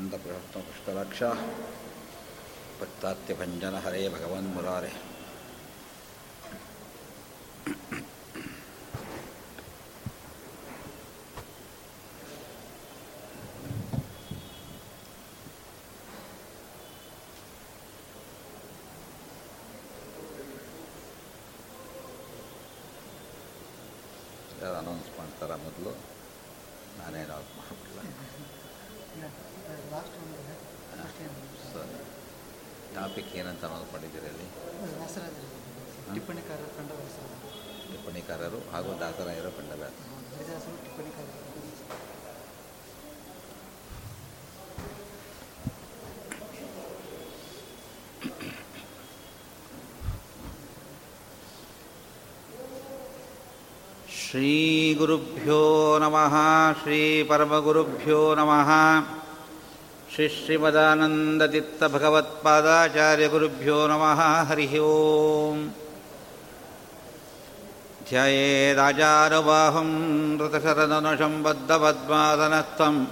आनन्दपुष्टरक्ष पत्तात्यभञ्जन हरे भगवन्मुरारे ಯಾರು श्रीगुरुभ्यो नमः श्रीपरमगुरुभ्यो नमः। श्रीश्रीमदानन्दचित्तभगवत्पादाचार्यगुरुभ्यो नमः हरिः ओम्। जये राजानुवाहं ऋतशरतनुशम्बद्धपद्मासनस्थं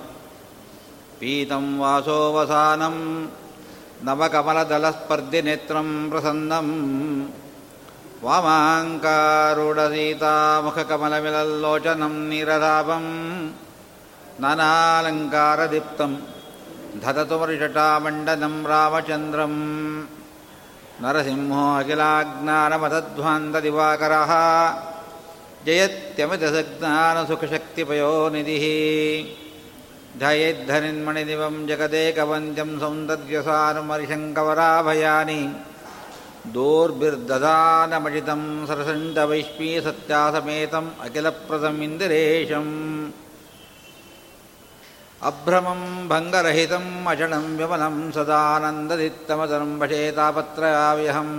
पीतं वासोऽवसानं नवकमलदलस्पर्धिनेत्रं प्रसन्नम्। वामाङ्कारूढसीतामुखकमलमिलल्लोचनं नीरदापं नानालङ्कारदीप्तं धततु वर्षटामण्डनं रामचन्द्रं नरसिंहो अखिलाज्ञानमतध्वान्तदिवाकरः जयत्यमितसज्ञानसुखशक्तिपयोनिधिः ध्यायेद्धनिन्मणिदिवं जगदेकवन्द्यं सौन्दर्यसारमरिशङ्कवराभयानि दोर्भिर्दधानमजितं सरसण्डवैष्पी सत्यासमेतम् अखिलप्रदम् इन्दिरेशम् अभ्रमं भङ्गरहितम् अचलं विमलं सदानन्ददित्तमतरं भजेतापत्रयाव्यहम्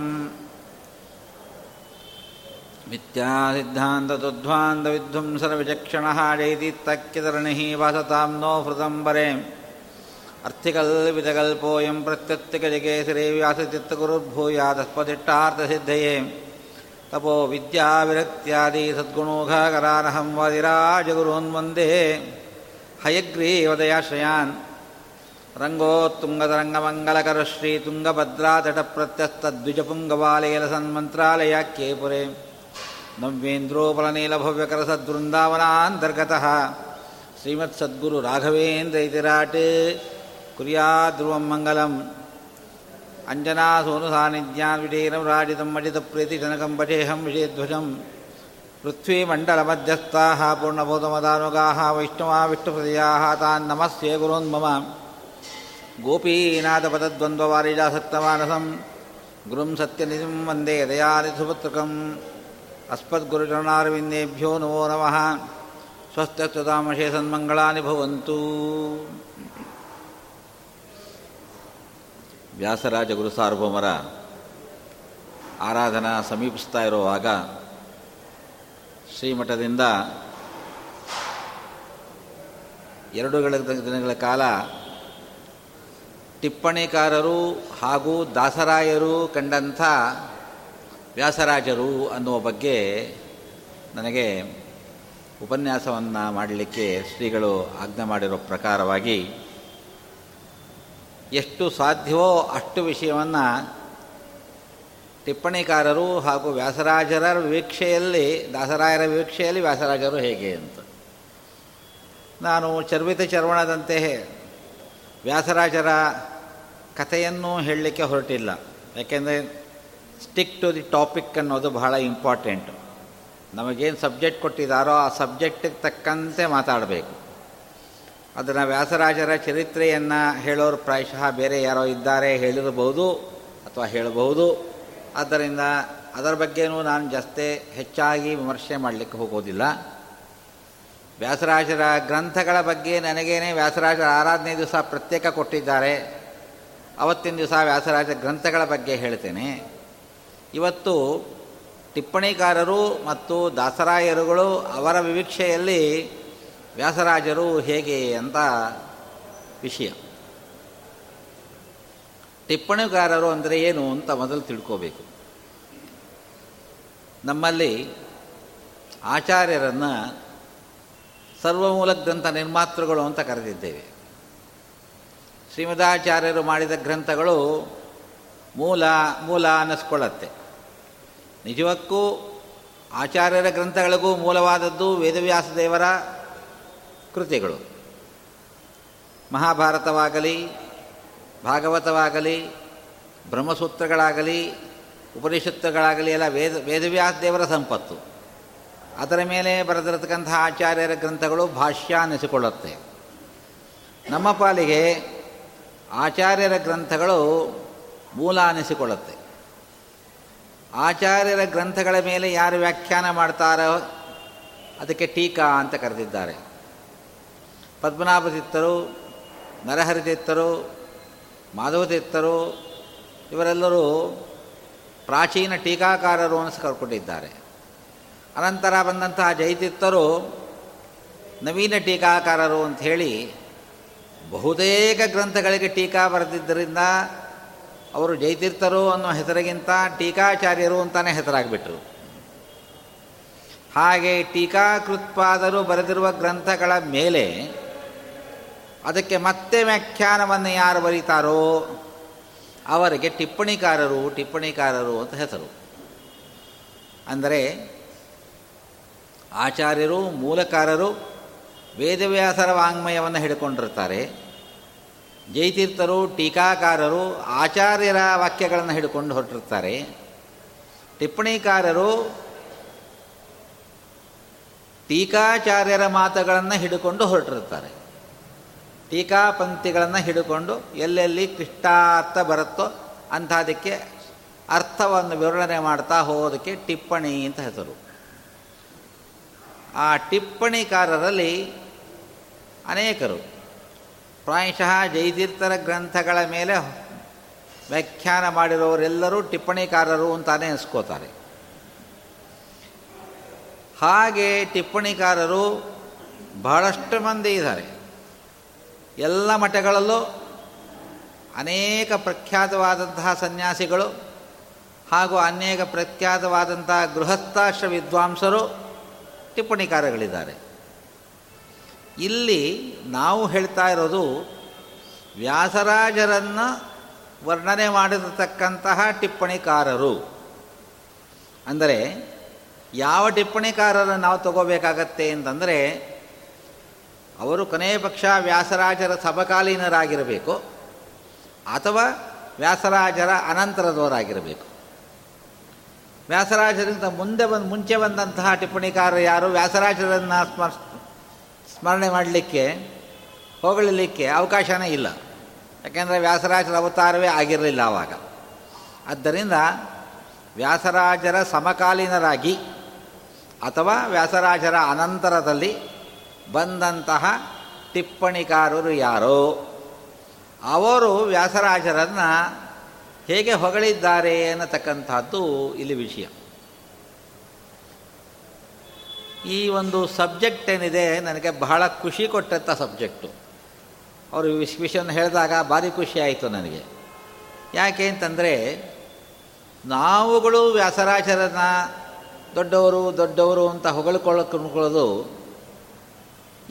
मिथ्यासिद्धान्तदुध्वान्तविध्वंसरविचक्षणः जयतीत्तक्यतरणिः वासतां नो ಅರ್ಥಿಕಲ್ ವಿದಗಲ್ಪೋಯಂ ಪ್ರತ್ಯತ್ಯಗಜಗೆ ಸಿರೇ ಸಿದ್ಧಯೇ ತಪೋ ವಿದ್ಯಾ ವಿರಕ್ತ್ಯಾದಿ ಸದ್ಗುಣೋಘಾಕರಾನಹಂ ವಾದಿರಾಜಗುರುನ್ ವಂದೇ ಹಯಗ್ರೀವದಯಾಶ್ರಯಾನ್ ರಂಗೋತ್ತುಂಗತರಂಗಮಂಗಲಕರಶ್ರೀ ತುಂಗಭದ್ರಾತಟಪ್ರತ್ಯಸ್ತದ್ವಿಜಪುಂಗವಾಲಯಲಸನ್ಮಂತ್ರಾಲಯಾಖ್ಯೇ ಪುರೇ ನವ್ಯೇಂದ್ರೋಪಲನೀಲಭವ್ಯಕರಸದ್ವೃಂದಾವನಾಂತರ್ಗತಃ ಶ್ರೀಮತ್ಸದ್ಗುರು ರಾಘವೇಂದ್ರ ಇತಿರಾಟ್ सूर्या कुर्याद्रुवं मङ्गलम् अञ्जनासूनुसानिज्ञान्विषेणं राजितमडितप्रीतिशनकं वशेहं विषेध्वजं पृथ्वीमण्डलमध्यस्थाः पूर्णभूतमदानुगाः वैष्णवा विष्णुप्रदयाः तान्नमस्ये गुरोन्मम गोपीनाथपदद्वन्द्ववारिजासक्तमानसं गुरुं सत्यनिधिं वन्दे दयानिसुपुत्रकम् अस्मद्गुरुचरणारविन्देभ्यो नमो नमः स्वस्तक्षतामशेषन्मङ्गलानि भवन्तु ವ್ಯಾಸರಾಜ ಗುರು ಸಾರ್ವಭೌಮರ ಆರಾಧನಾ ಸಮೀಪಿಸ್ತಾ ಇರುವಾಗ ಶ್ರೀಮಠದಿಂದ ಎರಡು ದಿನಗಳ ಕಾಲ ಟಿಪ್ಪಣಿಕಾರರು ಹಾಗೂ ದಾಸರಾಯರು ಕಂಡಂಥ ವ್ಯಾಸರಾಜರು ಅನ್ನುವ ಬಗ್ಗೆ ನನಗೆ ಉಪನ್ಯಾಸವನ್ನು ಮಾಡಲಿಕ್ಕೆ ಶ್ರೀಗಳು ಆಜ್ಞೆ ಮಾಡಿರೋ ಪ್ರಕಾರವಾಗಿ ಎಷ್ಟು ಸಾಧ್ಯವೋ ಅಷ್ಟು ವಿಷಯವನ್ನು ಟಿಪ್ಪಣಿಕಾರರು ಹಾಗೂ ವ್ಯಾಸರಾಜರ ವೀಕ್ಷೆಯಲ್ಲಿ ದಾಸರಾಯರ ವೀಕ್ಷೆಯಲ್ಲಿ ವ್ಯಾಸರಾಜರು ಹೇಗೆ ಅಂತ. ನಾನು ಚರ್ವಿತ ಚರ್ವಣದಂತೆ ವ್ಯಾಸರಾಜರ ಕಥೆಯನ್ನು ಹೇಳಲಿಕ್ಕೆ ಹೊರಟಿಲ್ಲ. ಯಾಕೆಂದರೆ ಸ್ಟಿಕ್ ಟು ದಿ ಟಾಪಿಕ್ ಅನ್ನೋದು ಬಹಳ ಇಂಪಾರ್ಟೆಂಟು ನಮಗೇನು ಸಬ್ಜೆಕ್ಟ್ ಕೊಟ್ಟಿದ್ದಾರೋ ಆ ಸಬ್ಜೆಕ್ಟಿಗೆ ತಕ್ಕಂತೆ ಮಾತಾಡಬೇಕು. ಅದನ್ನು ವ್ಯಾಸರಾಜರ ಚರಿತ್ರೆಯನ್ನು ಹೇಳೋರು ಪ್ರಾಯಶಃ ಬೇರೆ ಯಾರೋ ಇದ್ದಾರೆ ಹೇಳಿರಬಹುದು ಅಥವಾ ಹೇಳಬಹುದು. ಆದ್ದರಿಂದ ಅದರ ಬಗ್ಗೆನೂ ನಾನು ಜಾಸ್ತಿ ಹೆಚ್ಚಾಗಿ ವಿಮರ್ಶೆ ಮಾಡಲಿಕ್ಕೆ ಹೋಗೋದಿಲ್ಲ. ವ್ಯಾಸರಾಜರ ಗ್ರಂಥಗಳ ಬಗ್ಗೆ ನನಗೇನೆ ವ್ಯಾಸರಾಜರ ಆರಾಧನೆ ದಿವಸ ಪ್ರತ್ಯೇಕ ಕೊಟ್ಟಿದ್ದಾರೆ. ಅವತ್ತಿನ ದಿವಸ ವ್ಯಾಸರಾಜ ಗ್ರಂಥಗಳ ಬಗ್ಗೆ ಹೇಳ್ತೇನೆ. ಇವತ್ತು ಟಿಪ್ಪಣಿಕಾರರು ಮತ್ತು ದಾಸರಾಯರುಗಳು ಅವರ ವಿವೀಕ್ಷೆಯಲ್ಲಿ ವ್ಯಾಸರಾಜರು ಹೇಗೆ ಅಂತ ವಿಷಯ. ಟಿಪ್ಪಣಿಗಾರರು ಅಂದರೆ ಏನು ಅಂತ ಮೊದಲು ತಿಳ್ಕೋಬೇಕು. ನಮ್ಮಲ್ಲಿ ಆಚಾರ್ಯರನ್ನು ಸರ್ವಮೂಲ ಗ್ರಂಥ ನಿರ್ಮಾತೃಗಳು ಅಂತ ಕರೆದಿದ್ದೇವೆ. ಶ್ರೀಮದಾಚಾರ್ಯರು ಮಾಡಿದ ಗ್ರಂಥಗಳು ಮೂಲ ಮೂಲ ಅನ್ನಿಸ್ಕೊಳ್ಳತ್ತೆ. ನಿಜಕ್ಕೂ ಆಚಾರ್ಯರ ಗ್ರಂಥಗಳಿಗೂ ಮೂಲವಾದದ್ದು ವೇದವ್ಯಾಸ ದೇವರ ಕೃತಿಗಳು. ಮಹಾಭಾರತವಾಗಲಿ, ಭಾಗವತವಾಗಲಿ, ಬ್ರಹ್ಮಸೂತ್ರಗಳಾಗಲಿ, ಉಪನಿಷತ್ತುಗಳಾಗಲಿ ಎಲ್ಲ ವೇದ, ವೇದವ್ಯಾಸ ದೇವರ ಸಂಪತ್ತು. ಅದರ ಮೇಲೆ ಬರೆದಿರತಕ್ಕಂಥ ಆಚಾರ್ಯರ ಗ್ರಂಥಗಳು ಭಾಷ್ಯ ಅನ್ನಿಸಿಕೊಳ್ಳುತ್ತೆ. ನಮ್ಮ ಪಾಲಿಗೆ ಆಚಾರ್ಯರ ಗ್ರಂಥಗಳು ಮೂಲ ಅನ್ನಿಸಿಕೊಳ್ಳುತ್ತೆ. ಆಚಾರ್ಯರ ಗ್ರಂಥಗಳ ಮೇಲೆ ಯಾರು ವ್ಯಾಖ್ಯಾನ ಮಾಡ್ತಾರೋ ಅದಕ್ಕೆ ಟೀಕಾ ಅಂತ ಕರೆದಿದ್ದಾರೆ. ಪದ್ಮನಾಭ ತೀರ್ಥರು ನರಹರಿ ತೀರ್ಥರು ಮಾಧವ ತೀರ್ಥರು ಇವರೆಲ್ಲರೂ ಪ್ರಾಚೀನ ಟೀಕಾಕಾರರು ಅನಿಸ್ಕೊಟ್ಟಿದ್ದಾರೆ ಅನಂತರ ಬಂದಂತಹ ಜೈತೀರ್ಥರು ನವೀನ ಟೀಕಾಕಾರರು ಅಂತ ಹೇಳಿ ಬಹುತೇಕ ಗ್ರಂಥಗಳಿಗೆ ಟೀಕಾ ಬರೆದಿದ್ದರಿಂದ ಅವರು ಜೈತೀರ್ಥರು ಅನ್ನೋ ಹೆಸರಿಗಿಂತ ಟೀಕಾಚಾರ್ಯರು ಅಂತಲೇ ಹೆಸರಾಗಿಬಿಟ್ರು. ಹಾಗೆ ಟೀಕಾಕೃತ್ಪಾದರು ಬರೆದಿರುವ ಗ್ರಂಥಗಳ ಮೇಲೆ ಅದಕ್ಕೆ ಮತ್ತೆ ವ್ಯಾಖ್ಯಾನವನ್ನು ಯಾರು ಬರೀತಾರೋ ಅವರಿಗೆ ಟಿಪ್ಪಣಿಕಾರರು ಟಿಪ್ಪಣಿಕಾರರು ಅಂತ ಹೆಸರು. ಅಂದರೆ ಆಚಾರ್ಯರು, ಮೂಲಕಾರರು, ವೇದವ್ಯಾಸರ ವಾಂಗ್ಮಯವನ್ನು ಹಿಡ್ಕೊಂಡಿರ್ತಾರೆ. ಜೈತೀರ್ಥರು, ಟೀಕಾಕಾರರು, ಆಚಾರ್ಯರ ವಾಕ್ಯಗಳನ್ನು ಹಿಡ್ಕೊಂಡು ಹೊರಟಿರ್ತಾರೆ. ಟಿಪ್ಪಣಿಕಾರರು ಟೀಕಾಚಾರ್ಯರ ಮಾತುಗಳನ್ನು ಹಿಡ್ಕೊಂಡು ಹೊರಟಿರ್ತಾರೆ. ಟೀಕಾಪಂಕ್ತಿಗಳನ್ನು ಹಿಡ್ಕೊಂಡು ಎಲ್ಲೆಲ್ಲಿ ಕ್ಲಿಷ್ಟಾರ್ಥ ಬರುತ್ತೋ ಅಂಥದಕ್ಕೆ ಅರ್ಥವನ್ನು ವಿವರಣೆ ಮಾಡ್ತಾ ಹೋಗೋದಕ್ಕೆ ಟಿಪ್ಪಣಿ ಅಂತ ಹೆಸರು. ಆ ಟಿಪ್ಪಣಿಕಾರರಲ್ಲಿ ಅನೇಕರು. ಪ್ರಾಯಶಃ ಜೈತೀರ್ಥರ ಗ್ರಂಥಗಳ ಮೇಲೆ ವ್ಯಾಖ್ಯಾನ ಮಾಡಿರೋರೆಲ್ಲರೂ ಟಿಪ್ಪಣಿಕಾರರು ಅಂತಾನೆ ಅನಿಸ್ಕೋತಾರೆ. ಹಾಗೆ ಟಿಪ್ಪಣಿಕಾರರು ಬಹಳಷ್ಟು ಮಂದಿ ಇದ್ದಾರೆ. ಎಲ್ಲ ಮಠಗಳಲ್ಲೂ ಅನೇಕ ಪ್ರಖ್ಯಾತವಾದಂತಹ ಸನ್ಯಾಸಿಗಳು ಹಾಗೂ ಅನೇಕ ಪ್ರಖ್ಯಾತವಾದಂತಹ ಗೃಹಸ್ಥಾಶ್ರ ವಿದ್ವಾಂಸರು ಟಿಪ್ಪಣಿಕಾರಗಳಿದ್ದಾರೆ. ಇಲ್ಲಿ ನಾವು ಹೇಳ್ತಾ ಇರೋದು ವ್ಯಾಸರಾಜರನ್ನು ವರ್ಣನೆ ಮಾಡಿರತಕ್ಕಂತಹ ಟಿಪ್ಪಣಿಕಾರರು. ಅಂದರೆ ಯಾವ ಟಿಪ್ಪಣಿಕಾರರನ್ನು ನಾವು ತಗೋಬೇಕಾಗತ್ತೆ ಅಂತಂದರೆ ಅವರು ಕೊನೆಯ ಪಕ್ಷ ವ್ಯಾಸರಾಜರ ಸಮಕಾಲೀನರಾಗಿರಬೇಕು ಅಥವಾ ವ್ಯಾಸರಾಜರ ಅನಂತರದವರಾಗಿರಬೇಕು. ವ್ಯಾಸರಾಜರಿಂದ ಮುಂದೆ ಬಂದು, ಮುಂಚೆ ಬಂದಂತಹ ಟಿಪ್ಪಣಿಕಾರರು ಯಾರು? ವ್ಯಾಸರಾಜರನ್ನು ಸ್ಮರ್, ಸ್ಮರಣೆ ಮಾಡಲಿಕ್ಕೆ ಹೊಗಳಲಿಕ್ಕೆ ಅವಕಾಶನೇ ಇಲ್ಲ. ಯಾಕೆಂದರೆ ವ್ಯಾಸರಾಜರ ಅವತಾರವೇ ಆಗಿರಲಿಲ್ಲ ಆವಾಗ ಆದ್ದರಿಂದ ವ್ಯಾಸರಾಜರ ಸಮಕಾಲೀನರಾಗಿ ಅಥವಾ ವ್ಯಾಸರಾಜರ ಅನಂತರದಲ್ಲಿ ಬಂದಂತಹ ಟಿಪ್ಪಣಿಕಾರರು ಯಾರೋ? ಅವರು ವ್ಯಾಸರಾಜರನ್ನು ಹೇಗೆ ಹೊಗಳಿದ್ದಾರೆ ಅನ್ನತಕ್ಕಂಥದ್ದು ಇಲ್ಲಿ ವಿಷಯ. ಈ ಒಂದು ಸಬ್ಜೆಕ್ಟ್ ಏನಿದೆ, ನನಗೆ ಬಹಳ ಖುಷಿ ಕೊಟ್ಟಂಥ ಸಬ್ಜೆಕ್ಟು. ಅವರು ವಿಷ್, ವಿಷಯವನ್ನು ಹೇಳಿದಾಗ ಭಾರಿ ಖುಷಿ ಆಯಿತು ನನಗೆ. ಯಾಕೆ ಅಂತಂದರೆ, ನಾವುಗಳು ವ್ಯಾಸರಾಜರನ್ನು ದೊಡ್ಡವರು ದೊಡ್ಡವರು ಅಂತ ಹೊಗಳ್ಕೊಳ್ಳೋದು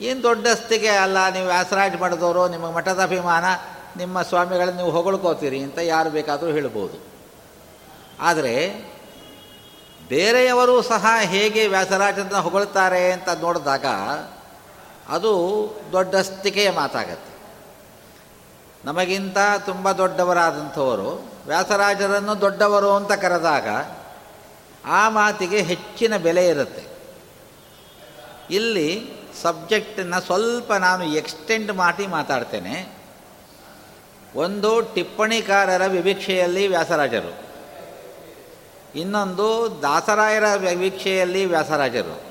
ಏನು ದೊಡ್ಡಸ್ತಿಗೆ ಅಲ್ಲ, ನೀವು ವ್ಯಾಸರಾಜ್ ಮಾಡಿದವರು, ನಿಮ್ಮ ಮಠದ ಅಭಿಮಾನ ನಿಮ್ಮ ಸ್ವಾಮಿಗಳನ್ನು ನೀವು ಹೊಗಳ್ಕೋತೀರಿ ಅಂತ ಯಾರು ಬೇಕಾದರೂ ಹೇಳ್ಬೋದು. ಆದರೆ, ಬೇರೆಯವರು ಸಹ ಹೇಗೆ ವ್ಯಾಸರಾಜನ ಹೊಗಳ್ತಾರೆ ಅಂತ ನೋಡಿದಾಗ, ಅದು ದೊಡ್ಡಸ್ತಿಕೆಯ ಮಾತಾಗತ್ತೆ. ನಮಗಿಂತ ತುಂಬ ದೊಡ್ಡವರಾದಂಥವರು, ವ್ಯಾಸರಾಜರನ್ನು ದೊಡ್ಡವರು ಅಂತ ಕರೆದಾಗ, ಆ ಮಾತಿಗೆ ಹೆಚ್ಚಿನ ಬೆಲೆ ಇರುತ್ತೆ. ಇಲ್ಲಿ ಸಬ್ಜೆಕ್ಟನ್ನು ಸ್ವಲ್ಪ ನಾನು ಎಕ್ಸ್ಟೆಂಡ್ ಮಾಡಿ ಮಾತಾಡ್ತೇನೆ. ಒಂದು ಟಿಪ್ಪಣಿಕಾರರ ವಿವೀಕ್ಷೆಯಲ್ಲಿ ವ್ಯಾಸರಾಜರು. ಇನ್ನೊಂದು ದಾಸರಾಯರ ವಿವೀಕ್ಷೆಯಲ್ಲಿ ವ್ಯಾಸರಾಜರು.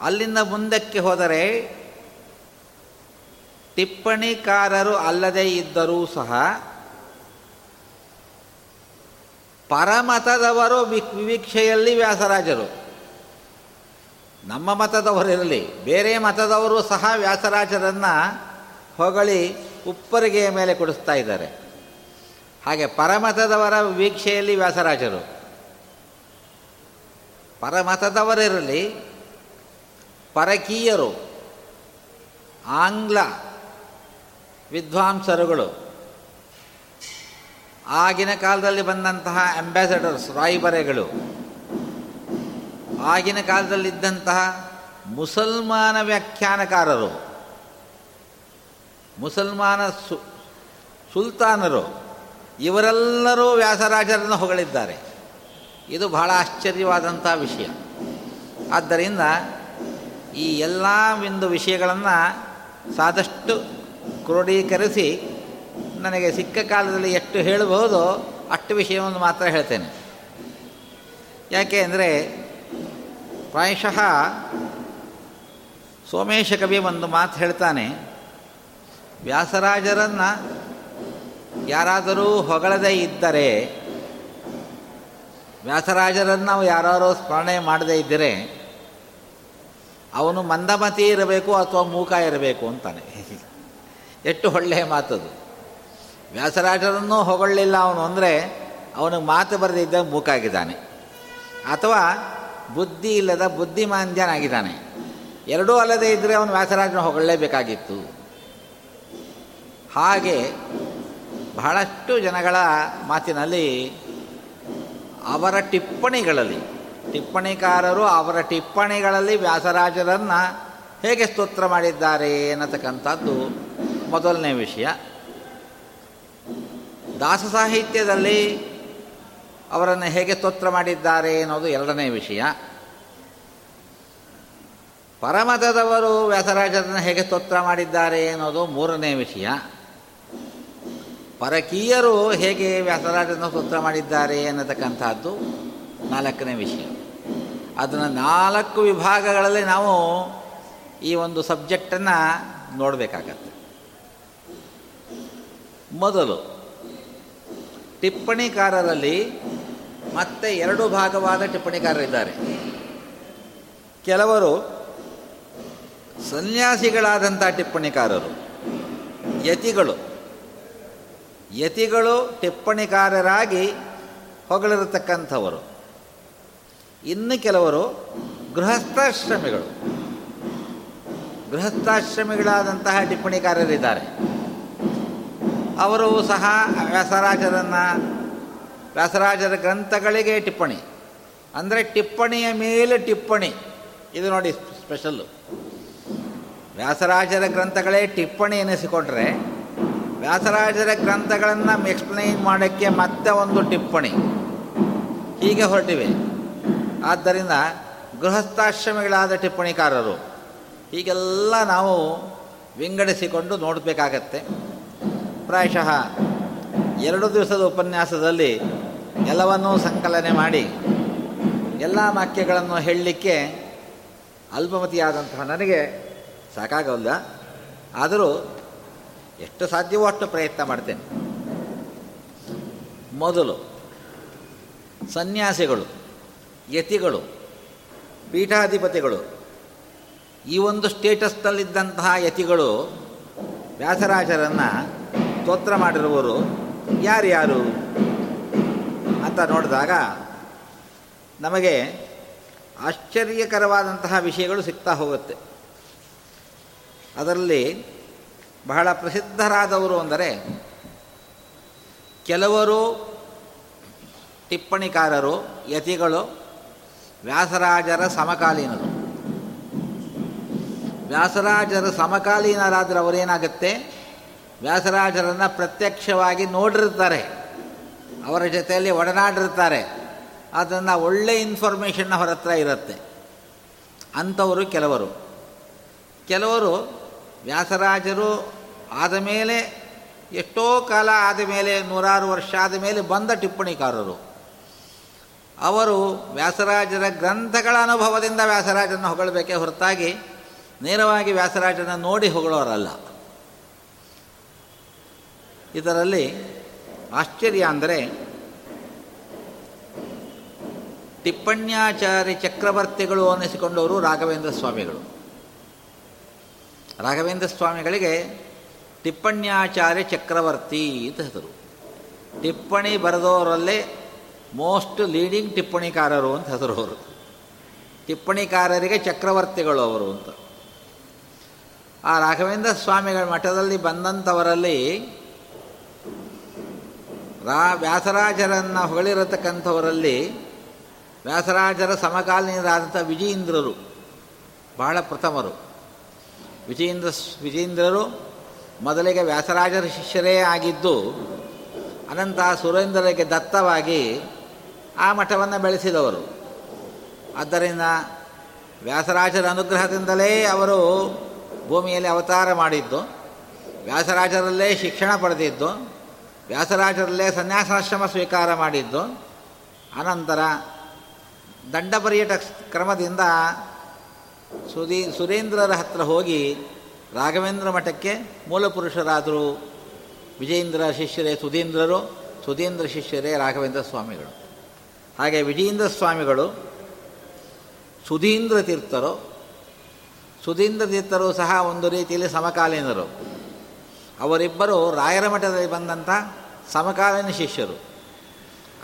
ಅಲ್ಲಿಂದ ಮುಂದಕ್ಕೆ ಹೋದರೆ ಟಿಪ್ಪಣಿಕಾರರು ಅಲ್ಲದೇ ಇದ್ದರೂ ಸಹ ಪರಮತದವರು ವಿವೀಕ್ಷೆಯಲ್ಲಿ ವ್ಯಾಸರಾಜರು. ನಮ್ಮ ಮತದವರಿರಲಿ, ಬೇರೆ ಮತದವರು ಸಹ ವ್ಯಾಸರಾಜರನ್ನು ಹೊಗಳಿ ಉಪ್ಪರಿಗೆಯ ಮೇಲೆ ಕೊಡಿಸ್ತಾ ಇದ್ದಾರೆ. ಹಾಗೆ ಪರಮತದವರ ವೀಕ್ಷೆಯಲ್ಲಿ ವ್ಯಾಸರಾಜರು. ಪರಮತದವರಿರಲಿ, ಪರಕೀಯರು, ಆಂಗ್ಲ ವಿದ್ವಾಂಸರುಗಳು, ಆಗಿನ ಕಾಲದಲ್ಲಿ ಬಂದಂತಹ ಅಂಬಾಸಡರ್ಸ್ ರಾಯಿಬರೆಗಳು ಆಗಿನ ಕಾಲದಲ್ಲಿದ್ದಂತಹ ಮುಸಲ್ಮಾನ ವ್ಯಾಖ್ಯಾನಕಾರರು, ಮುಸಲ್ಮಾನ ಸು, ಸುಲ್ತಾನರು, ಇವರೆಲ್ಲರೂ ವ್ಯಾಸರಾಜರನ್ನು ಹೊಗಳಿದ್ದಾರೆ. ಇದು ಬಹಳ ಆಶ್ಚರ್ಯವಾದಂಥ ವಿಷಯ. ಆದ್ದರಿಂದ ಈ ಎಲ್ಲ ಒಂದು ವಿಷಯಗಳನ್ನು ಸಾದಷ್ಟು ಕ್ರೋಢೀಕರಿಸಿ ನನಗೆ ಸಿಕ್ಕ ಕಾಲದಲ್ಲಿ ಎಷ್ಟು ಹೇಳಬಹುದು ಅಷ್ಟು ವಿಷಯವನ್ನು ಮಾತ್ರ ಹೇಳ್ತೇನೆ. ಯಾಕೆ ಅಂದರೆ ಪ್ರಾಯಶಃ ಸೋಮೇಶ ಕವಿ ಒಂದು ಮಾತು ಹೇಳ್ತಾನೆ, ವ್ಯಾಸರಾಜರನ್ನು ಯಾರಾದರೂ ಹೊಗಳದೇ ಇದ್ದರೆ, ವ್ಯಾಸರಾಜರನ್ನು ನಾವು ಯಾರಾದರೂ ಸ್ಮರಣೆ ಮಾಡದೇ ಇದ್ದರೆ, ಅವನು ಮಂದಮತಿ ಇರಬೇಕು ಅಥವಾ ಮೂಕ ಇರಬೇಕು ಅಂತಾನೆ. ಎಷ್ಟು ಒಳ್ಳೆಯ ಮಾತದು. ವ್ಯಾಸರಾಜರನ್ನು ಹೊಗಳಿಲ್ಲ ಅವನು ಅಂದರೆ, ಅವನಿಗೆ ಮಾತು ಬರೆದಿದ್ದ ಮೂಕಾಗಿದ್ದಾನೆ. ಅಥವಾ ಬುದ್ಧಿ ಇಲ್ಲದ ಬುದ್ಧಿಮಾಂದ್ಯನಾಗಿದ್ದಾನೆ. ಎರಡೂ ಅಲ್ಲದೇ ಇದ್ದರೆ ಅವನು ವ್ಯಾಸರಾಜನ ಹೊಗಳಲೇಬೇಕಾಗಿತ್ತು. ಹಾಗೆ ಬಹಳಷ್ಟು ಜನಗಳ ಮಾತಿನಲ್ಲಿ ಅವರ ಟಿಪ್ಪಣಿಗಳಲ್ಲಿ, ಟಿಪ್ಪಣಿಕಾರರು ಅವರ ಟಿಪ್ಪಣಿಗಳಲ್ಲಿ ವ್ಯಾಸರಾಜರನ್ನು ಹೇಗೆ ಸ್ತೋತ್ರ ಮಾಡಿದ್ದಾರೆ ಅನ್ನತಕ್ಕಂಥದ್ದು ಮೊದಲನೇ ವಿಷಯ. ದಾಸ ಸಾಹಿತ್ಯದಲ್ಲಿ ಅವರನ್ನು ಹೇಗೆ ಸ್ತೋತ್ರ ಮಾಡಿದ್ದಾರೆ ಅನ್ನೋದು ಎರಡನೇ ವಿಷಯ. ಪರಮತದವರು ವ್ಯಾಸರಾಜರನ್ನು ಹೇಗೆ ಸ್ತೋತ್ರ ಮಾಡಿದ್ದಾರೆ ಅನ್ನೋದು ಮೂರನೇ ವಿಷಯ. ಪರಕೀಯರು ಹೇಗೆ ವ್ಯಾಸರಾಜನ ಸ್ತೋತ್ರ ಮಾಡಿದ್ದಾರೆ ಅನ್ನತಕ್ಕಂಥದ್ದು ನಾಲ್ಕನೇ ವಿಷಯ. ಅದನ್ನು ನಾಲ್ಕು ವಿಭಾಗಗಳಲ್ಲಿ ನಾವು ಈ ಒಂದು ಸಬ್ಜೆಕ್ಟನ್ನು ನೋಡಬೇಕಾಗತ್ತೆ. ಮೊದಲು ಟಿಪ್ಪಣಿಕಾರರಲ್ಲಿ ಮತ್ತೆ ಎರಡು ಭಾಗವಾದ ಟಿಪ್ಪಣಿಕಾರರಿದ್ದಾರೆ ಕೆಲವರು ಸನ್ಯಾಸಿಗಳಾದಂಥ ಟಿಪ್ಪಣಿಕಾರರು, ಯತಿಗಳು. ಯತಿಗಳು ಟಿಪ್ಪಣಿಕಾರರಾಗಿ ಹೊಗಳಿರತಕ್ಕಂಥವರು. ಇನ್ನು ಕೆಲವರು ಗೃಹಸ್ಥಾಶ್ರಮಿಗಳು. ಗೃಹಸ್ಥಾಶ್ರಮಿಗಳಾದಂತಹ ಟಿಪ್ಪಣಿಕಾರರಿದ್ದಾರೆ. ಅವರು ಸಹ ವ್ಯಾಸರಾಜರನ್ನು ವ್ಯಾಸರಾಜರ ಗ್ರಂಥಗಳಿಗೆ ಟಿಪ್ಪಣಿ. ಅಂದರೆ ಟಿಪ್ಪಣಿಯ ಮೇಲೆ ಟಿಪ್ಪಣಿ. ಇದು ನೋಡಿ ಸ್ಪೆಷಲ್ಲು. ವ್ಯಾಸರಾಜರ ಗ್ರಂಥಗಳೇ ಟಿಪ್ಪಣಿ ಎನಿಸಿಕೊಂಡ್ರೆ, ವ್ಯಾಸರಾಜರ ಗ್ರಂಥಗಳನ್ನು ಎಕ್ಸ್ಪ್ಲೈನ್ ಮಾಡೋಕ್ಕೆ ಮತ್ತೆ ಒಂದು ಟಿಪ್ಪಣಿ. ಹೀಗೆ ಹೊರಟಿವೆ. ಆದ್ದರಿಂದ ಗೃಹಸ್ಥಾಶ್ರಮಿಗಳಾದ ಟಿಪ್ಪಣಿಕಾರರು, ಹೀಗೆಲ್ಲ ನಾವು ವಿಂಗಡಿಸಿಕೊಂಡು ನೋಡಬೇಕಾಗತ್ತೆ. ಪ್ರಾಯಶಃ ಎರಡು ದಿವಸದ ಉಪನ್ಯಾಸದಲ್ಲಿ ಎಲ್ಲವನ್ನೂ ಸಂಕಲನೆ ಮಾಡಿ ಎಲ್ಲ ವಾಕ್ಯಗಳನ್ನು ಹೇಳಲಿಕ್ಕೆ ಅಲ್ಪಮತಿಯಾದಂತಹ ನನಗೆ ಸಾಕಾಗಲ್ಲ ಆದರೂ ಎಷ್ಟು ಸಾಧ್ಯವೋ ಅಷ್ಟು ಪ್ರಯತ್ನ ಮಾಡ್ತೇನೆ. ಮೊದಲು ಸನ್ಯಾಸಿಗಳು, ಯತಿಗಳು, ಪೀಠಾಧಿಪತಿಗಳು, ಈ ಒಂದು ಸ್ಟೇಟಸ್ನಲ್ಲಿದ್ದಂತಹ ಯತಿಗಳು ವ್ಯಾಸರಾಜರನ್ನು ಸ್ತೋತ್ರ ಮಾಡಿರುವವರು ಯಾರ್ಯಾರು? ಅಂತ ನೋಡಿದಾಗ ನಮಗೆ ಆಶ್ಚರ್ಯಕರವಾದಂತಹ ವಿಷಯಗಳು ಸಿಗ್ತಾ ಹೋಗುತ್ತೆ. ಅದರಲ್ಲಿ ಬಹಳ ಪ್ರಸಿದ್ಧರಾದವರು ಅಂದರೆ ಕೆಲವರು ಟಿಪ್ಪಣಿಕಾರರು, ಯತಿಗಳು, ವ್ಯಾಸರಾಜರ ಸಮಕಾಲೀನರು. ವ್ಯಾಸರಾಜರ ಸಮಕಾಲೀನರಾದರೆ ಅವರೇನಾಗುತ್ತೆ ವ್ಯಾಸರಾಜರನ್ನು ಪ್ರತ್ಯಕ್ಷವಾಗಿ ನೋಡಿರ್ತಾರೆ ಅವರ ಜೊತೆಯಲ್ಲಿ ಒಡನಾಡಿರ್ತಾರೆ ಅದನ್ನು ಒಳ್ಳೆ ಇನ್ಫಾರ್ಮೇಷನ್ ಅವರ ಹತ್ರ ಇರುತ್ತೆ. ಅಂಥವರು ಕೆಲವರು. ಕೆಲವರು ವ್ಯಾಸರಾಜರು ಆದ ಮೇಲೆ, ಎಷ್ಟೋ ಕಾಲ ಆದ ಮೇಲೆ, ನೂರಾರು ವರ್ಷ ಆದ ಮೇಲೆ ಬಂದ ಟಿಪ್ಪಣಿಕಾರರು. ಅವರು ವ್ಯಾಸರಾಜರ ಗ್ರಂಥಗಳ ಅನುಭವದಿಂದ ವ್ಯಾಸರಾಜನ ಹೊಗಳಬೇಕೇ ಹೊರತಾಗಿ ನೇರವಾಗಿ ವ್ಯಾಸರಾಜನ ನೋಡಿ ಹೊಗಳೋರಲ್ಲ. ಇದರಲ್ಲಿ ಆಶ್ಚರ್ಯ ಅಂದರೆ ಟಿಪ್ಪಣ್ಯಾಚಾರ್ಯ ಚಕ್ರವರ್ತಿಗಳು ಅನ್ನಿಸಿಕೊಂಡವರು ರಾಘವೇಂದ್ರ ಸ್ವಾಮಿಗಳು. ರಾಘವೇಂದ್ರ ಸ್ವಾಮಿಗಳಿಗೆ ಟಿಪ್ಪಣ್ಯಾಚಾರ್ಯ ಚಕ್ರವರ್ತಿ ಅಂತ ಹೆಸರು. ಟಿಪ್ಪಣಿ ಬರೆದವರಲ್ಲೇ ಮೋಸ್ಟ್ ಲೀಡಿಂಗ್ ಟಿಪ್ಪಣಿಕಾರರು ಅಂತ ಹೆಸರು ಅವರು. ಟಿಪ್ಪಣಿಕಾರರಿಗೆ ಚಕ್ರವರ್ತಿಗಳು ಅವರು ಅಂತ. ಆ ರಾಘವೇಂದ್ರ ಸ್ವಾಮಿಗಳ ಮಠದಲ್ಲಿ ಬಂದಂಥವರಲ್ಲಿ ರಾ, ವ್ಯಾಸರಾಜರನ್ನು ಹೊಗಳಿರತಕ್ಕಂಥವರಲ್ಲಿ ವ್ಯಾಸರಾಜರ ಸಮಕಾಲೀನರಾದಂಥ ವಿಜಯೇಂದ್ರರು ಬಹಳ ಪ್ರಥಮರು. ವಿಜಯೇಂದ್ರ ವಿಜಯೇಂದ್ರರು ಮೊದಲಿಗೆ ವ್ಯಾಸರಾಜರ ಶಿಷ್ಯರೇ ಆಗಿದ್ದು, ಅನಂತ ಸುರೇಂದ್ರರಿಗೆ ದತ್ತವಾಗಿ ಆ ಮಠವನ್ನು ಬೆಳೆಸಿದವರು. ಆದ್ದರಿಂದ ವ್ಯಾಸರಾಜರ ಅನುಗ್ರಹದಿಂದಲೇ ಅವರು ಭೂಮಿಯಲ್ಲಿ ಅವತಾರ ಮಾಡಿದ್ದು, ವ್ಯಾಸರಾಜರಲ್ಲೇ ಶಿಕ್ಷಣ ಪಡೆದಿದ್ದು ವ್ಯಾಸರಾಜರಲ್ಲೇ ಸನ್ಯಾಸಾಶ್ರಮ ಸ್ವೀಕಾರ ಮಾಡಿದ್ದು. ಅನಂತರ ದಂಡ ಪರ್ಯಟ ಕ್ರಮದಿಂದ ಸುದೀ, ಸುರೇಂದ್ರರ ಹತ್ರ ಹೋಗಿ ರಾಘವೇಂದ್ರ ಮಠಕ್ಕೆ ಮೂಲಪುರುಷರಾದರು ವಿಜಯೇಂದ್ರ ಶಿಷ್ಯರೇ ಸುಧೀಂದ್ರರು, ಸುಧೀಂದ್ರ ಶಿಷ್ಯರೇ ರಾಘವೇಂದ್ರ ಸ್ವಾಮಿಗಳು. ಹಾಗೆ ವಿಜಯೇಂದ್ರ ಸ್ವಾಮಿಗಳು ಸುಧೀಂದ್ರ ತೀರ್ಥರು. ಸುಧೀಂದ್ರ ತೀರ್ಥರು ಸಹ ಒಂದು ರೀತಿಯಲ್ಲಿ ಸಮಕಾಲೀನರು. ಅವರಿಬ್ಬರು ರಾಯರ ಮಠದಲ್ಲಿ ಬಂದಂಥ ಸಮಕಾಲೀನ ಶಿಷ್ಯರು.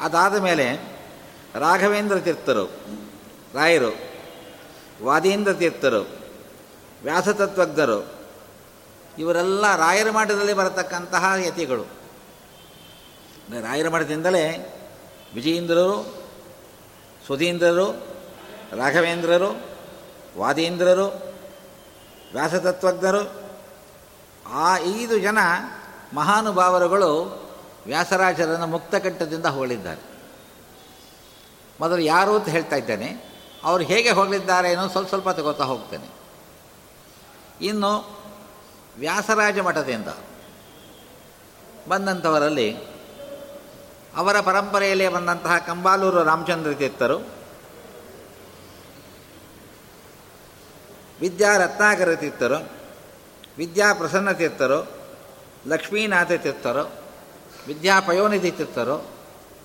ಅದಾದ ಮೇಲೆ ರಾಘವೇಂದ್ರ ತೀರ್ಥರು, ರಾಯರು ವಾದೀಂದ್ರ ತೀರ್ಥರು ವ್ಯಾಸತತ್ವಜ್ಞರು ಇವರೆಲ್ಲ ರಾಯರ ಮಠದಲ್ಲಿ ಬರತಕ್ಕಂತಹ ಯತಿಗಳು. ರಾಯರ ಮಠದಿಂದಲೇ ವಿಜಯೇಂದ್ರರು ಸುಧೀಂದ್ರರು ರಾಘವೇಂದ್ರರು, ವಾದೀಂದ್ರರು ವ್ಯಾಸತತ್ವಜ್ಞರು ಆ ಐದು ಜನ ಮಹಾನುಭಾವರುಗಳು ವ್ಯಾಸರಾಜರನ್ನು ಮುಕ್ತಕಂಠದಿಂದ ಹೊಗಳಿದ್ದಾರೆ. ಮೊದಲು ಯಾರು ಅಂತ ಹೇಳ್ತಾ ಇದ್ದೇನೆ, ಅವರು ಹೇಗೆ ಹೊಗಳಿದ್ದಾರೆ ಏನೋ ಸ್ವಲ್ಪ ಸ್ವಲ್ಪ ತಗೋತಾ ಹೋಗ್ತೇನೆ. ಇನ್ನು ವ್ಯಾಸರಾಜ ಮಠದಿಂದ ಬಂದಂಥವರಲ್ಲಿ ಅವರ ಪರಂಪರೆಯಲ್ಲಿ ಬಂದಂತಹ ಕಂಬಾಲೂರು ರಾಮಚಂದ್ರ ತೀರ್ಥರು, ವಿದ್ಯಾ ರತ್ನಾಕರ ತೀರ್ಥರು, ವಿದ್ಯಾ ಪ್ರಸನ್ನ ತೀರ್ಥರು, ಲಕ್ಷ್ಮೀನಾಥ ತೀರ್ಥರು ವಿದ್ಯಾ ಪಯೋನಿಧಿ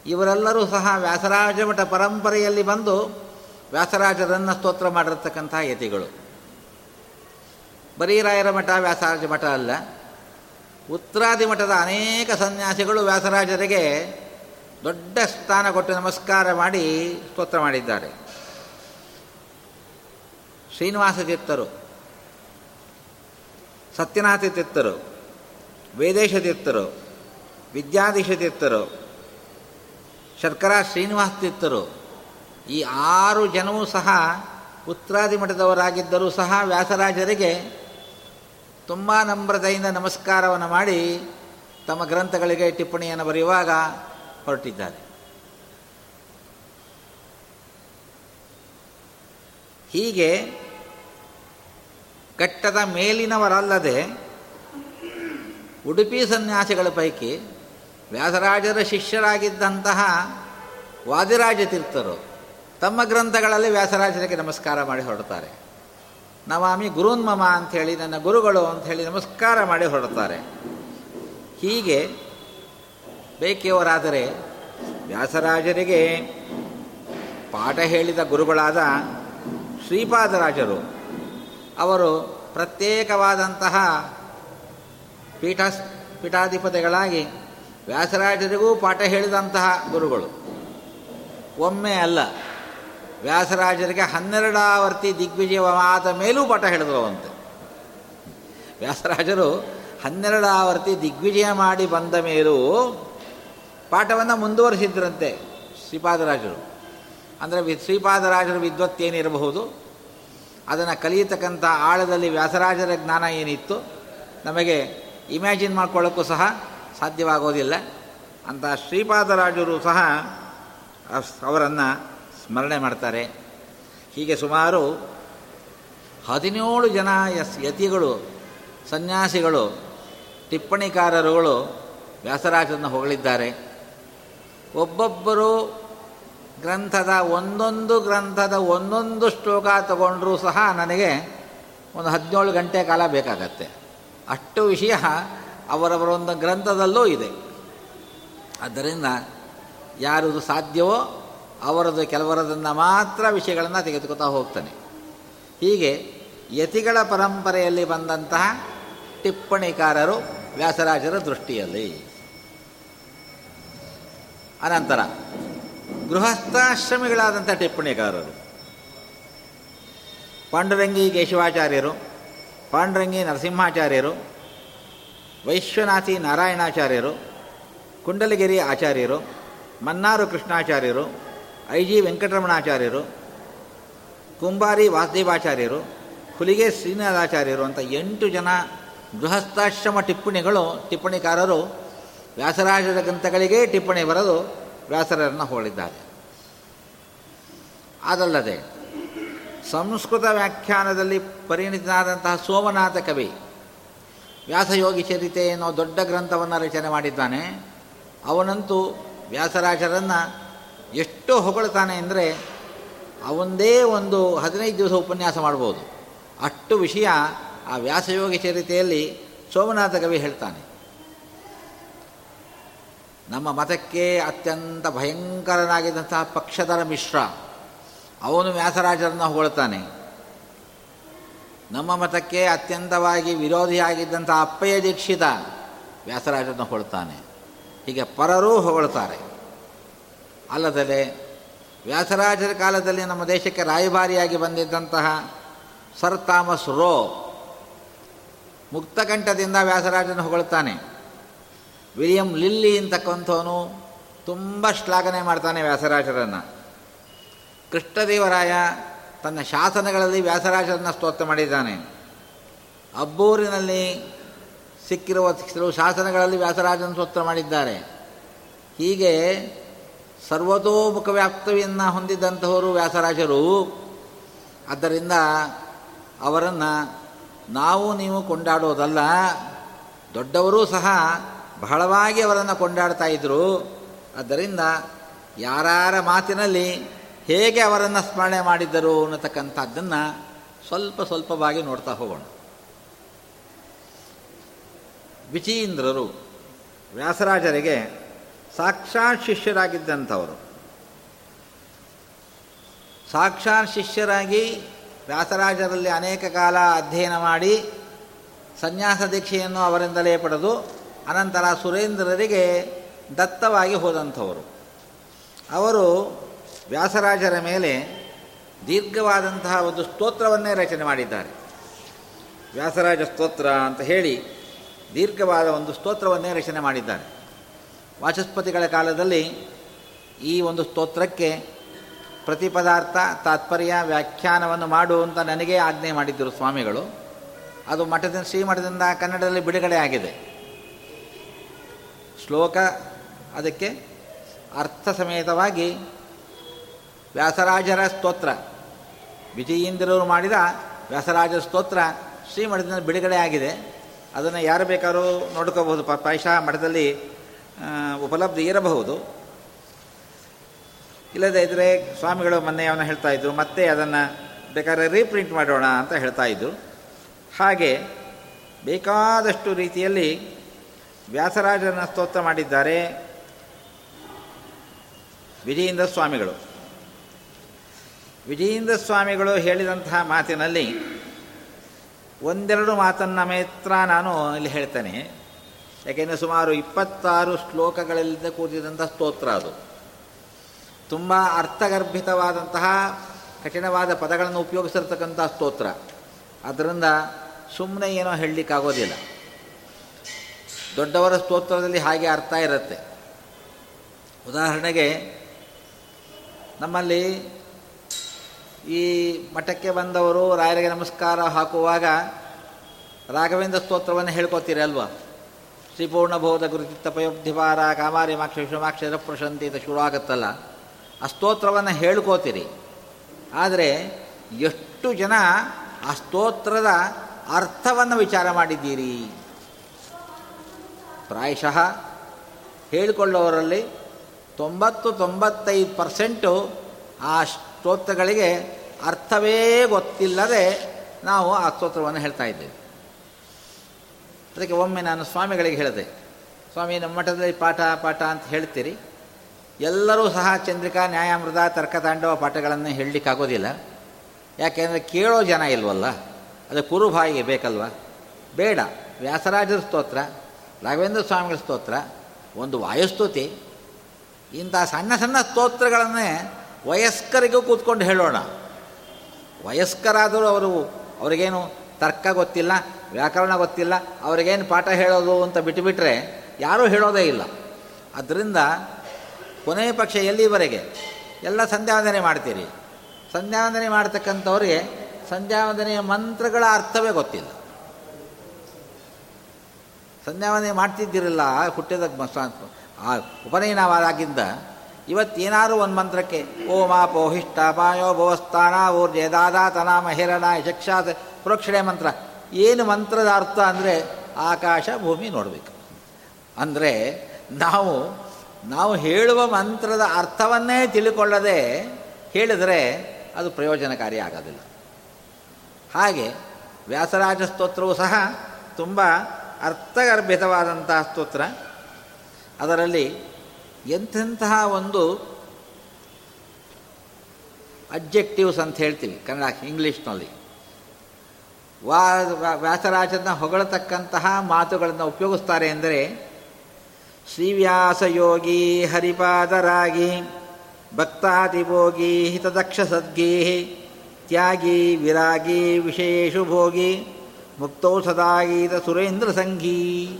ಇವರೆಲ್ಲರೂ ಸಹ ವ್ಯಾಸರಾಜ ಮಠ ಪರಂಪರೆಯಲ್ಲಿ ಬಂದು ವ್ಯಾಸರಾಜರನ್ನು ಸ್ತೋತ್ರ ಮಾಡಿರ್ತಕ್ಕಂಥ ಯತಿಗಳು. ಬರೀ ರಾಯರ ಮಠ, ವ್ಯಾಸರಾಜ ಮಠ ಅಲ್ಲ. ಉತ್ತರಾದಿ ಮಠದ ಅನೇಕ ಸನ್ಯಾಸಿಗಳು ವ್ಯಾಸರಾಜರಿಗೆ ದೊಡ್ಡ ಸ್ಥಾನ ಕೊಟ್ಟು ನಮಸ್ಕಾರ ಮಾಡಿ ಸ್ತೋತ್ರ ಮಾಡಿದ್ದಾರೆ. ಶ್ರೀನಿವಾಸ ತೀರ್ಥರು ಸತ್ಯನಾಥ ತೀರ್ಥರು ವೇದೇಶ ತೀರ್ಥರು ವಿದ್ಯಾಧೀಶ ತೀರ್ಥರು ಶರ್ಕರ ಶ್ರೀನಿವಾಸ ತೀರ್ಥರು ಈ ಆರು ಜನವೂ ಸಹ ಉತ್ತರಾದಿ ಮಠದವರಾಗಿದ್ದರೂ ಸಹ ವ್ಯಾಸರಾಜರಿಗೆ ತುಂಬ ನಮ್ರತೆಯಿಂದ ನಮಸ್ಕಾರವನ್ನು ಮಾಡಿ ತಮ್ಮ ಗ್ರಂಥಗಳಿಗೆ ಟಿಪ್ಪಣಿಯನ್ನು ಬರೆಯುವಾಗ ಹೊರಟಿದ್ದಾರೆ. ಹೀಗೆ ಘಟ್ಟದ ಮೇಲಿನವರಲ್ಲದೆ ಉಡುಪಿ ಸನ್ಯಾಸಿಗಳ ಪೈಕಿ ವ್ಯಾಸರಾಜರ ಶಿಷ್ಯರಾಗಿದ್ದಂತಹ ವಾದಿರಾಜ ತೀರ್ಥರು ತಮ್ಮ ಗ್ರಂಥಗಳಲ್ಲಿ ವ್ಯಾಸರಾಜರಿಗೆ ನಮಸ್ಕಾರ ಮಾಡಿ ಹೊರಡ್ತಾರೆ. ನವಾಮಿ ಗುರುನ್ಮಮ ಅಂಥೇಳಿ ನನ್ನ ಗುರುಗಳು ಅಂಥೇಳಿ ನಮಸ್ಕಾರ ಮಾಡಿ ಹೊರಡ್ತಾರೆ. ಹೀಗೆ ಬೇಕಿಯವರಾದರೆ ವ್ಯಾಸರಾಜರಿಗೆ ಪಾಠ ಹೇಳಿದ ಗುರುಗಳಾದ ಶ್ರೀಪಾದರಾಜರು ಅವರು ಪ್ರತ್ಯೇಕವಾದಂತಹ ಪೀಠ ಪೀಠಾಧಿಪತಿಗಳಾಗಿ ವ್ಯಾಸರಾಜರಿಗೂ ಪಾಠ ಹೇಳಿದಂತಹ ಗುರುಗಳು. ಒಮ್ಮೆ ಅಲ್ಲ, ವ್ಯಾಸರಾಜರಿಗೆ ಹನ್ನೆರಡಾವರ್ತಿ ದಿಗ್ವಿಜಯವಾದ ಮೇಲೂ ಪಾಠ ಹೇಳಿದವಂತೆ ವ್ಯಾಸರಾಜರು ಹನ್ನೆರಡಾವರ್ತಿ ದಿಗ್ವಿಜಯ ಮಾಡಿ ಬಂದ ಮೇಲೂ ಪಾಠವನ್ನು ಮುಂದುವರಿಸಿದ್ರಂತೆ ಶ್ರೀಪಾದರಾಜರು. ಅಂದರೆ ವಿ, ಶ್ರೀಪಾದರಾಜರ ವಿದ್ವತ್ತೇನಿರಬಹುದು ಅದನ್ನು ಕಲಿಯತಕ್ಕಂಥ ಆಳದಲ್ಲಿ ವ್ಯಾಸರಾಜರ ಜ್ಞಾನ ಏನಿತ್ತು, ನಮಗೆ ಇಮ್ಯಾಜಿನ್ ಮಾಡ್ಕೊಳ್ಳೋಕ್ಕೂ ಸಹ ಸಾಧ್ಯವಾಗೋದಿಲ್ಲ. ಅಂತ ಶ್ರೀಪಾದರಾಜರು ಸಹ ಅವರನ್ನು ಸ್ಮರಣೆ ಮಾಡ್ತಾರೆ. ಹೀಗೆ ಸುಮಾರು ಹದಿನೇಳು ಜನ ಎಸ್ ಯತಿಗಳು, ಸನ್ಯಾಸಿಗಳು, ಟಿಪ್ಪಣಿಕಾರರುಗಳು ವ್ಯಾಸರಾಜರನ್ನು ಹೊಗಳಿದ್ದಾರೆ. ಒಬ್ಬೊಬ್ಬರು ಗ್ರಂಥದ ಒಂದೊಂದು ಗ್ರಂಥದ ಒಂದೊಂದು ಶ್ಲೋಕ ತಗೊಂಡರೂ ಸಹ ನನಗೆ ಒಂದು ಹದಿನೇಳು ಗಂಟೆ ಕಾಲ ಬೇಕಾಗತ್ತೆ. ಅಷ್ಟು ವಿಷಯ ಅವರವರ ಒಂದು ಗ್ರಂಥದಲ್ಲೂ ಇದೆ. ಆದ್ದರಿಂದ ಯಾರದು ಸಾಧ್ಯವೋ ಅವರದು ಕೆಲವರದನ್ನು ಮಾತ್ರ ವಿಷಯಗಳನ್ನು ತೆಗೆದುಕೊತಾ ಹೋಗ್ತಾನೆ. ಹೀಗೆ ಯತಿಗಳ ಪರಂಪರೆಯಲ್ಲಿ ಬಂದಂತಹ ಟಿಪ್ಪಣಿಕಾರರು ವ್ಯಾಸರಾಜರ ದೃಷ್ಟಿಯಲ್ಲಿ. ಅನಂತರ ಗೃಹಸ್ಥಾಶ್ರಮಿಗಳಾದಂಥ ಟಿಪ್ಪಣಿಕಾರರು. ಪಾಂಡುರಂಗಿ ಕೇಶವಾಚಾರ್ಯರು, ಪಾಂಡುರಂಗಿ ನರಸಿಂಹಾಚಾರ್ಯರು ವೈಶ್ವನಾಥಿ ನಾರಾಯಣಾಚಾರ್ಯರು, ಕುಂಡಲಗಿರಿ ಆಚಾರ್ಯರು, ಮನ್ನಾರು ಕೃಷ್ಣಾಚಾರ್ಯರು ಐ ಜಿ ವೆಂಕಟರಮಣಾಚಾರ್ಯರು, ಕುಂಬಾರಿ ವಾಸುದೇವಾಚಾರ್ಯರು, ಹುಲಿಗೆ ಶ್ರೀನಾಥಾಚಾರ್ಯರು ಅಂತ ಎಂಟು ಜನ ಗೃಹಸ್ಥಾಶ್ರಮ ಟಿಪ್ಪಣಿಗಳು ಟಿಪ್ಪಣಿಕಾರರು, ವ್ಯಾಸರಾಜರ ಗ್ರಂಥಗಳಿಗೆ ಟಿಪ್ಪಣಿ ಬರೆದು ವ್ಯಾಸರನ್ನು ಹೋಳಿದ್ದಾರೆ ಅದಲ್ಲದೆ ಸಂಸ್ಕೃತ ವ್ಯಾಖ್ಯಾನದಲ್ಲಿ ಪರಿಣಿತನಾದಂತಹ ಸೋಮನಾಥ ಕವಿ ವ್ಯಾಸಯೋಗಿ ಚರಿತೆ ಅನ್ನೋ ದೊಡ್ಡ ಗ್ರಂಥವನ್ನು ರಚನೆ ಮಾಡಿದ್ದಾನೆ. ಅವನಂತೂ ವ್ಯಾಸರಾಜರನ್ನು ಎಷ್ಟು ಹೊಗಳ್ತಾನೆ ಅಂದರೆ ಅವನದೇ ಒಂದು ಹದಿನೈದು ದಿವಸ ಉಪನ್ಯಾಸ ಮಾಡ್ಬೋದು. ಅಷ್ಟು ವಿಷಯ ಆ ವ್ಯಾಸಯೋಗಿ ಚರಿತೆಯಲ್ಲಿ ಸೋಮನಾಥ ಕವಿ ಹೇಳ್ತಾನೆ. ನಮ್ಮ ಮತಕ್ಕೆ ಅತ್ಯಂತ ಭಯಂಕರನಾಗಿದ್ದಂತಹ ಪಕ್ಷಧರ ಮಿಶ್ರ, ಅವನು ವ್ಯಾಸರಾಜರನ್ನು ಹೊಗಳ್ತಾನೆ. ನಮ್ಮ ಮತಕ್ಕೆ ಅತ್ಯಂತವಾಗಿ ವಿರೋಧಿಯಾಗಿದ್ದಂಥ ಅಪ್ಪಯ್ಯ ದೀಕ್ಷಿತ ವ್ಯಾಸರಾಜರನ್ನು ಹೊಳ್ತಾನೆ ಹೀಗೆ ಪರರೂ ಹೊಗಳ್ತಾರೆ. ಅಲ್ಲದೆ ವ್ಯಾಸರಾಜರ ಕಾಲದಲ್ಲಿ ನಮ್ಮ ದೇಶಕ್ಕೆ ರಾಯಭಾರಿಯಾಗಿ ಬಂದಿದ್ದಂತಹ ಸರ್ ಥಾಮಸ್ ರೋ ಮುಕ್ತಕಂಠದಿಂದ ವ್ಯಾಸರಾಜನ ಹೊಗಳ್ತಾನೆ. ವಿಲಿಯಂ ಲಿಲ್ಲಿ ಅಂತಕ್ಕಂಥವನು ತುಂಬ ಶ್ಲಾಘನೆ ಮಾಡ್ತಾನೆ ವ್ಯಾಸರಾಜರನ್ನು. ಕೃಷ್ಣದೇವರಾಯ ತನ್ನ ಶಾಸನಗಳಲ್ಲಿ ವ್ಯಾಸರಾಜರನ್ನು ಸ್ತೋತ್ರ ಮಾಡಿದ್ದಾನೆ. ಅಬ್ಬೂರಿನಲ್ಲಿ ಸಿಕ್ಕಿರುವ ಕೆಲವು ಶಾಸನಗಳಲ್ಲಿ ವ್ಯಾಸರಾಜನ ಸ್ತೋತ್ರ ಮಾಡಿದ್ದಾರೆ. ಹೀಗೆ ಸರ್ವತೋಮುಖ ವ್ಯಾಪ್ತವಿಯನ್ನು ಹೊಂದಿದ್ದಂಥವರು ವ್ಯಾಸರಾಜರು. ಆದ್ದರಿಂದ ಅವರನ್ನು ನಾವು ನೀವು ಕೊಂಡಾಡೋದಲ್ಲ, ದೊಡ್ಡವರೂ ಸಹ ಬಹಳವಾಗಿ ಅವರನ್ನು ಕೊಂಡಾಡ್ತಾ ಇದ್ದರು ಆದ್ದರಿಂದ ಯಾರ ಮಾತಿನಲ್ಲಿ ಹೇಗೆ ಅವರನ್ನು ಸ್ಮರಣೆ ಮಾಡಿದ್ದರು ಅನ್ನತಕ್ಕಂಥದ್ದನ್ನು ಸ್ವಲ್ಪ ಸ್ವಲ್ಪವಾಗಿ ನೋಡ್ತಾ ಹೋಗೋಣ. ವಿಚೀಂದ್ರರು ವ್ಯಾಸರಾಜರಿಗೆ ಸಾಕ್ಷಾತ್ ಶಿಷ್ಯರಾಗಿದ್ದಂಥವರು. ಸಾಕ್ಷಾತ್ ಶಿಷ್ಯರಾಗಿ ವ್ಯಾಸರಾಜರಲ್ಲಿ ಅನೇಕ ಕಾಲ ಅಧ್ಯಯನ ಮಾಡಿ ಸನ್ಯಾಸ ದೀಕ್ಷೆಯನ್ನು ಅವರಿಂದಲೇ ಪಡೆದು ಅನಂತರ ಸುರೇಂದ್ರರಿಗೆ ದತ್ತವಾಗಿ ಹೋದಂಥವರು. ಅವರು ವ್ಯಾಸರಾಜರ ಮೇಲೆ ದೀರ್ಘವಾದಂತಹ ಒಂದು ಸ್ತೋತ್ರವನ್ನೇ ರಚನೆ ಮಾಡಿದ್ದಾರೆ. ವ್ಯಾಸರಾಜ ಸ್ತೋತ್ರ ಅಂತ ಹೇಳಿ ದೀರ್ಘವಾದ ಒಂದು ಸ್ತೋತ್ರವನ್ನೇ ರಚನೆ ಮಾಡಿದ್ದಾರೆ. ವಾಚಸ್ಪತಿಗಳ ಕಾಲದಲ್ಲಿ ಈ ಒಂದು ಸ್ತೋತ್ರಕ್ಕೆ ಪ್ರತಿಪದಾರ್ಥ ತಾತ್ಪರ್ಯ ವ್ಯಾಖ್ಯಾನವನ್ನು ಮಾಡು ಅಂತ ನನಗೇ ಆಜ್ಞೆ ಮಾಡಿದ್ದರು ಸ್ವಾಮಿಗಳು. ಅದು ಮಠದಿಂದ, ಶ್ರೀಮಠದಿಂದ ಕನ್ನಡದಲ್ಲಿ ಬಿಡುಗಡೆ ಆಗಿದೆ. ಶ್ಲೋಕ ಅದಕ್ಕೆ ಅರ್ಥ ಸಮೇತವಾಗಿ ವ್ಯಾಸರಾಜರ ಸ್ತೋತ್ರ. ವಿಜಯೀಂದ್ರರು ಮಾಡಿದ ವ್ಯಾಸರಾಜ ಸ್ತೋತ್ರ ಶ್ರೀಮಠದಿಂದ ಬಿಡುಗಡೆ ಆಗಿದೆ. ಅದನ್ನು ಯಾರು ಬೇಕಾದ್ರೂ ನೋಡ್ಕೋಬಹುದು. ಪ್ರಾಯಶಃ ಮಠದಲ್ಲಿ ಉಪಲಬ್ಧಿ ಇರಬಹುದು. ಇಲ್ಲದೇ ಇದ್ದರೆ ಸ್ವಾಮಿಗಳು ಮೊನ್ನೆ ಅವನ್ನ ಹೇಳ್ತಾ ಇದ್ರು. ಮತ್ತೆ ಅದನ್ನು ಬೇಕಾದ್ರೆ ರೀಪ್ರಿಂಟ್ ಮಾಡೋಣ ಅಂತ ಹೇಳ್ತಾ ಇದ್ರು. ಹಾಗೆ ಬೇಕಾದಷ್ಟು ರೀತಿಯಲ್ಲಿ ವ್ಯಾಸರಾಜನ ಸ್ತೋತ್ರ ಮಾಡಿದ್ದಾರೆ ವಿಜಯೇಂದ್ರ ಸ್ವಾಮಿಗಳು. ವಿಜಯೇಂದ್ರ ಸ್ವಾಮಿಗಳು ಹೇಳಿದಂತಹ ಮಾತಿನಲ್ಲಿ ಒಂದೆರಡು ಮಾತನ್ನು ಮಾತ್ರ ನಾನು ಇಲ್ಲಿ ಹೇಳ್ತೇನೆ. ಯಾಕೆಂದರೆ ಸುಮಾರು ಇಪ್ಪತ್ತಾರು ಶ್ಲೋಕಗಳಿಂದ ಕೂತಿದಂಥ ಸ್ತೋತ್ರ ಅದು. ತುಂಬ ಅರ್ಥಗರ್ಭಿತವಾದಂತಹ ಕಠಿಣವಾದ ಪದಗಳನ್ನು ಉಪಯೋಗಿಸಿರ್ತಕ್ಕಂಥ ಸ್ತೋತ್ರ. ಅದರಿಂದ ಸುಮ್ಮನೆ ಏನೋ ಹೇಳಲಿಕ್ಕಾಗೋದಿಲ್ಲ. ದೊಡ್ಡವರ ಸ್ತೋತ್ರದಲ್ಲಿ ಹಾಗೆ ಅರ್ಥ ಇರುತ್ತೆ. ಉದಾಹರಣೆಗೆ ನಮ್ಮಲ್ಲಿ ಈ ಮಠಕ್ಕೆ ಬಂದವರು ರಾಯರಿಗೆ ನಮಸ್ಕಾರ ಹಾಕುವಾಗ ರಾಘವೇಂದ್ರ ಸ್ತೋತ್ರವನ್ನು ಹೇಳ್ಕೊತೀರಿ ಅಲ್ವಾ? ಶ್ರೀಪೂರ್ಣಬೋಧ ಗುರುಚಿತ್ತಪಯೋಬ್ಧಿವಾರ ಕಾಮಾರಿ ಮಾಕ್ಷ ವಿಶ್ವಮಾಕ್ಷರ ಪ್ರಶಾಂತಿ ಅಂತ ಶುರು ಆಗುತ್ತಲ್ಲ. ಆ ಸ್ತೋತ್ರವನ್ನು ಹೇಳ್ಕೋತೀರಿ. ಆದರೆ ಎಷ್ಟು ಜನ ಆ ಸ್ತೋತ್ರದ ಅರ್ಥವನ್ನು ವಿಚಾರ ಮಾಡಿದ್ದೀರಿ? ಪ್ರಾಯಶಃ ಹೇಳಿಕೊಳ್ಳೋರಲ್ಲಿ ತೊಂಬತ್ತು ತೊಂಬತ್ತೈದು ಪರ್ಸೆಂಟು ಆ ಸ್ತೋತ್ರಗಳಿಗೆ ಅರ್ಥವೇ ಗೊತ್ತಿಲ್ಲದೆ ನಾವು ಆ ಸ್ತೋತ್ರವನ್ನು ಹೇಳ್ತಾ ಇದ್ದೇವೆ. ಅದಕ್ಕೆ ಒಮ್ಮೆ ನಾನು ಸ್ವಾಮಿಗಳಿಗೆ ಹೇಳಿದೆ, ಸ್ವಾಮಿ ನಮ್ಮ ಮಠದಲ್ಲಿ ಪಾಠ ಪಾಠ ಅಂತ ಹೇಳ್ತೀರಿ. ಎಲ್ಲರೂ ಸಹ ಚಂದ್ರಿಕಾ, ನ್ಯಾಯಾಮೃತ, ತರ್ಕತಾಂಡವ ಪಾಠಗಳನ್ನು ಹೇಳಲಿಕ್ಕಾಗೋದಿಲ್ಲ. ಯಾಕೆಂದರೆ ಕೇಳೋ ಜನ ಇಲ್ವಲ್ಲ, ಅದು ಕುರುಭಾಯಿಗೆ ಬೇಕಲ್ವ? ಬೇಡ, ವ್ಯಾಸರಾಜರ ಸ್ತೋತ್ರ, ರಾಘವೇಂದ್ರ ಸ್ವಾಮಿಗಳ ಸ್ತೋತ್ರ, ಒಂದು ವಾಯುಸ್ತುತಿ, ಇಂಥ ಸಣ್ಣ ಸಣ್ಣ ಸ್ತೋತ್ರಗಳನ್ನೇ ವಯಸ್ಕರಿಗೂ ಕೂತ್ಕೊಂಡು ಹೇಳೋಣ. ವಯಸ್ಕರಾದರೂ ಅವರು, ಅವರಿಗೇನು ತರ್ಕ ಗೊತ್ತಿಲ್ಲ, ವ್ಯಾಕರಣ ಗೊತ್ತಿಲ್ಲ, ಅವ್ರಿಗೇನು ಪಾಠ ಹೇಳೋದು ಅಂತ ಬಿಟ್ಟುಬಿಟ್ರೆ ಯಾರೂ ಹೇಳೋದೇ ಇಲ್ಲ. ಅದರಿಂದ ಕೊನೆಯ ಪಕ್ಷ ಎಲ್ಲಿವರೆಗೆ? ಎಲ್ಲ ಸಂಧ್ಯಾವಂದನೆ ಮಾಡ್ತೀರಿ. ಸಂಧ್ಯಾವಂದನೆ ಮಾಡ್ತಕ್ಕಂಥವ್ರಿಗೆ ಸಂಧ್ಯಾವಂದನೆಯ ಮಂತ್ರಗಳ ಅರ್ಥವೇ ಗೊತ್ತಿಲ್ಲ. ಸಂಧ್ಯಾವಂದನೆ ಮಾಡ್ತಿದ್ದಿರಲ್ಲ ಹುಟ್ಟಿದ ಆ ಉಪನಯನವಾದಾಗಿಂದ ಇವತ್ತೇನಾದ್ರು ಒಂದು ಮಂತ್ರಕ್ಕೆ ಓಮ ಪೋಹಿಷ್ಟ ಪಾಯೋ ಭವಸ್ಥಾನ ಊರ್ಜೆ ದಾದಾ ತನಾ ಮಹಿರಣ ಯಕ್ಷಾತ್ ಪ್ರೋಕ್ಷಣೆ ಮಂತ್ರ. ಏನು ಮಂತ್ರದ ಅರ್ಥ ಅಂದರೆ ಆಕಾಶ ಭೂಮಿ ನೋಡಬೇಕು. ಅಂದರೆ ನಾವು ನಾವು ಹೇಳುವ ಮಂತ್ರದ ಅರ್ಥವನ್ನೇ ತಿಳ್ಕೊಳ್ಳದೆ ಹೇಳಿದರೆ ಅದು ಪ್ರಯೋಜನಕಾರಿ ಆಗೋದಿಲ್ಲ. ಹಾಗೆ ವ್ಯಾಸರಾಜ ಸ್ತೋತ್ರವು ಸಹ ತುಂಬ ಅರ್ಥಗರ್ಭಿತವಾದಂತಹ ಸ್ತೋತ್ರ. ಅದರಲ್ಲಿ ಎಂಥೆಂತಹ ಒಂದು ಅಬ್ಜೆಕ್ಟಿವ್ಸ್ ಅಂತ ಹೇಳ್ತೀವಿ, ಕನ್ನಡ, ಇಂಗ್ಲೀಷ್ನಲ್ಲಿ. ವಾ ವ್ಯಾಸರಾಜನ ಹೊಗಳತಕ್ಕಂತಹ ಮಾತುಗಳನ್ನು ಉಪಯೋಗಿಸ್ತಾರೆ ಎಂದರೆ ಶ್ರೀವ್ಯಾಸಯೋಗಿ ಹರಿಪಾದರಾಗಿ ಭಕ್ತಾದಿಭೋಗಿ ಹಿತದಕ್ಷ ಸದ್ಗೀ, ತ್ಯಾಗಿ ವಿರಾಗಿ ವಿಶೇಷು ಭೋಗಿ, ಮುಕ್ತೌ ಸದಾಗೀತ ಸುರೇಂದ್ರ ಸಂಘೀ.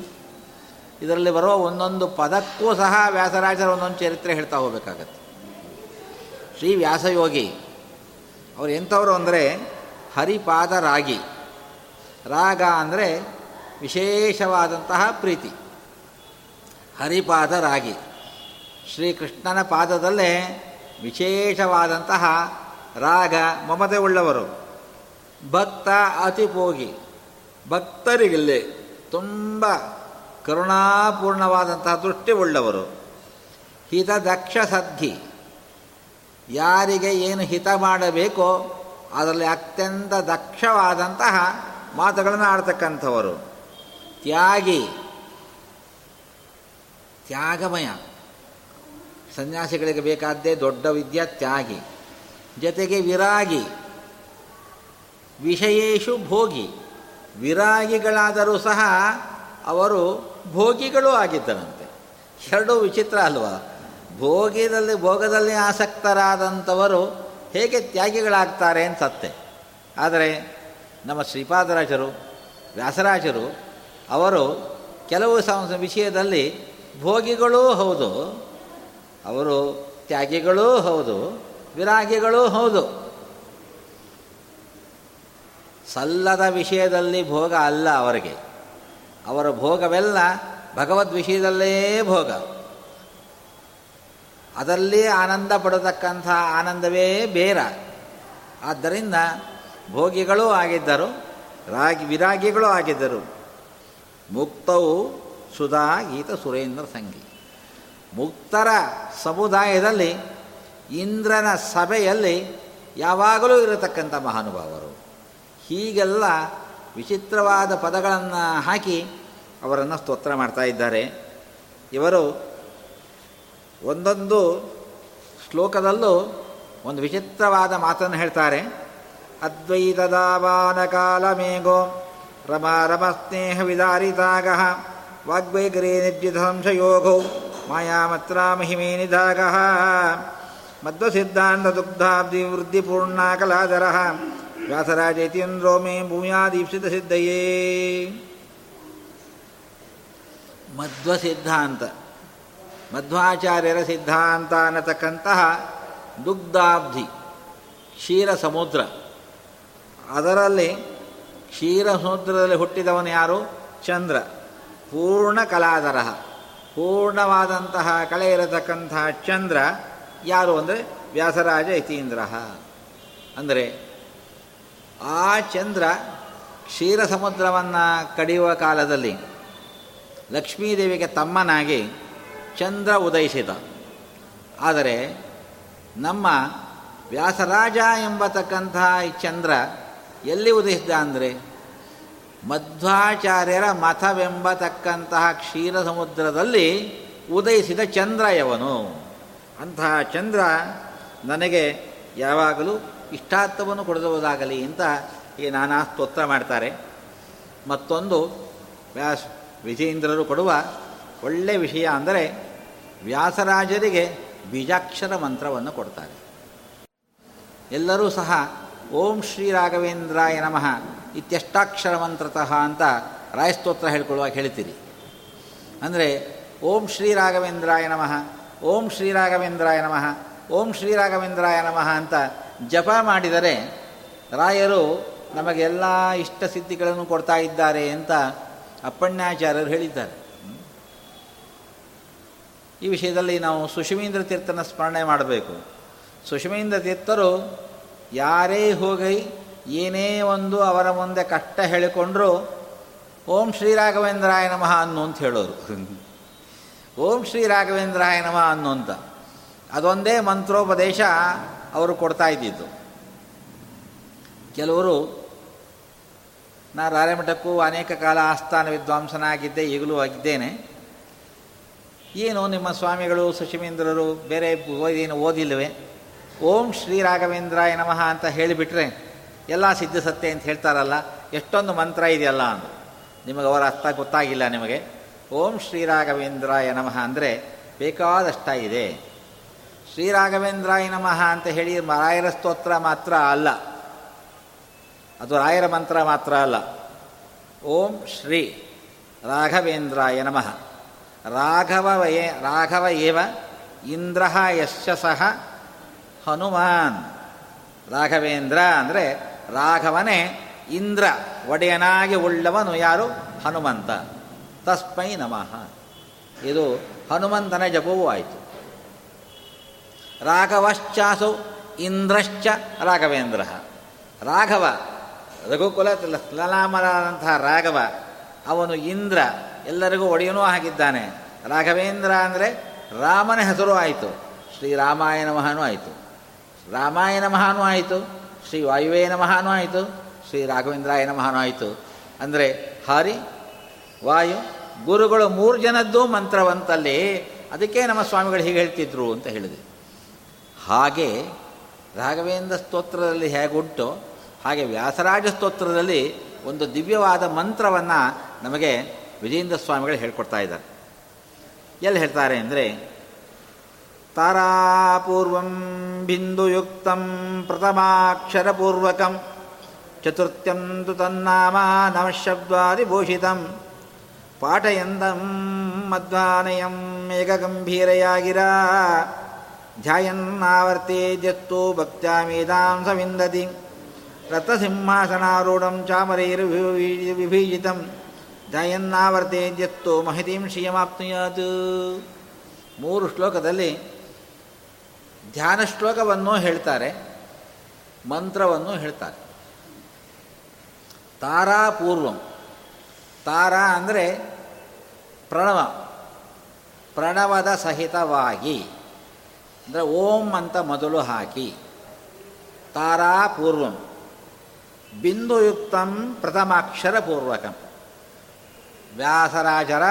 ಇದರಲ್ಲಿ ಬರುವ ಒಂದೊಂದು ಪದಕ್ಕೂ ಸಹ ವ್ಯಾಸರಾಜರ ಒಂದೊಂದು ಚರಿತ್ರೆ ಹೇಳ್ತಾ ಹೋಗಬೇಕಾಗತ್ತೆ. ಶ್ರೀ ವ್ಯಾಸಯೋಗಿ, ಅವರು ಎಂಥವರು ಅಂದರೆ ಹರಿಪಾದ ರಾಗಿ ರಾಗ ಅಂದರೆ ವಿಶೇಷವಾದಂತಹ ಪ್ರೀತಿ. ಹರಿಪಾದ ರಾಗಿ ಶ್ರೀಕೃಷ್ಣನ ಪಾದದಲ್ಲೇ ವಿಶೇಷವಾದಂತಹ ರಾಗ ಮಮತೆ ಉಳ್ಳವರು. ಭಕ್ತ ಅತಿಪೋಗಿ. ಭಕ್ತರಿಗಿಲ್ಲಿ ತುಂಬ ಕರುಣಾಪೂರ್ಣವಾದಂತಹ ದೃಷ್ಟಿ ಉಳ್ಳವರು ಹಿತದಕ್ಷ ಸದ್ಧಿ. ಯಾರಿಗೆ ಏನು ಹಿತ ಮಾಡಬೇಕೋ ಅದರಲ್ಲಿ ಅತ್ಯಂತ ದಕ್ಷವಾದಂತಹ ಮಾತುಗಳನ್ನು ಆಡ್ತಕ್ಕಂಥವರು. ತ್ಯಾಗಿ. ತ್ಯಾಗಮಯ. ಸನ್ಯಾಸಿಗಳಿಗೆ ಬೇಕಾದ್ದೇ ದೊಡ್ಡ ವಿದ್ಯಾ ತ್ಯಾಗಿ. ಜೊತೆಗೆ ವಿರಾಗಿ. ವಿಷಯೇಶು ಭೋಗಿ. ವಿರಾಗಿಗಳಾದರೂ ಸಹ ಅವರು ಭೋಗಿಗಳೂ ಆಗಿದ್ದರಂತೆ. ಎರಡೂ ವಿಚಿತ್ರ ಅಲ್ವಾ? ಭೋಗಿದಲ್ಲಿ, ಭೋಗದಲ್ಲಿ ಆಸಕ್ತರಾದಂಥವರು ಹೇಗೆ ತ್ಯಾಗಿಗಳಾಗ್ತಾರೆ ಅಂತತ್ತೆ ಆದರೆ ನಮ್ಮ ಶ್ರೀಪಾದರಾಜರು, ವ್ಯಾಸರಾಜರು, ಅವರು ಕೆಲವು ವಿಷಯದಲ್ಲಿ ಭೋಗಿಗಳೂ ಹೌದು, ಅವರು ತ್ಯಾಗಿಗಳೂ ಹೌದು, ವಿರಾಗಿಗಳೂ ಹೌದು. ಸಲ್ಲದ ವಿಷಯದಲ್ಲಿ ಭೋಗ ಅಲ್ಲ ಅವರಿಗೆ. ಅವರ ಭೋಗವೆಲ್ಲ ಭಗವದ್ ವಿಷಯದಲ್ಲೇ ಭೋಗ. ಅದರಲ್ಲಿ ಆನಂದ ಪಡತಕ್ಕಂಥ ಆನಂದವೇ ಬೇರ. ಆದ್ದರಿಂದ ಭೋಗಿಗಳೂ ಆಗಿದ್ದರು, ರಾಗಿ ವಿರಾಗಿಗಳೂ ಆಗಿದ್ದರು. ಮುಕ್ತವು ಸುಧಾ ಗೀತ ಸುರೇಂದ್ರ ಸಂಗಿ. ಮುಕ್ತರ ಸಮುದಾಯದಲ್ಲಿ ಇಂದ್ರನ ಸಭೆಯಲ್ಲಿ ಯಾವಾಗಲೂ ಇರತಕ್ಕಂಥ ಮಹಾನುಭಾವರು. ಹೀಗೆಲ್ಲ ವಿಚಿತ್ರವಾದ ಪದಗಳನ್ನು ಹಾಕಿ ಅವರನ್ನು ಸ್ತೋತ್ರ ಮಾಡ್ತಾ ಇದ್ದಾರೆ. ಇವರು ಒಂದೊಂದು ಶ್ಲೋಕದಲ್ಲೂ ಒಂದು ವಿಚಿತ್ರವಾದ ಮಾತನ್ನು ಹೇಳ್ತಾರೆ. ಅದ್ವೈತದಾವಾನ ಕಾಲ ಮೇಘೋ ರಮ ರಮ ಸ್ನೇಹ ವಿದಾರಿತಾಗ ವಾಗ್ವೈಗರೇ ನಿರ್ಜಿತ ಸಂಶಯೋಗೌ ಮಾಯಾಮತ್ರ ಮಹಿಮೇ ನಿಧಾಗ ಮಧ್ವಸಿದ್ಧಾಂತ ದುಗ್ಧಾಬ್ಧಿ ವೃದ್ಧಿಪೂರ್ಣ ಕಲಾಧರ ವ್ಯಾಸರಾಜೇತೀಂದ್ರೋ ಮೇ ಭೂಮ್ಯಾದೀಪ್ಸಿತ ಸಿದ್ಧಯೇ ಮಧ್ವ ಸಿದ್ಧಾಂತ ಮಧ್ವಾಚಾರ್ಯರ ಸಿದ್ಧಾಂತ ಅನ್ನತಕ್ಕಂತಹ ದುಗ್ಧಾಬ್ಧಿ ಕ್ಷೀರ ಸಮುದ್ರ ಅದರಲ್ಲಿ ಕ್ಷೀರ ಸಮುದ್ರದಲ್ಲಿ ಹುಟ್ಟಿದವನು ಯಾರು? ಚಂದ್ರ. ಪೂರ್ಣ ಕಲಾಧರ ಪೂರ್ಣವಾದಂತಹ ಕಳೆ ಇರತಕ್ಕಂತಹ ಚಂದ್ರ ಯಾರು ಅಂದರೆ? ವ್ಯಾಸರಾಜ ಯತೀಂದ್ರ ಅಂದರೆ ಆ ಚಂದ್ರ ಕ್ಷೀರ ಸಮುದ್ರವನ್ನು ಕಡಿಯುವ ಕಾಲದಲ್ಲಿ ಲಕ್ಷ್ಮೀದೇವಿಗೆ ತಮ್ಮನಾಗಿ ಚಂದ್ರ ಉದಯಿಸಿದ. ಆದರೆ ನಮ್ಮ ವ್ಯಾಸರಾಜ ಎಂಬತಕ್ಕಂತಹ ಈ ಚಂದ್ರ ಎಲ್ಲಿ ಉದಯಿಸಿದ ಅಂದರೆ ಮಧ್ವಾಚಾರ್ಯರ ಮತವೆಂಬತಕ್ಕಂತಹ ಕ್ಷೀರ ಸಮುದ್ರದಲ್ಲಿ ಉದಯಿಸಿದ ಚಂದ್ರ ಯವನು. ಅಂತಹ ಚಂದ್ರ ನನಗೆ ಯಾವಾಗಲೂ ಇಷ್ಟಾರ್ಥವನ್ನು ಕೊಡುವುದಾಗಲಿ ಅಂತ ಈ ನಾನಾ ಸ್ತೋತ್ರ ಮಾಡ್ತಾರೆ. ಮತ್ತೊಂದು ವ್ಯಾಸ ವಿಜೇಂದ್ರರು ಕೊಡುವ ಒಳ್ಳೆಯ ವಿಷಯ ಅಂದರೆ ವ್ಯಾಸರಾಜರಿಗೆ ಬೀಜಾಕ್ಷರ ಮಂತ್ರವನ್ನು ಕೊಡ್ತಾರೆ. ಎಲ್ಲರೂ ಸಹ ಓಂ ಶ್ರೀ ರಾಘವೇಂದ್ರಾಯ ನಮಃ ಇತ್ಯಷ್ಟಾಕ್ಷರ ಮಂತ್ರತಃ ಅಂತ ರಾಯಸ್ತೋತ್ರ ಹೇಳ್ಕೊಳ್ಳುವಾಗ ಹೇಳ್ತೀರಿ. ಅಂದರೆ ಓಂ ಶ್ರೀ ರಾಘವೇಂದ್ರಾಯ ನಮಃ, ಓಂ ಶ್ರೀ ರಾಘವೇಂದ್ರಾಯ ನಮಃ, ಓಂ ಶ್ರೀ ರಾಘವೇಂದ್ರಾಯ ನಮಃ ಅಂತ ಜಪ ಮಾಡಿದರೆ ರಾಯರು ನಮಗೆಲ್ಲ ಇಷ್ಟ ಸಿದ್ಧಿಗಳನ್ನು ಕೊಡ್ತಾ ಇದ್ದಾರೆ ಅಂತ ಅಪ್ಪಣ್ಯಾಚಾರ್ಯರು ಹೇಳಿದ್ದಾರೆ. ಈ ವಿಷಯದಲ್ಲಿ ನಾವು ಸುಷಮೀಂದ್ರ ತೀರ್ಥನ ಸ್ಮರಣೆ ಮಾಡಬೇಕು. ಸುಷಮೀಂದ್ರ ತೀರ್ಥರು ಯಾರೇ ಹೋಗಿ ಏನೇ ಒಂದು ಅವರ ಮುಂದೆ ಕಷ್ಟ ಹೇಳಿಕೊಂಡ್ರು ಓಂ ಶ್ರೀ ರಾಘವೇಂದ್ರಾಯ ನಮಃ ಅನ್ನು ಅಂತ ಹೇಳೋರು. ಓಂ ಶ್ರೀ ರಾಘವೇಂದ್ರಾಯ ನಮಃ ಅನ್ನು ಅಂತ. ಅದೊಂದೇ ಮಂತ್ರೋಪದೇಶ ಅವರು ಕೊಡ್ತಾ ಇದ್ದಿದ್ದು. ಕೆಲವರು ನಾ ರಾಯಮಠಕ್ಕೂ ಅನೇಕ ಕಾಲ ಆಸ್ಥಾನ ವಿದ್ವಾಂಸನಾಗಿದ್ದೆ, ಈಗಲೂ ಆಗಿದ್ದೇನೆ. ಏನು ನಿಮ್ಮ ಸ್ವಾಮಿಗಳು ಸುಶಿಮೇಂದ್ರರು ಬೇರೆ ಏನು ಓದಿಲ್ಲವೆ? ಓಂ ಶ್ರೀ ರಾಘವೇಂದ್ರಾಯ ನಮಃ ಅಂತ ಹೇಳಿಬಿಟ್ರೆ ಎಲ್ಲ ಸಿದ್ಧ ಸತ್ಯ ಅಂತ ಹೇಳ್ತಾರಲ್ಲ, ಎಷ್ಟೊಂದು ಮಂತ್ರ ಇದೆಯಲ್ಲ ಅಂತ. ನಿಮಗೆ ಅವರ ಅರ್ಥ ಗೊತ್ತಾಗಿಲ್ಲ ನಿಮಗೆ. ಓಂ ಶ್ರೀ ರಾಘವೇಂದ್ರಾಯ ನಮಃ ಅಂದರೆ ಬೇಕಾದಷ್ಟಾಗಿದೆ. ಶ್ರೀ ರಾಘವೇಂದ್ರಾಯ ನಮಃ ಅಂತ ಹೇಳಿ ಮರಾಯರ ಸ್ತೋತ್ರ ಮಾತ್ರ ಅಲ್ಲ. ಅದು ರಾಯರ ಮಂತ್ರ ಮಾತ್ರ ಅಲ್ಲ. ಓಂ ಶ್ರೀ ರಾಘವೇಂದ್ರಾಯ ನಮಃ. ರಾಘವ ವಯೇ ರಾಘವ ಏವ ಇಂದ್ರ ಯಶಸಃ ಹನುಮಾನ್. ರಾಘವೇಂದ್ರ ಅಂದರೆ ರಾಘವನೇ ಇಂದ್ರ, ಒಡೆಯನಾಗಿ ಉಳ್ಳವನು ಯಾರು? ಹನುಮಂತ. ತಸ್ಮೈ ನಮಃ. ಇದು ಹನುಮಂತನ ಜಪವೂ ಆಯಿತು. ರಾಘವಶ್ಚಾಸು ಇಂದ್ರಶ್ಚ ರಾಘವೇಂದ್ರ. ರಾಘವ ರಘುಕುಲ ಲಲಾಮರಾದಂತಹ ರಾಘವ, ಅವನು ಇಂದ್ರ, ಎಲ್ಲರಿಗೂ ಒಡೆಯನೂ ಆಗಿದ್ದಾನೆ. ರಾಘವೇಂದ್ರ ಅಂದರೆ ರಾಮನ ಹೆಸರು ಆಯಿತು. ಶ್ರೀ ರಾಮಾಯಣ ಮಹಾನೂ ಆಯಿತು. ರಾಮಾಯಣ ಮಹಾನೂ ಆಯಿತು, ಶ್ರೀ ವಾಯುವೇನ ಮಹಾನೂ ಆಯಿತು, ಶ್ರೀ ರಾಘವೇಂದ್ರಾಯನ ಮಹಾನೂ ಆಯಿತು. ಅಂದರೆ ಹರಿ, ವಾಯು, ಗುರುಗಳು ಮೂರು ಜನದ್ದು ಮಂತ್ರವಂತಲ್ಲಿ ಅದಕ್ಕೆ ನಮ್ಮ ಸ್ವಾಮಿಗಳು ಹೀಗೆ ಹೇಳ್ತಿದ್ರು ಅಂತ ಹೇಳಿದೆ. ಹಾಗೆ ರಾಘವೇಂದ್ರ ಸ್ತೋತ್ರದಲ್ಲಿ ಹೇಗುಂಟು ಹಾಗೆ ವ್ಯಾಸರಾಜ ಸ್ತೋತ್ರದಲ್ಲಿ ಒಂದು ದಿವ್ಯವಾದ ಮಂತ್ರವನ್ನು ನಮಗೆ ವಿಜೇಂದ್ರ ಸ್ವಾಮಿಗಳು ಹೇಳ್ಕೊಡ್ತಾ ಇದ್ದಾರೆ. ಎಲ್ಲಿ ಹೇಳ್ತಾರೆ ಅಂದರೆ, ತಾರಾಪೂರ್ವಂ ಬಿಂದುಯುಕ್ತಂ ಪ್ರಥಮಾಕ್ಷರಪೂರ್ವಕಂ ಚತುರ್ಥ್ಯಂ ತು ತನ್ನಾಮ ನಮಶಬ್ದಾದಿಭೂಷಿತಂ ಪಾಠಯಂದಂ ಮಧ್ವಾನಯಂ ಮೇಘಗಂಭೀರಯಾಗಿರ ಧ್ಯಾಯನ್ನಾವರ್ತೇದ್ಯತ್ತು ಭಕ್ತ್ಯಾಮೇದಾಂ ಸವಿಂದತಿ ರಥಸಿಂಹಾಸನಾರೂಢಂ ಚಾಮರೈರ್ವಿಭೀಜಿತಂ ಧ್ಯಾಯನ್ನಾವರ್ತೇದ್ಯತ್ತು ಮಹತೀಂ ಶ್ರೀಯಮಾಪ್ನುಯಾತ್ ಮೂರು ಶ್ಲೋಕದಲ್ಲಿ ಧ್ಯಾನ ಶ್ಲೋಕವನ್ನು ಹೇಳ್ತಾರೆ, ಮಂತ್ರವನ್ನು ಹೇಳ್ತಾರೆ. ತಾರಾಪೂರ್ವಂ ತಾರಾ ಅಂದರೆ ಪ್ರಣವ, ಪ್ರಣವದ ಸಹಿತವಾಗಿ, ಅಂದರೆ ಓಂ ಅಂತ ಮೊದಲು ಹಾಕಿ ತಾರಾಪೂರ್ವಂ ಬಿಂದುಯುಕ್ತಂ ಪ್ರಥಮಾಕ್ಷರ ಪೂರ್ವಕಂ ವ್ಯಾಸರಾಜರ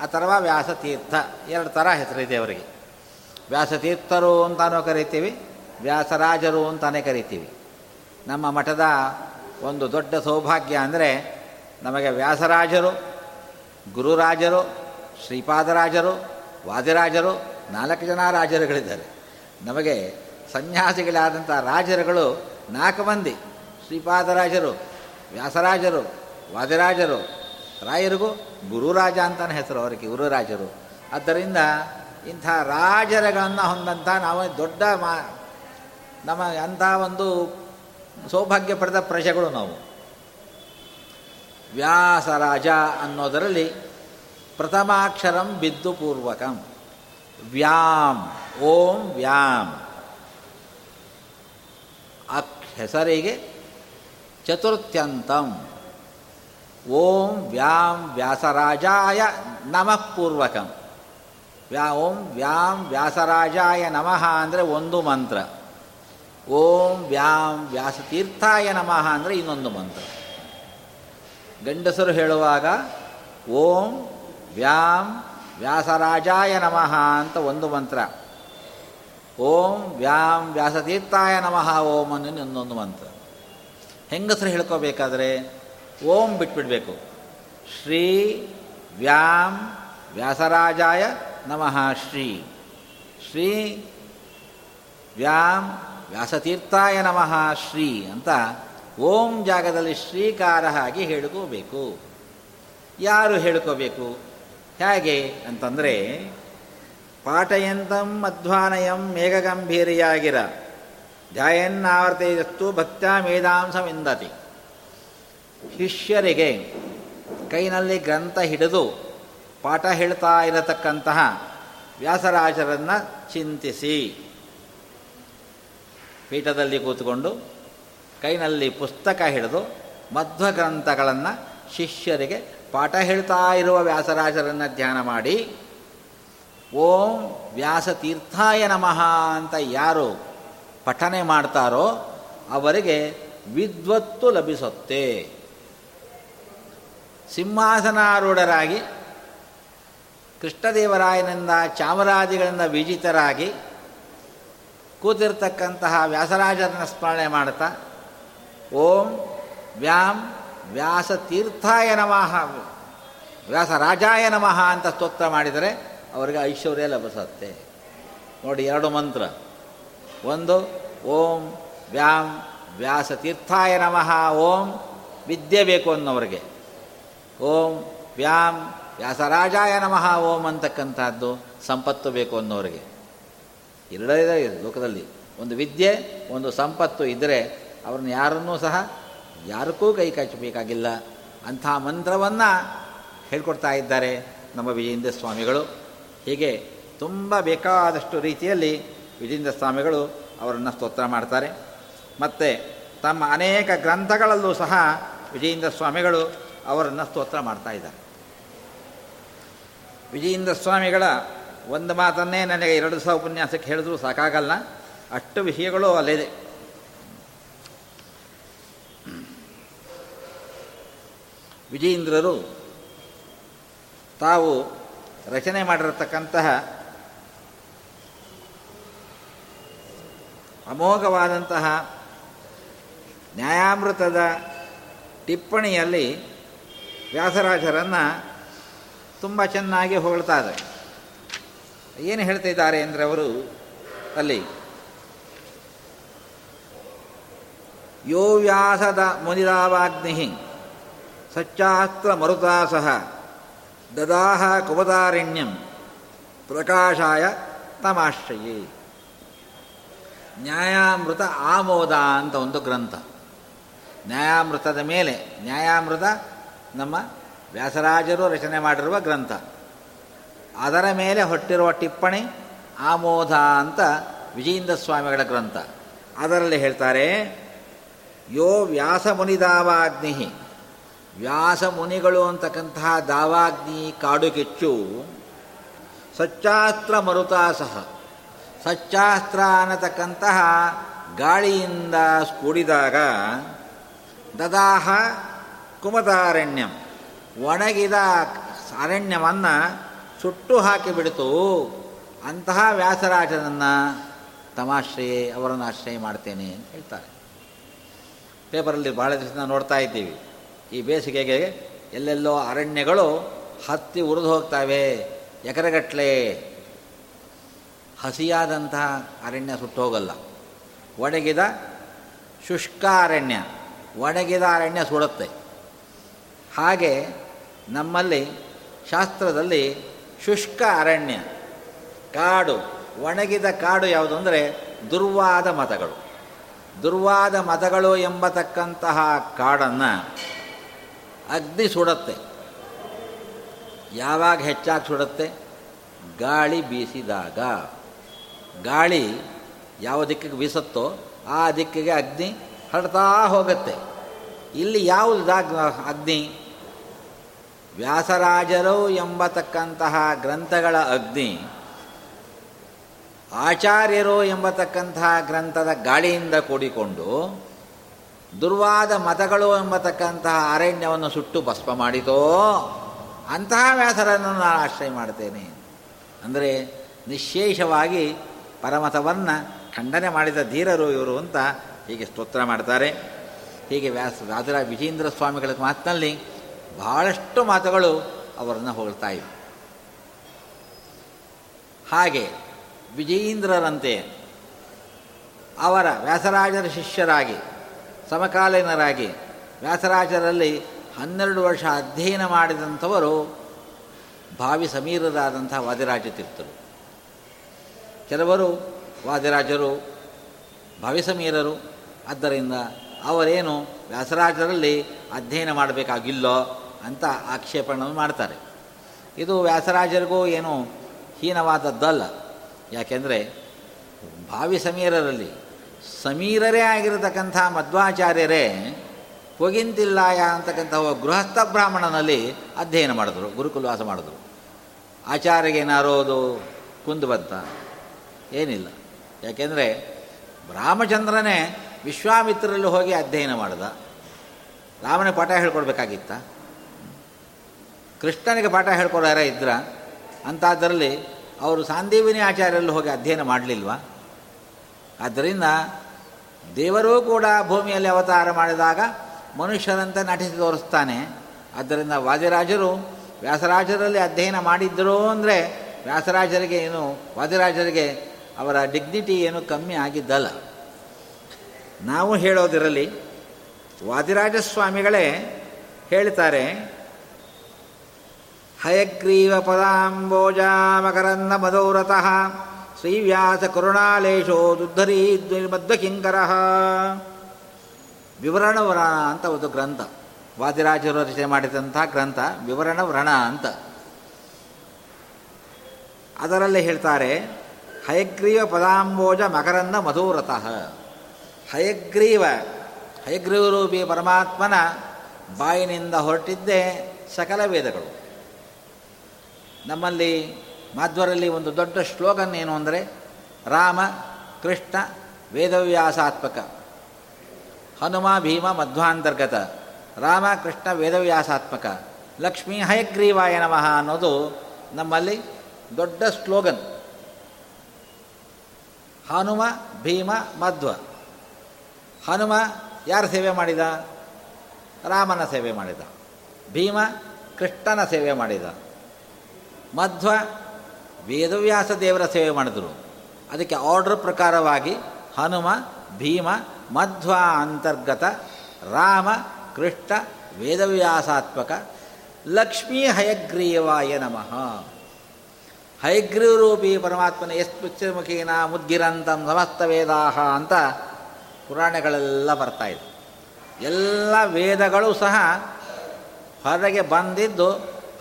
ಅಥವಾ ವ್ಯಾಸತೀರ್ಥ ಎರಡು ಥರ ಹೆಸರಿದೆ ಅವರಿಗೆ। ವ್ಯಾಸತೀರ್ಥರು ಅಂತಾನೂ ಕರಿತೀವಿ, ವ್ಯಾಸರಾಜರು ಅಂತಾನೆ ಕರಿತೀವಿ। ನಮ್ಮ ಮಠದ ಒಂದು ದೊಡ್ಡ ಸೌಭಾಗ್ಯ ಅಂದರೆ ನಮಗೆ ವ್ಯಾಸರಾಜರು, ಗುರುರಾಜರು, ಶ್ರೀಪಾದರಾಜರು, ವಾದಿರಾಜರು, ನಾಲ್ಕು ಜನ ರಾಜರುಗಳಿದ್ದಾರೆ। ನಮಗೆ ಸನ್ಯಾಸಿಗಳಾದಂಥ ರಾಜರುಗಳು ನಾಲ್ಕು ಮಂದಿ। ಶ್ರೀಪಾದರಾಜರು, ವ್ಯಾಸರಾಜರು, ವಾದಿರಾಜರು, ರಾಯರಿಗೂ ಗುರುರಾಜ ಅಂತಾನೆ ಹೆಸರು ಅವರಿಗೆ, ಗುರುರಾಜರು. ಆದ್ದರಿಂದ ಇಂಥ ರಾಜರಗಳನ್ನು ಹೊಂದಂಥ ನಾವು ದೊಡ್ಡ ಮಾ, ನಮ್ಮ ಅಂಥ ಒಂದು ಸೌಭಾಗ್ಯ ಪಡೆದ ಪ್ರಜೆಗಳು ನಾವು. ವ್ಯಾಸರಾಜ ಅನ್ನೋದರಲ್ಲಿ ಪ್ರಥಮಾಕ್ಷರಂ ಬಿದ್ದು ಪೂರ್ವಕಂ. ವ್ಯಾಮ್, ಓಂ ವ್ಯಾಮ್. ಅಕ್ ಹೆಸರಿಗೆ ಚತುರ್ಥ್ಯಂತಂ. ಓಂ ವ್ಯಾಂ ವ್ಯಾಸರಾಜಾಯ ನಮಃ ಪೂರ್ವಕಂ. ವ್ಯಾ ಓಂ ವ್ಯಾಂ ವ್ಯಾಸರಾಜಾಯ ನಮಃ ಅಂದರೆ ಒಂದು ಮಂತ್ರ. ಓಂ ವ್ಯಾಂ ವ್ಯಾಸತೀರ್ಥಾಯ ನಮಃ ಅಂದರೆ ಇನ್ನೊಂದು ಮಂತ್ರ. ಗಂಡಸರು ಹೇಳುವಾಗ ಓಂ ವ್ಯಾಂ ವ್ಯಾಸರಾಜಾಯ ನಮಃ ಅಂತ ಒಂದು ಮಂತ್ರ. ಓಂ ವ್ಯಾಂ ವ್ಯಾಸತೀರ್ಥಾಯ ನಮಃ ಓಂ ಅನ್ನೋ ಇನ್ನೊಂದು ಮಂತ್ರ. ಹೆಂಗಸರು ಹೇಳ್ಕೋಬೇಕಾದ್ರೆ, ಓಂ ಬಿಟ್ಬಿಡಬೇಕು. ಶ್ರೀ ವ್ಯಾಂ ವ್ಯಾಸರಾಜಾಯ ನಮಃ ಶ್ರೀ. ಶ್ರೀ ವ್ಯಾಂ ವ್ಯಾಸತೀರ್ಥಾಯ ನಮಃ ಶ್ರೀ ಅಂತ ಓಂ ಜಾಗದಲ್ಲಿ ಶ್ರೀಕಾರ ಆಗಿ ಹೇಳ್ಕೋಬೇಕು. ಯಾರು ಹೇಳ್ಕೋಬೇಕು? ಹೇಗೆ ಅಂತಂದರೆ ಪಾಠಯಂತಂ ಅಧ್ವಾನಯಂ ಮೇಘಗಂಭೀರಿಯಾಗಿರ. ಧ್ಯಾಯನ್ನಾವರ್ತೇಜಸ್ತು ಭಕ್ತ ಮೇಧಾಂಸವೆಂದತಿ ಶಿಷ್ಯರಿಗೆ ಕೈನಲ್ಲಿ ಗ್ರಂಥ ಹಿಡಿದು ಪಾಠ ಹೇಳ್ತಾ ಇರತಕ್ಕಂತಹ ವ್ಯಾಸರಾಜರನ್ನು ಚಿಂತಿಸಿ। ಪೀಠದಲ್ಲಿ ಕೂತ್ಕೊಂಡು ಕೈನಲ್ಲಿ ಪುಸ್ತಕ ಹಿಡಿದು ಮಧ್ವ ಗ್ರಂಥಗಳನ್ನು ಶಿಷ್ಯರಿಗೆ ಪಾಠ ಹೇಳ್ತಾ ಇರುವ ವ್ಯಾಸರಾಜರನ್ನು ಧ್ಯಾನ ಮಾಡಿ, ಓಂ ವ್ಯಾಸ ತೀರ್ಥಾಯ ನಮಃ ಅಂತ ಯಾರು ಪಠನೆ ಮಾಡ್ತಾರೋ ಅವರಿಗೆ ವಿದ್ವತ್ತು ಲಭಿಸುತ್ತೆ. ಸಿಂಹಾಸನಾರೂಢರಾಗಿ, ಕೃಷ್ಣದೇವರಾಯನಿಂದ ಚಾಮರಾಜಿಗಳಿಂದ ವಿಜಿತರಾಗಿ, ಕೂತಿರ್ತಕ್ಕಂತಹ ವ್ಯಾಸರಾಜರನ್ನ ಸ್ಮರಣೆ ಮಾಡ್ತಾ, ಓಂ ವ್ಯಾಂ ವ್ಯಾಸ ತೀರ್ಥಾಯ ನಮಃ, ವ್ಯಾಸರಾಜಾಯ ನಮಃ ಅಂತ ಸ್ತೋತ್ರ ಮಾಡಿದರೆ ಅವರಿಗೆ ಐಶ್ವರ್ಯ ಲಭಿಸುತ್ತೆ. ನೋಡಿ ಎರಡು ಮಂತ್ರ. ಒಂದು, ಓಂ ವ್ಯಾಂ ವ್ಯಾಸ ತೀರ್ಥಾಯ ನಮಃ, ಓಂ ವಿದ್ಯೆ ಬೇಕು ಅನ್ನೋರಿಗೆ ಓಂ ವ್ಯಾಂ ವ್ಯಾಸರಾಜಾಯ ನಮಃ, ಓಂ ಅಂತಕ್ಕಂಥದ್ದು ಸಂಪತ್ತು ಬೇಕು ಅನ್ನೋರಿಗೆ ಎರಡೇ ಲೋಕದಲ್ಲಿ. ಒಂದು ವಿದ್ಯೆ, ಒಂದು ಸಂಪತ್ತು ಇದ್ದರೆ ಅವ್ರನ್ನ ಯಾರನ್ನೂ ಸಹ ಯಾರಕ್ಕೂ ಕೈ ಕಚ್ಚಬೇಕಾಗಿಲ್ಲ ಅಂಥ ಮಂತ್ರವನ್ನು ಹೇಳ್ಕೊಡ್ತಾ ಇದ್ದಾರೆ ನಮ್ಮ ವಿಜೇಂದ್ರ ಸ್ವಾಮಿಗಳು ಹೀಗೆ ತುಂಬ ಬೇಕಾದಷ್ಟು ರೀತಿಯಲ್ಲಿ ವಿಜೇಂದ್ರ ಸ್ವಾಮಿಗಳು ಅವರನ್ನು ಸ್ತೋತ್ರ ಮಾಡ್ತಾರೆ. ಮತ್ತು ತಮ್ಮ ಅನೇಕ ಗ್ರಂಥಗಳಲ್ಲೂ ಸಹ ವಿಜಯೇಂದ್ರ ಸ್ವಾಮಿಗಳು ಅವರನ್ನು ಸ್ತೋತ್ರ ಮಾಡ್ತಾ ಇದ್ದಾರೆ. ವಿಜಯೇಂದ್ರ ಸ್ವಾಮಿಗಳ ಒಂದು ಮಾತನ್ನೇ ನನಗೆ ಎರಡು ಸಹ ಉಪನ್ಯಾಸಕ್ಕೆ ಹೇಳಿದ್ರು ಸಾಕಾಗಲ್ಲ. ಅಷ್ಟು ವಿಷಯಗಳು ಅಲ್ಲಿದೆ. ವಿಜಯೇಂದ್ರರು ತಾವು ರಚನೆ ಮಾಡಿರತಕ್ಕಂತಹ ಅಮೋಘವಾದಂತಹ ನ್ಯಾಯಾಮೃತದ ಟಿಪ್ಪಣಿಯಲ್ಲಿ ವ್ಯಾಸರಾಜರನ್ನು ತುಂಬ ಚೆನ್ನಾಗಿ ಹೊಗಳ್ತಾರೆ. ಏನು ಹೇಳ್ತಿದ್ದಾರೆ ಅಂದರೆ ಅವರು ಅಲ್ಲಿ, ಯೋ ವ್ಯಾಸದ ಮುನಿರಾವಾಗ್ನಿ ಸಚ್ಚಾಸ್ತ್ರ ಮರುತಾ ಸಹ, ದದಾಹ ಕುಪತಾರಣ್ಯಂ ಪ್ರಕಾಶಾಯ ತಮಾಶ್ರಯೇ. ನ್ಯಾಯಾಮೃತ ಆಮೋದ ಅಂತ ಒಂದು ಗ್ರಂಥ. ನ್ಯಾಯಾಮೃತದ ಮೇಲೆ, ನ್ಯಾಯಾಮೃತ ನಮ್ಮ ವ್ಯಾಸರಾಜರು ರಚನೆ ಮಾಡಿರುವ ಗ್ರಂಥ. ಅದರ ಮೇಲೆ ಹೊಟ್ಟಿರುವ ಟಿಪ್ಪಣಿ ಆಮೋದ ಅಂತ ವಿಜಯೇಂದ್ರ ಸ್ವಾಮಿಗಳ ಗ್ರಂಥ. ಅದರಲ್ಲಿ ಹೇಳ್ತಾರೆ, ಯೋ ವ್ಯಾಸ ಮುನಿದಾವಾಗ್ನಿ ವ್ಯಾಸ ಮುನಿಗಳು ಅಂತಕ್ಕಂತಹ ದಾವಾಗ್ನಿ ಕಾಡು ಕಿಚ್ಚು ಮರುತಾ ಸಹ ಸಚ್ಚಾಸ್ತ್ರ ಅನ್ನತಕ್ಕಂತಹ ಗಾಳಿಯಿಂದ ಕೂಡಿದಾಗ ದದಾಹ ಕುಮತಾರಣ್ಯಂ ಒಣಗಿದ ಅರಣ್ಯವನ್ನು ಸುಟ್ಟು ಹಾಕಿಬಿಡಿತು. ಅಂತಹ ವ್ಯಾಸರಾಜನನ್ನು ತಮಾಶ್ರಯ ಅವರನ್ನು ಆಶ್ರಯ ಮಾಡ್ತೇನೆ ಅಂತ ಹೇಳ್ತಾರೆ. ಪೇಪರಲ್ಲಿ ಭಾಳ ದಿವಸ ನೋಡ್ತಾ ಇದ್ದೀವಿ. ಈ ಬೇಸಿಗೆಗೆ ಎಲ್ಲೆಲ್ಲೋ ಅರಣ್ಯಗಳು ಹತ್ತಿ ಉರಿದು ಹೋಗ್ತವೆ. ಎಕರೆಗಟ್ಟಲೆ ಹಸಿಯಾದಂತಹ ಅರಣ್ಯ ಸುಟ್ಟೋಗಲ್ಲ. ಒಣಗಿದ ಶುಷ್ಕ ಅರಣ್ಯ ಒಣಗಿದ ಅರಣ್ಯ ಸುಡುತ್ತೆ. ಹಾಗೆ ನಮ್ಮಲ್ಲಿ ಶಾಸ್ತ್ರದಲ್ಲಿ ಶುಷ್ಕ ಅರಣ್ಯ, ಕಾಡು, ಒಣಗಿದ ಕಾಡು ಯಾವುದು ಅಂದರೆ ದುರ್ವಾದ ಮತಗಳು. ದುರ್ವಾದ ಮತಗಳು ಎಂಬತಕ್ಕಂತಹ ಕಾಡನ್ನು ಅಗ್ನಿ ಸುಡುತ್ತೆ. ಯಾವಾಗ ಹೆಚ್ಚಾಗಿ ಸುಡುತ್ತೆ? ಗಾಳಿ ಬೀಸಿದಾಗ. ಗಾಳಿ ಯಾವ ದಿಕ್ಕಿಗೆ ಬೀಸತ್ತೋ ಆ ದಿಕ್ಕಿಗೆ ಅಗ್ನಿ ಹರಡ್ತಾ ಹೋಗುತ್ತೆ. ಇಲ್ಲಿ ಯಾವುದು ಅಗ್ನಿ? ವ್ಯಾಸರಾಜರು ಎಂಬತಕ್ಕಂತಹ ಗ್ರಂಥಗಳ ಅಗ್ನಿ, ಆಚಾರ್ಯರು ಎಂಬತಕ್ಕಂತಹ ಗ್ರಂಥದ ಗಾಳಿಯಿಂದ ಕೂಡಿಕೊಂಡು ದುರ್ವಾದ ಮತಗಳು ಎಂಬತಕ್ಕಂತಹ ಅರಣ್ಯವನ್ನು ಸುಟ್ಟು ಭಸ್ಮ ಮಾಡಿತೋ, ಅಂತಹ ವ್ಯಾಸರನ್ನು ನಾನು ಆಶ್ರಯ ಮಾಡ್ತೇನೆ. ಅಂದರೆ ನಿಶೇಷವಾಗಿ ಪರಮತವನ್ನು ಖಂಡನೆ ಮಾಡಿದ ಧೀರರು ಇವರು ಅಂತ ಹೀಗೆ ಸ್ತೋತ್ರ ಮಾಡ್ತಾರೆ. ಹೀಗೆ ವ್ಯಾಸ ರಾಜರ ವಿಜೇಂದ್ರ ಸ್ವಾಮಿಗಳ ಮಾತಿನಲ್ಲಿ ಬಹಳಷ್ಟು ಮಾತುಗಳು ಅವರನ್ನು ಹೊಗಳ್ತಾ ಇವೆ. ಹಾಗೆ ವಿಜೇಂದ್ರರಂತೆ ಅವರ ವ್ಯಾಸರಾಜರ ಶಿಷ್ಯರಾಗಿ, ಸಮಕಾಲೀನರಾಗಿ ವ್ಯಾಸರಾಜರಲ್ಲಿ ಹನ್ನೆರಡು ವರ್ಷ ಅಧ್ಯಯನ ಮಾಡಿದಂಥವರು ಭಾವಿ ಸಮೀರರಾದಂಥ ವಾದಿರಾಜ ತೀರ್ಥರು. ಕೆಲವರು ವಾದಿರಾಜರು ಭಾವಿ ಸಮೀರರು ಆದ್ದರಿಂದ ಅವರೇನು ವ್ಯಾಸರಾಜರಲ್ಲಿ ಅಧ್ಯಯನ ಮಾಡಬೇಕಾಗಿಲ್ಲೋ ಅಂತ ಆಕ್ಷೇಪಣೆಯನ್ನು ಮಾಡ್ತಾರೆ. ಇದು ವ್ಯಾಸರಾಜರಿಗೂ ಏನು ಹೀನವಾದದ್ದಲ್ಲ. ಯಾಕೆಂದರೆ ಭಾವಿ ಸಮೀರರಲ್ಲಿ ಸಮೀರರೇ ಆಗಿರತಕ್ಕಂಥ ಮಧ್ವಾಚಾರ್ಯರೇ ಪೊಗಿಂತಿಲ್ಲಾಯ ಅಂತಕ್ಕಂಥ ಗೃಹಸ್ಥ ಬ್ರಾಹ್ಮಣನಲ್ಲಿ ಅಧ್ಯಯನ ಮಾಡಿದ್ರು, ಗುರುಕುಲವಾಸ ಮಾಡಿದ್ರು. ಆಚಾರ್ಯಗೆ ಏನಾರೋದು ಕುಂದು ಬಂತ? ಏನಿಲ್ಲ. ಯಾಕೆಂದರೆ ರಾಮಚಂದ್ರನೇ ವಿಶ್ವಾಮಿತ್ರರಲ್ಲಿ ಹೋಗಿ ಅಧ್ಯಯನ ಮಾಡಿದ. ರಾಮನ ಪಾಠ ಹೇಳ್ಕೊಡ್ಬೇಕಾಗಿತ್ತ. ಕೃಷ್ಣನಿಗೆ ಪಾಠ ಹೇಳ್ಕೊಡೋರ ಇದ್ರ. ಅಂಥದ್ರಲ್ಲಿ ಅವರು ಸಾಂದೀವಿನಿ ಆಚಾರ್ಯರಲ್ಲಿ ಹೋಗಿ ಅಧ್ಯಯನ ಮಾಡಲಿಲ್ವ? ಆದ್ದರಿಂದ ದೇವರೂ ಕೂಡ ಭೂಮಿಯಲ್ಲಿ ಅವತಾರ ಮಾಡಿದಾಗ ಮನುಷ್ಯರಂತೆ ನಟಿಸಿ ತೋರಿಸ್ತಾನೆ. ಆದ್ದರಿಂದ ವಾದಿರಾಜರು ವ್ಯಾಸರಾಜರಲ್ಲಿ ಅಧ್ಯಯನ ಮಾಡಿದ್ದರು ಅಂದರೆ ವ್ಯಾಸರಾಜರಿಗೆ ಏನು, ವಾದಿರಾಜರಿಗೆ ಅವರ ಡಿಗ್ನಿಟಿ ಏನು ಕಮ್ಮಿ ಆಗಿದ್ದಲ್ಲ. ನಾವು ಹೇಳೋದಿರಲಿ ವಾದಿರಾಜ ಸ್ವಾಮಿಗಳೇ ಹೇಳ್ತಾರೆ, ಹಯಗ್ರೀವ ಪದಾಂಬೋಜ ಮಕರಂದ ಮಧೋರತಃ ಶ್ರೀವ್ಯಾಸ ಕರುಣಾಲೇಶೋ ದುದ್ಧರಿ ಮಧ್ವಕಿಂಕರ ವಿವರಣ ವ್ರಣ ಅಂತ ಒಂದು ಗ್ರಂಥ. ವಾದಿರಾಜರು ರಚನೆ ಮಾಡಿದಂಥ ಗ್ರಂಥ ವಿವರಣ ವ್ರಣ ಅಂತ. ಅದರಲ್ಲಿ ಹೇಳ್ತಾರೆ ಹಯಗ್ರೀವ ಪದಾಂಬೋಜ ಮಕರಂದ ಮಧುರತಃ ಹಯಗ್ರೀವ, ಹಯಗ್ರೀವರೂಪಿ ಪರಮಾತ್ಮನ ಬಾಯಿನಿಂದ ಹೊರಟಿದ್ದೇ ಸಕಲ ವೇದಗಳು. ನಮ್ಮಲ್ಲಿ, ಮಾಧ್ವರಲ್ಲಿ ಒಂದು ದೊಡ್ಡ ಶ್ಲೋಗನ್ ಏನು ಅಂದರೆ, ರಾಮ, ಕೃಷ್ಣ, ವೇದವ್ಯಾಸಾತ್ಮಕ. ಹನುಮ, ಭೀಮ, ಮಧ್ವಾಂತರ್ಗತ. ರಾಮ, ಕೃಷ್ಣ, ವೇದವ್ಯಾಸಾತ್ಮಕ. ಲಕ್ಷ್ಮೀ ಹಯಗ್ರೀವಾಯ ನಮಃ ಅನ್ನೋದು ನಮ್ಮಲ್ಲಿ ದೊಡ್ಡ ಸ್ಲೋಗನ್ ಹನುಮ, ಭೀಮ, ಮಧ್ವ. ಹನುಮ ಯಾರ ಸೇವೆ ಮಾಡಿದ? ರಾಮನ ಸೇವೆ ಮಾಡಿದ. ಭೀಮ ಕೃಷ್ಣನ ಸೇವೆ ಮಾಡಿದ. ಮಧ್ವ ವೇದವ್ಯಾಸ ದೇವರ ಸೇವೆ ಮಾಡಿದರು. ಅದಕ್ಕೆ ಆರ್ಡರ್ ಪ್ರಕಾರವಾಗಿ ಹನುಮ, ಭೀಮ, ಮಧ್ವ ಅಂತರ್ಗತ ರಾಮ, ಕೃಷ್ಣ, ವೇದವ್ಯಾಸಾತ್ಮಕ ಲಕ್ಷ್ಮೀ ಹಯಗ್ರೀವಾಯ ನಮಃ. ಹಯಗ್ರೀವರೂಪಿ ಪರಮಾತ್ಮನ ಎಸ್ಪುಚ್ಚಮುಖೀನ ಮುದ್ಗಿರಂತಂ ಸಮಸ್ತ ವೇದಾಹ ಅಂತ ಪುರಾಣಗಳೆಲ್ಲ ಬರ್ತಾ ಇದೆ. ಎಲ್ಲ ವೇದಗಳು ಸಹ ಹೊರಗೆ ಬಂದಿದ್ದು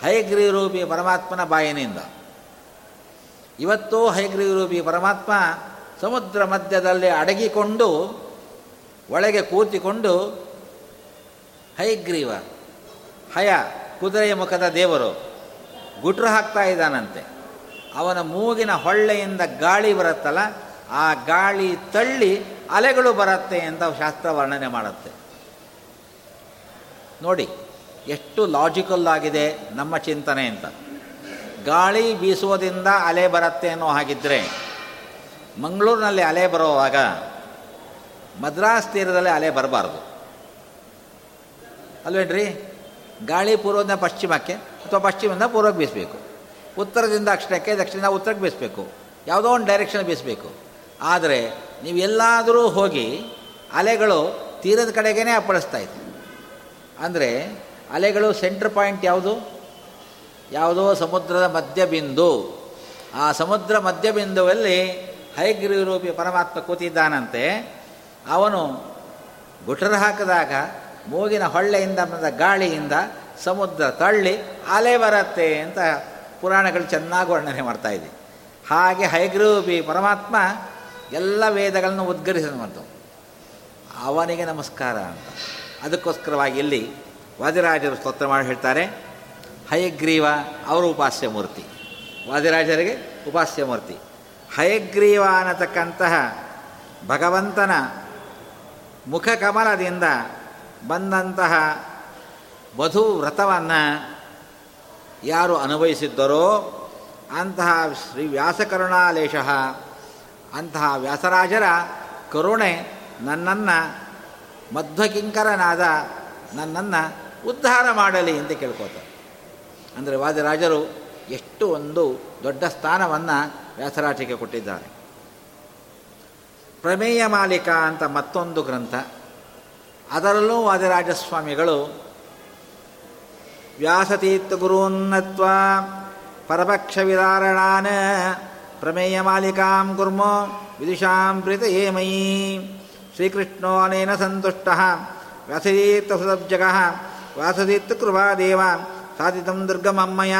ಹೈಗ್ರೀವರೂಪಿ ಪರಮಾತ್ಮನ ಬಾಯಿನಿಂದ. ಇವತ್ತು ಹೈಗ್ರೀವರೂಪಿ ಪರಮಾತ್ಮ ಸಮುದ್ರ ಮಧ್ಯದಲ್ಲಿ ಅಡಗಿಕೊಂಡು, ಒಳಗೆ ಕೂತಿಕೊಂಡು ಹೈಗ್ರೀವ, ಹಯ, ಕುದುರೆಯ ಮುಖದ ದೇವರು ಗುಟ್ರು ಹಾಕ್ತಾ ಇದ್ದಾನಂತೆ. ಅವನ ಮೂಗಿನ ಹೊಳ್ಳೆಯಿಂದ ಗಾಳಿ ಬರುತ್ತಲ್ಲ, ಆ ಗಾಳಿ ತಳ್ಳಿ ಅಲೆಗಳು ಬರುತ್ತೆ ಅಂತ ಶಾಸ್ತ್ರ ವರ್ಣನೆ ಮಾಡುತ್ತೆ. ನೋಡಿ, ಎಷ್ಟು ಲಾಜಿಕಲ್ ಆಗಿದೆ ನಮ್ಮ ಚಿಂತನೆ ಅಂತ. ಗಾಳಿ ಬೀಸುವುದರಿಂದ ಅಲೆ ಬರುತ್ತೆ ಅನ್ನೋ ಹಾಗಿದ್ದರೆ ಮಂಗಳೂರಿನಲ್ಲಿ ಅಲೆ ಬರುವಾಗ ಮದ್ರಾಸ್ ತೀರದಲ್ಲಿ ಅಲೆ ಬರಬಾರ್ದು. ಅಲ್ವೇನ್ರಿ? ಗಾಳಿ ಪೂರ್ವದಿಂದ ಪಶ್ಚಿಮಕ್ಕೆ ಅಥವಾ ಪಶ್ಚಿಮದಿಂದ ಪೂರ್ವಕ್ಕೆ ಬೀಸಬೇಕು. ಉತ್ತರದಿಂದ ದಕ್ಷಿಣಕ್ಕೆ, ದಕ್ಷಿಣದಿಂದ ಉತ್ತರಕ್ಕೆ ಬೀಸಬೇಕು. ಯಾವುದೋ ಒಂದು ಡೈರೆಕ್ಷನ್ ಬೀಸಬೇಕು. ಆದರೆ ನೀವು ಎಲ್ಲಾದರೂ ಹೋಗಿ ಅಲೆಗಳು ತೀರದ ಕಡೆಗೇ ಅಪ್ಪಳಿಸ್ತಾ ಇತ್ತು ಅಂದರೆ ಅಲೆಗಳು ಸೆಂಟ್ರ್ ಪಾಯಿಂಟ್ ಯಾವುದು? ಯಾವುದೋ ಸಮುದ್ರದ ಮಧ್ಯಬಿಂದು. ಆ ಸಮುದ್ರ ಮಧ್ಯಬಿಂದುವಲ್ಲಿ ಹೈಗ್ರೀರೂಪಿ ಪರಮಾತ್ಮ ಕೂತಿದ್ದಾನಂತೆ. ಅವನು ಗುಟರ ಹಾಕಿದಾಗ ಮೂಗಿನ ಹೊಳ್ಳೆಯಿಂದ ಬಂದ ಗಾಳಿಯಿಂದ ಸಮುದ್ರ ತಳ್ಳಿ ಅಲೆ ಬರತ್ತೆ ಅಂತ ಪುರಾಣಗಳು ಚೆನ್ನಾಗಿ ವರ್ಣನೆ ಮಾಡ್ತಾ ಇದೆ. ಹಾಗೆ ಹೈಗ್ರೂಪಿ ಪರಮಾತ್ಮ ಎಲ್ಲ ವೇದಗಳನ್ನು ಉದ್ಗರಿಸಿದಂಥವು ಅವನಿಗೆ ನಮಸ್ಕಾರ ಅಂತ. ಅದಕ್ಕೋಸ್ಕರವಾಗಿ ಇಲ್ಲಿ ವಾದಿರಾಜರು ಸ್ತೋತ್ರ ಮಾಡಿ ಹೇಳ್ತಾರೆ, ಹಯಗ್ರೀವ ಅವರು ಉಪಾಸ್ಯ ಮೂರ್ತಿ. ವಾದಿರಾಜರಿಗೆ ಉಪಾಸ್ಯ ಮೂರ್ತಿ. ಹಯಗ್ರೀವ ಅನ್ನತಕ್ಕಂತಹ ಭಗವಂತನ ಮುಖಕಮಲದಿಂದ ಬಂದಂತಹ ವಧು ವ್ರತವನ್ನು ಯಾರು ಅನುಭವಿಸಿದ್ದರೋ ಅಂತಹ ಶ್ರೀ ವ್ಯಾಸಕರುಣಾಲೇಶ, ಅಂತಹ ವ್ಯಾಸರಾಜರ ಕರುಣೆ ನನ್ನನ್ನು ಮಧ್ವಕಿಂಕರನಾದ ನನ್ನನ್ನು ಉದ್ಧಾರ ಮಾಡಲಿ ಅಂತ ಕೇಳ್ಕೋತಾರೆ ಅಂದರೆ ವಾದಿರಾಜರು ಎಷ್ಟು ಒಂದು ದೊಡ್ಡ ಸ್ಥಾನವನ್ನು ವ್ಯಾಸರಾಜಕ್ಕೆ ಕೊಟ್ಟಿದ್ದಾರೆ. ಪ್ರಮೇಯ ಮಾಲಿಕ ಅಂತ ಮತ್ತೊಂದು ಗ್ರಂಥ. ಅದರಲ್ಲೂ ವಾದಿರಾಜಸ್ವಾಮಿಗಳು ಮಯಿ ಶ್ರೀಕೃಷ್ಣೋ ಅನೇನ ಸಂತುಷ್ಟ ವ್ಯಾಸತೀರ್ಥ ಸುಸಬ್ಜಗ ವ್ಯಾಸತೀರ್ಥ ಕೃಪಾದೇವ ಸಾಧಿತಂ ದುರ್ಗಮಮ್ಮಯ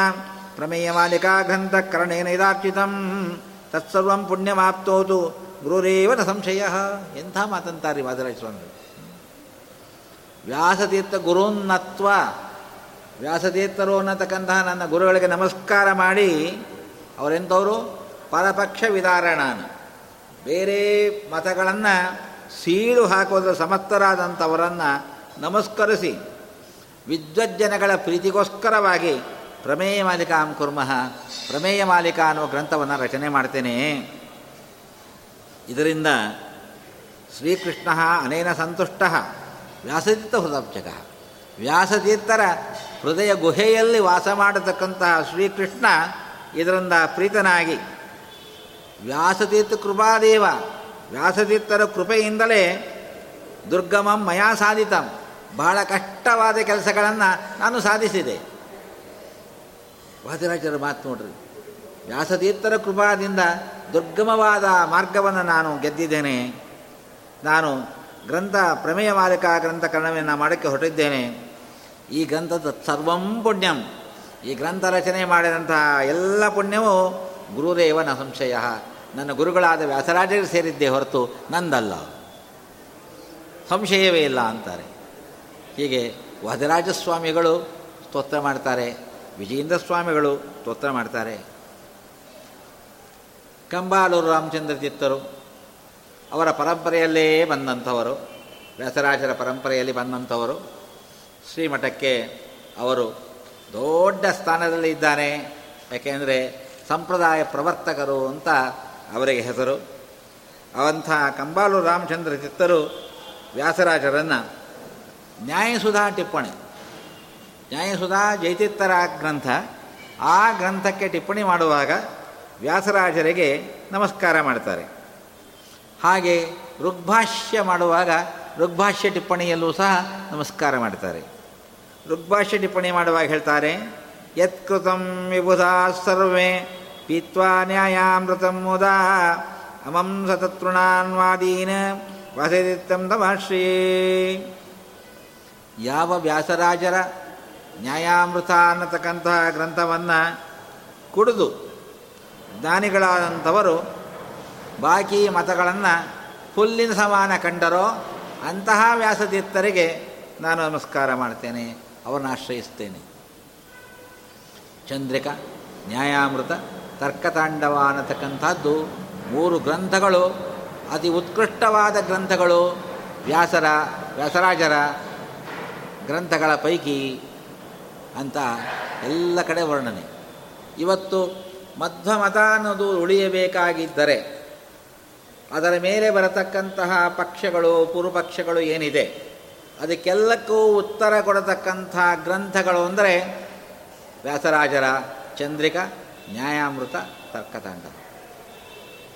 ಪ್ರಮೇಯ ಮಾಲಿಕಾ ಗ್ರಂಥ ಕರ್ಣೇನ ಇದಾರ್ಚಿತಂ ತತ್ಸರ್ವಂ ಪುಣ್ಯಮಾಪ್ತೋತು ಗುರುರೇವ ನ ಸಂಶಯ ಎಂಥ ಮಾತಂತಾರೆ ವಾದರಾಜ ಸ್ವಾಮಿಗಳು ವ್ಯಾಸತೀರ್ಥ ಗುರುನ್ನತ್ವ ವ್ಯಾಸತೀರ್ಥರು ಅನ್ನತಕ್ಕಂತಹ ನನ್ನ ಗುರುಗಳಿಗೆ ನಮಸ್ಕಾರ ಮಾಡಿ, ಅವರೆಂಥವರು? ಪರಪಕ್ಷ ವಿದಾರಣಾನ. ಬೇರೆ ಮತಗಳನ್ನು ಸೀಳು ಹಾಕೋದ್ರ ಸಮರ್ಥರಾದಂಥವರನ್ನು ನಮಸ್ಕರಿಸಿ. ವಿದ್ವಜ್ಜನಗಳ ಪ್ರೀತಿಗೋಸ್ಕರವಾಗಿ ಪ್ರಮೇಯ ಮಾಲಿಕಾಂ ಕುರ್ಮಃ, ಪ್ರಮೇಯ ಮಾಲಿಕ ಅನ್ನುವ ಗ್ರಂಥವನ್ನು ರಚನೆ ಮಾಡ್ತೇನೆ. ಇದರಿಂದ ಶ್ರೀಕೃಷ್ಣ ಅನೇನ ಸಂತುಷ್ಟ ವ್ಯಾಸತೀರ್ಥ ಹೃದಬ್ಜಕ ವ್ಯಾಸತೀರ್ಥರ ಹೃದಯ ಗುಹೆಯಲ್ಲಿ ವಾಸ ಮಾಡತಕ್ಕಂತಹ ಶ್ರೀಕೃಷ್ಣ ಇದರಿಂದ ಪ್ರೀತನಾಗಿ, ವ್ಯಾಸತೀರ್ಥ ಕೃಪಾದೇವ, ವ್ಯಾಸತೀರ್ಥರ ಕೃಪೆಯಿಂದಲೇ ದುರ್ಗಮಂ ಮಯಾ ಸಾಧಿತಂ, ಬಹಳ ಕಷ್ಟವಾದ ಕೆಲಸಗಳನ್ನು ನಾನು ಸಾಧಿಸಿದೆ. ವಾದಿರಾಜರ ಮಾತು ನೋಡ್ರಿ, ವ್ಯಾಸತೀರ್ಥರ ಕೃಪಾದಿಂದ ದುರ್ಗಮವಾದ ಮಾರ್ಗವನ್ನು ನಾನು ಗೆದ್ದಿದ್ದೇನೆ. ನಾನು ಗ್ರಂಥ ಪ್ರಮೇಯ ಮಾಲಿಕ ಗ್ರಂಥ ಕರ್ಣವನ್ನು ಮಾಡೋಕ್ಕೆ ಹೊರಟಿದ್ದೇನೆ. ಈ ಗ್ರಂಥದ ಸರ್ವಂ ಪುಣ್ಯಂ. ಈ ಗ್ರಂಥ ರಚನೆ ಮಾಡಿದಂತಹ ಎಲ್ಲ ಪುಣ್ಯವೂ ಗುರುದೇವನ ಸಂಶಯ. ನನ್ನ ಗುರುಗಳಾದ ವ್ಯಾಸರಾಜರಿಗೆ ಸೇರಿದ್ದೇ ಹೊರತು ನಂದಲ್ಲ. ಸಂಶಯವೇ ಇಲ್ಲ ಅಂತಾರೆ. ಹೀಗೆ ವದರಾಜ ಸ್ವಾಮಿಗಳು ಸ್ತೋತ್ರ ಮಾಡ್ತಾರೆ ವಿಜಯೇಂದ್ರ ಸ್ವಾಮಿಗಳು ಸ್ತೋತ್ರ ಮಾಡ್ತಾರೆ. ಕಂಬಾಲೂರು ರಾಮಚಂದ್ರ ಚಿತ್ತರು ಅವರ ಪರಂಪರೆಯಲ್ಲೇ ಬಂದಂಥವರು, ವ್ಯಾಸರಾಜರ ಪರಂಪರೆಯಲ್ಲಿ ಬಂದಂಥವರು ಶ್ರೀಮಠಕ್ಕೆ ಅವರು ದೊಡ್ಡ ಸ್ಥಾನದಲ್ಲಿ ಇದ್ದಾನೆ. ಯಾಕೆಂದರೆ ಸಂಪ್ರದಾಯ ಪ್ರವರ್ತಕರು ಅಂತ ಅವರಿಗೆ ಹೆಸರು. ಅವಂಥ ಕಂಬಾಲು ರಾಮಚಂದ್ರ ಚಿತ್ತರು ವ್ಯಾಸರಾಜರನ್ನು ನ್ಯಾಯಸುಧಾ ಟಿಪ್ಪಣಿ. ನ್ಯಾಯಸುಧಾ ಜೈತಿತ್ತರ ಗ್ರಂಥ. ಆ ಗ್ರಂಥಕ್ಕೆ ಟಿಪ್ಪಣಿ ಮಾಡುವಾಗ ವ್ಯಾಸರಾಜರಿಗೆ ನಮಸ್ಕಾರ ಮಾಡ್ತಾರೆ. ಹಾಗೆ ಋಗ್ಭಾಷ್ಯ ಮಾಡುವಾಗ ಋಗ್ಭಾಷ್ಯ ಟಿಪ್ಪಣಿಯಲ್ಲೂ ಸಹ ನಮಸ್ಕಾರ ಮಾಡ್ತಾರೆ. ಋಗ್ಭಾಷ್ಯ ಟಿಪ್ಪಣಿ ಮಾಡುವಾಗ ಹೇಳ್ತಾರೆ ಯತ್ಕೃತಂ ವಿಬುಧಾ ಸರ್ವೇ ಪೀತ್ವಾ ನ್ಯಾಯಾಮೃತಂ ಮುದಾ ಅಮಂ ಸತತೃಣಾನ್ವಾದೀನ ವಸದಿತ್ತಂ ತಮಾಶ್ರೀ ಯಾವ ವ್ಯಾಸರಾಜರ ನ್ಯಾಯಾಮೃತ ಅನ್ನತಕ್ಕಂತಹ ಗ್ರಂಥವನ್ನು ಕುಡಿದು ಜ್ಞಾನಿಗಳಾದಂಥವರು ಬಾಕಿ ಮತಗಳನ್ನು ಹುಲ್ಲಿನ ಸಮಾನ ಕಂಡರೋ ಅಂತಹ ವ್ಯಾಸತೀರ್ಥರಿಗೆ ನಾನು ನಮಸ್ಕಾರ ಮಾಡ್ತೇನೆ. ಅವರನ್ನು ಆಶ್ರಯಿಸ್ತೇನೆ. ಚಂದ್ರಿಕ, ನ್ಯಾಯಾಮೃತ ತರ್ಕತಾಂಡವ ಅನ್ನತಕ್ಕಂಥದ್ದು ಮೂರು ಗ್ರಂಥಗಳು, ಅತಿ ಉತ್ಕೃಷ್ಟವಾದ ಗ್ರಂಥಗಳು, ವ್ಯಾಸರ, ವ್ಯಾಸರಾಜರ ಗ್ರಂಥಗಳ ಪೈಕಿ ಅಂತ ಎಲ್ಲ ಕಡೆ ವರ್ಣನೆ. ಇವತ್ತು ಮಧ್ವಮತ ಅನ್ನೋದು ಉಳಿಯಬೇಕಾಗಿದ್ದರೆ ಅದರ ಮೇಲೆ ಬರತಕ್ಕಂತಹ ಪಕ್ಷಗಳು, ಪೂರ್ವಪಕ್ಷಗಳು ಏನಿದೆ? ಅದಕ್ಕೆಲ್ಲಕ್ಕೂ ಉತ್ತರ ಕೊಡತಕ್ಕಂಥ ಗ್ರಂಥಗಳು ಅಂದರೆ ವ್ಯಾಸರಾಜರ ಚಂದ್ರಿಕ, ನ್ಯಾಯಾಮೃತ, ತರ್ಕತಾಂಡ.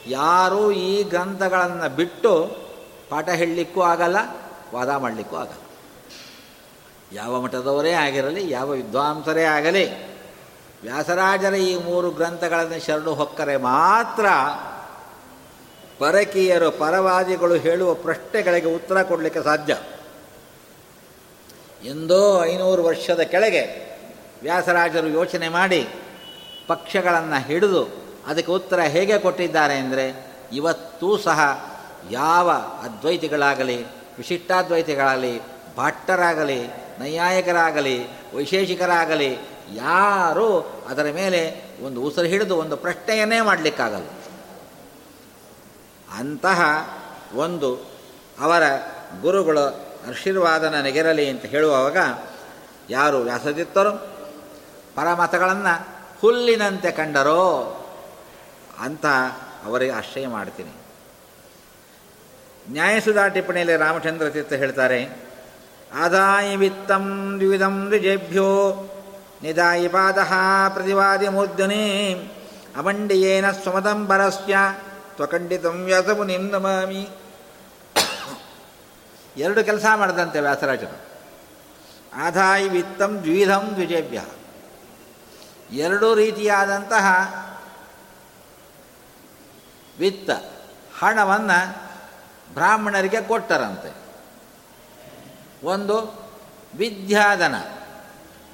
ಯಾರೂ ಈ ಗ್ರಂಥಗಳನ್ನು ಬಿಟ್ಟು ಪಾಠ ಹೇಳಲಿಕ್ಕೂ ಆಗಲ್ಲ, ವಾದ ಮಾಡಲಿಕ್ಕೂ ಆಗಲ್ಲ. ಯಾವ ಮಠದವರೇ ಆಗಿರಲಿ, ಯಾವ ವಿದ್ವಾಂಸರೇ ಆಗಲಿ, ವ್ಯಾಸರಾಜರ ಈ ಮೂರು ಗ್ರಂಥಗಳನ್ನು ಶರಣು ಹೊಕ್ಕರೆ ಮಾತ್ರ ಪರಕೀಯರು, ಪರವಾದಿಗಳು ಹೇಳುವ ಪ್ರಶ್ನೆಗಳಿಗೆ ಉತ್ತರ ಕೊಡಲಿಕ್ಕೆ ಸಾಧ್ಯ. ಎಂದೋ ಐನೂರು ವರ್ಷದ ಕೆಳಗೆ ವ್ಯಾಸರಾಜರು ಯೋಚನೆ ಮಾಡಿ ಪಕ್ಷಗಳನ್ನು ಹಿಡಿದು ಅದಕ್ಕೆ ಉತ್ತರ ಹೇಗೆ ಕೊಟ್ಟಿದ್ದಾರೆ ಅಂದರೆ ಇವತ್ತೂ ಸಹ ಯಾವ ಅದ್ವೈತಿಗಳಾಗಲಿ, ವಿಶಿಷ್ಟಾದ್ವೈತಿಗಳಾಗಲಿ, ಭಟ್ಟರಾಗಲಿ, ನೈಯಾಯಕರಾಗಲಿ, ವೈಶೇಷಿಕರಾಗಲಿ, ಯಾರೂ ಅದರ ಮೇಲೆ ಒಂದು ಉಸಿರು ಹಿಡಿದು ಒಂದು ಪ್ರಶ್ನೆಯನ್ನೇ ಮಾಡಲಿಕ್ಕಾಗಲ್ಲ. ಅಂತಹ ಒಂದು ಅವರ ಗುರುಗಳ ಆಶೀರ್ವಾದ ನನಗಿರಲಿ ಅಂತ ಹೇಳುವಾಗ ಯಾರು ವ್ಯಾಸದಿತ್ತರು ಪರಮತಗಳನ್ನು ಹುಲ್ಲಿನಂತೆ ಕಂಡರೋ ಅಂತ ಅವರಿಗೆ ಆಶ್ರಯ ಮಾಡ್ತೀನಿ. ನ್ಯಾಯಸುಧಾ ಟಿಪ್ಪಣಿಯಲ್ಲಿ ರಾಮಚಂದ್ರ ತೀರ್ಥ ಹೇಳ್ತಾರೆ, ಆದಾಯ ವಿತ್ತಂ ದ್ವಿಧಂ ದ್ವಿಜೇಭ್ಯೋ ನಿಧಾಯಿ ಪಾದ ಪ್ರತಿವಾದಿ ಮೂರ್ಧನಿ ಅಮಂಡಿಯೇನ ಸ್ವಮದಂಬರಸ್ಯ ತ್ವಖಂಡಿತಂ ವ್ಯಾಸಮುನಿಂ ನಮಾಮಿ ಎರಡು ಕೆಲಸ ಮಾಡಿದಂತೆ ವ್ಯಾಸರಾಜರು. ಆದಾಯ ವಿತ್ತಂ ದ್ವಿಧಂ ದ್ವಿಜೇಭ್ಯ. ಎರಡು ರೀತಿಯಾದಂತಹ ವಿತ್ತ ಹಣವನ್ನು ಬ್ರಾಹ್ಮಣರಿಗೆ ಕೊಟ್ಟರಂತೆ. ಒಂದು ವಿದ್ಯಾಧನ,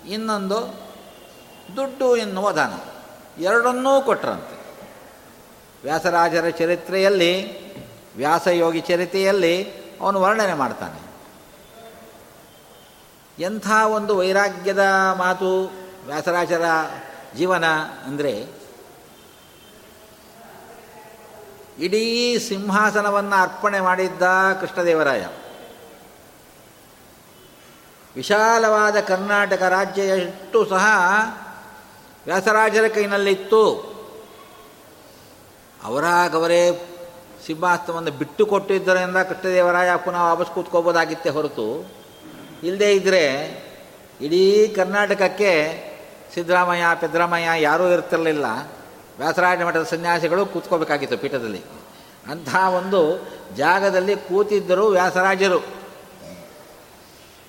ಇನ್ನೊಂದು ದುಡ್ಡು ಎನ್ನುವ ಧನ, ಎರಡನ್ನೂ ಕೊಟ್ಟರಂತೆ ವ್ಯಾಸರಾಜರ ಚರಿತ್ರೆಯಲ್ಲಿ, ವ್ಯಾಸಯೋಗಿ ಚರಿತ್ರೆಯಲ್ಲಿ ಅವನು ವರ್ಣನೆ ಮಾಡ್ತಾನೆ. ಎಂಥ ಒಂದು ವೈರಾಗ್ಯದ ಮಾತು ವ್ಯಾಸರಾಜರ ಜೀವನ ಅಂದರೆ ಇಡೀ ಸಿಂಹಾಸನವನ್ನು ಅರ್ಪಣೆ ಮಾಡಿದ್ದ ಕೃಷ್ಣದೇವರಾಯ. ವಿಶಾಲವಾದ ಕರ್ನಾಟಕ ರಾಜ್ಯ ಎಷ್ಟು ಸಹ ವ್ಯಾಸರಾಜರ ಕೈನಲ್ಲಿತ್ತು. ಅವರಾಗವರೇ ಸಿಂಹಾಸನವನ್ನು ಬಿಟ್ಟು ಕೊಟ್ಟಿದ್ದರಿಂದ ಕೃಷ್ಣದೇವರಾಯ ಪುನಃ ವಾಪಸ್ ಕೂತ್ಕೋಬೋದಾಗಿತ್ತೆ ಹೊರತು. ಇಲ್ಲದೇ ಇದ್ದರೆ ಇಡೀ ಕರ್ನಾಟಕಕ್ಕೆ ಸಿದ್ದರಾಮಯ್ಯ, ಪೆದ್ದರಾಮಯ್ಯ ಯಾರೂ ಇರ್ತಿರಲಿಲ್ಲ. ವ್ಯಾಸರಾಜ ಮಠದ ಸನ್ಯಾಸಿಗಳು ಕೂತ್ಕೋಬೇಕಾಗಿತ್ತು ಪೀಠದಲ್ಲಿ. ಅಂಥ ಒಂದು ಜಾಗದಲ್ಲಿ ಕೂತಿದ್ದರು ವ್ಯಾಸರಾಜರು.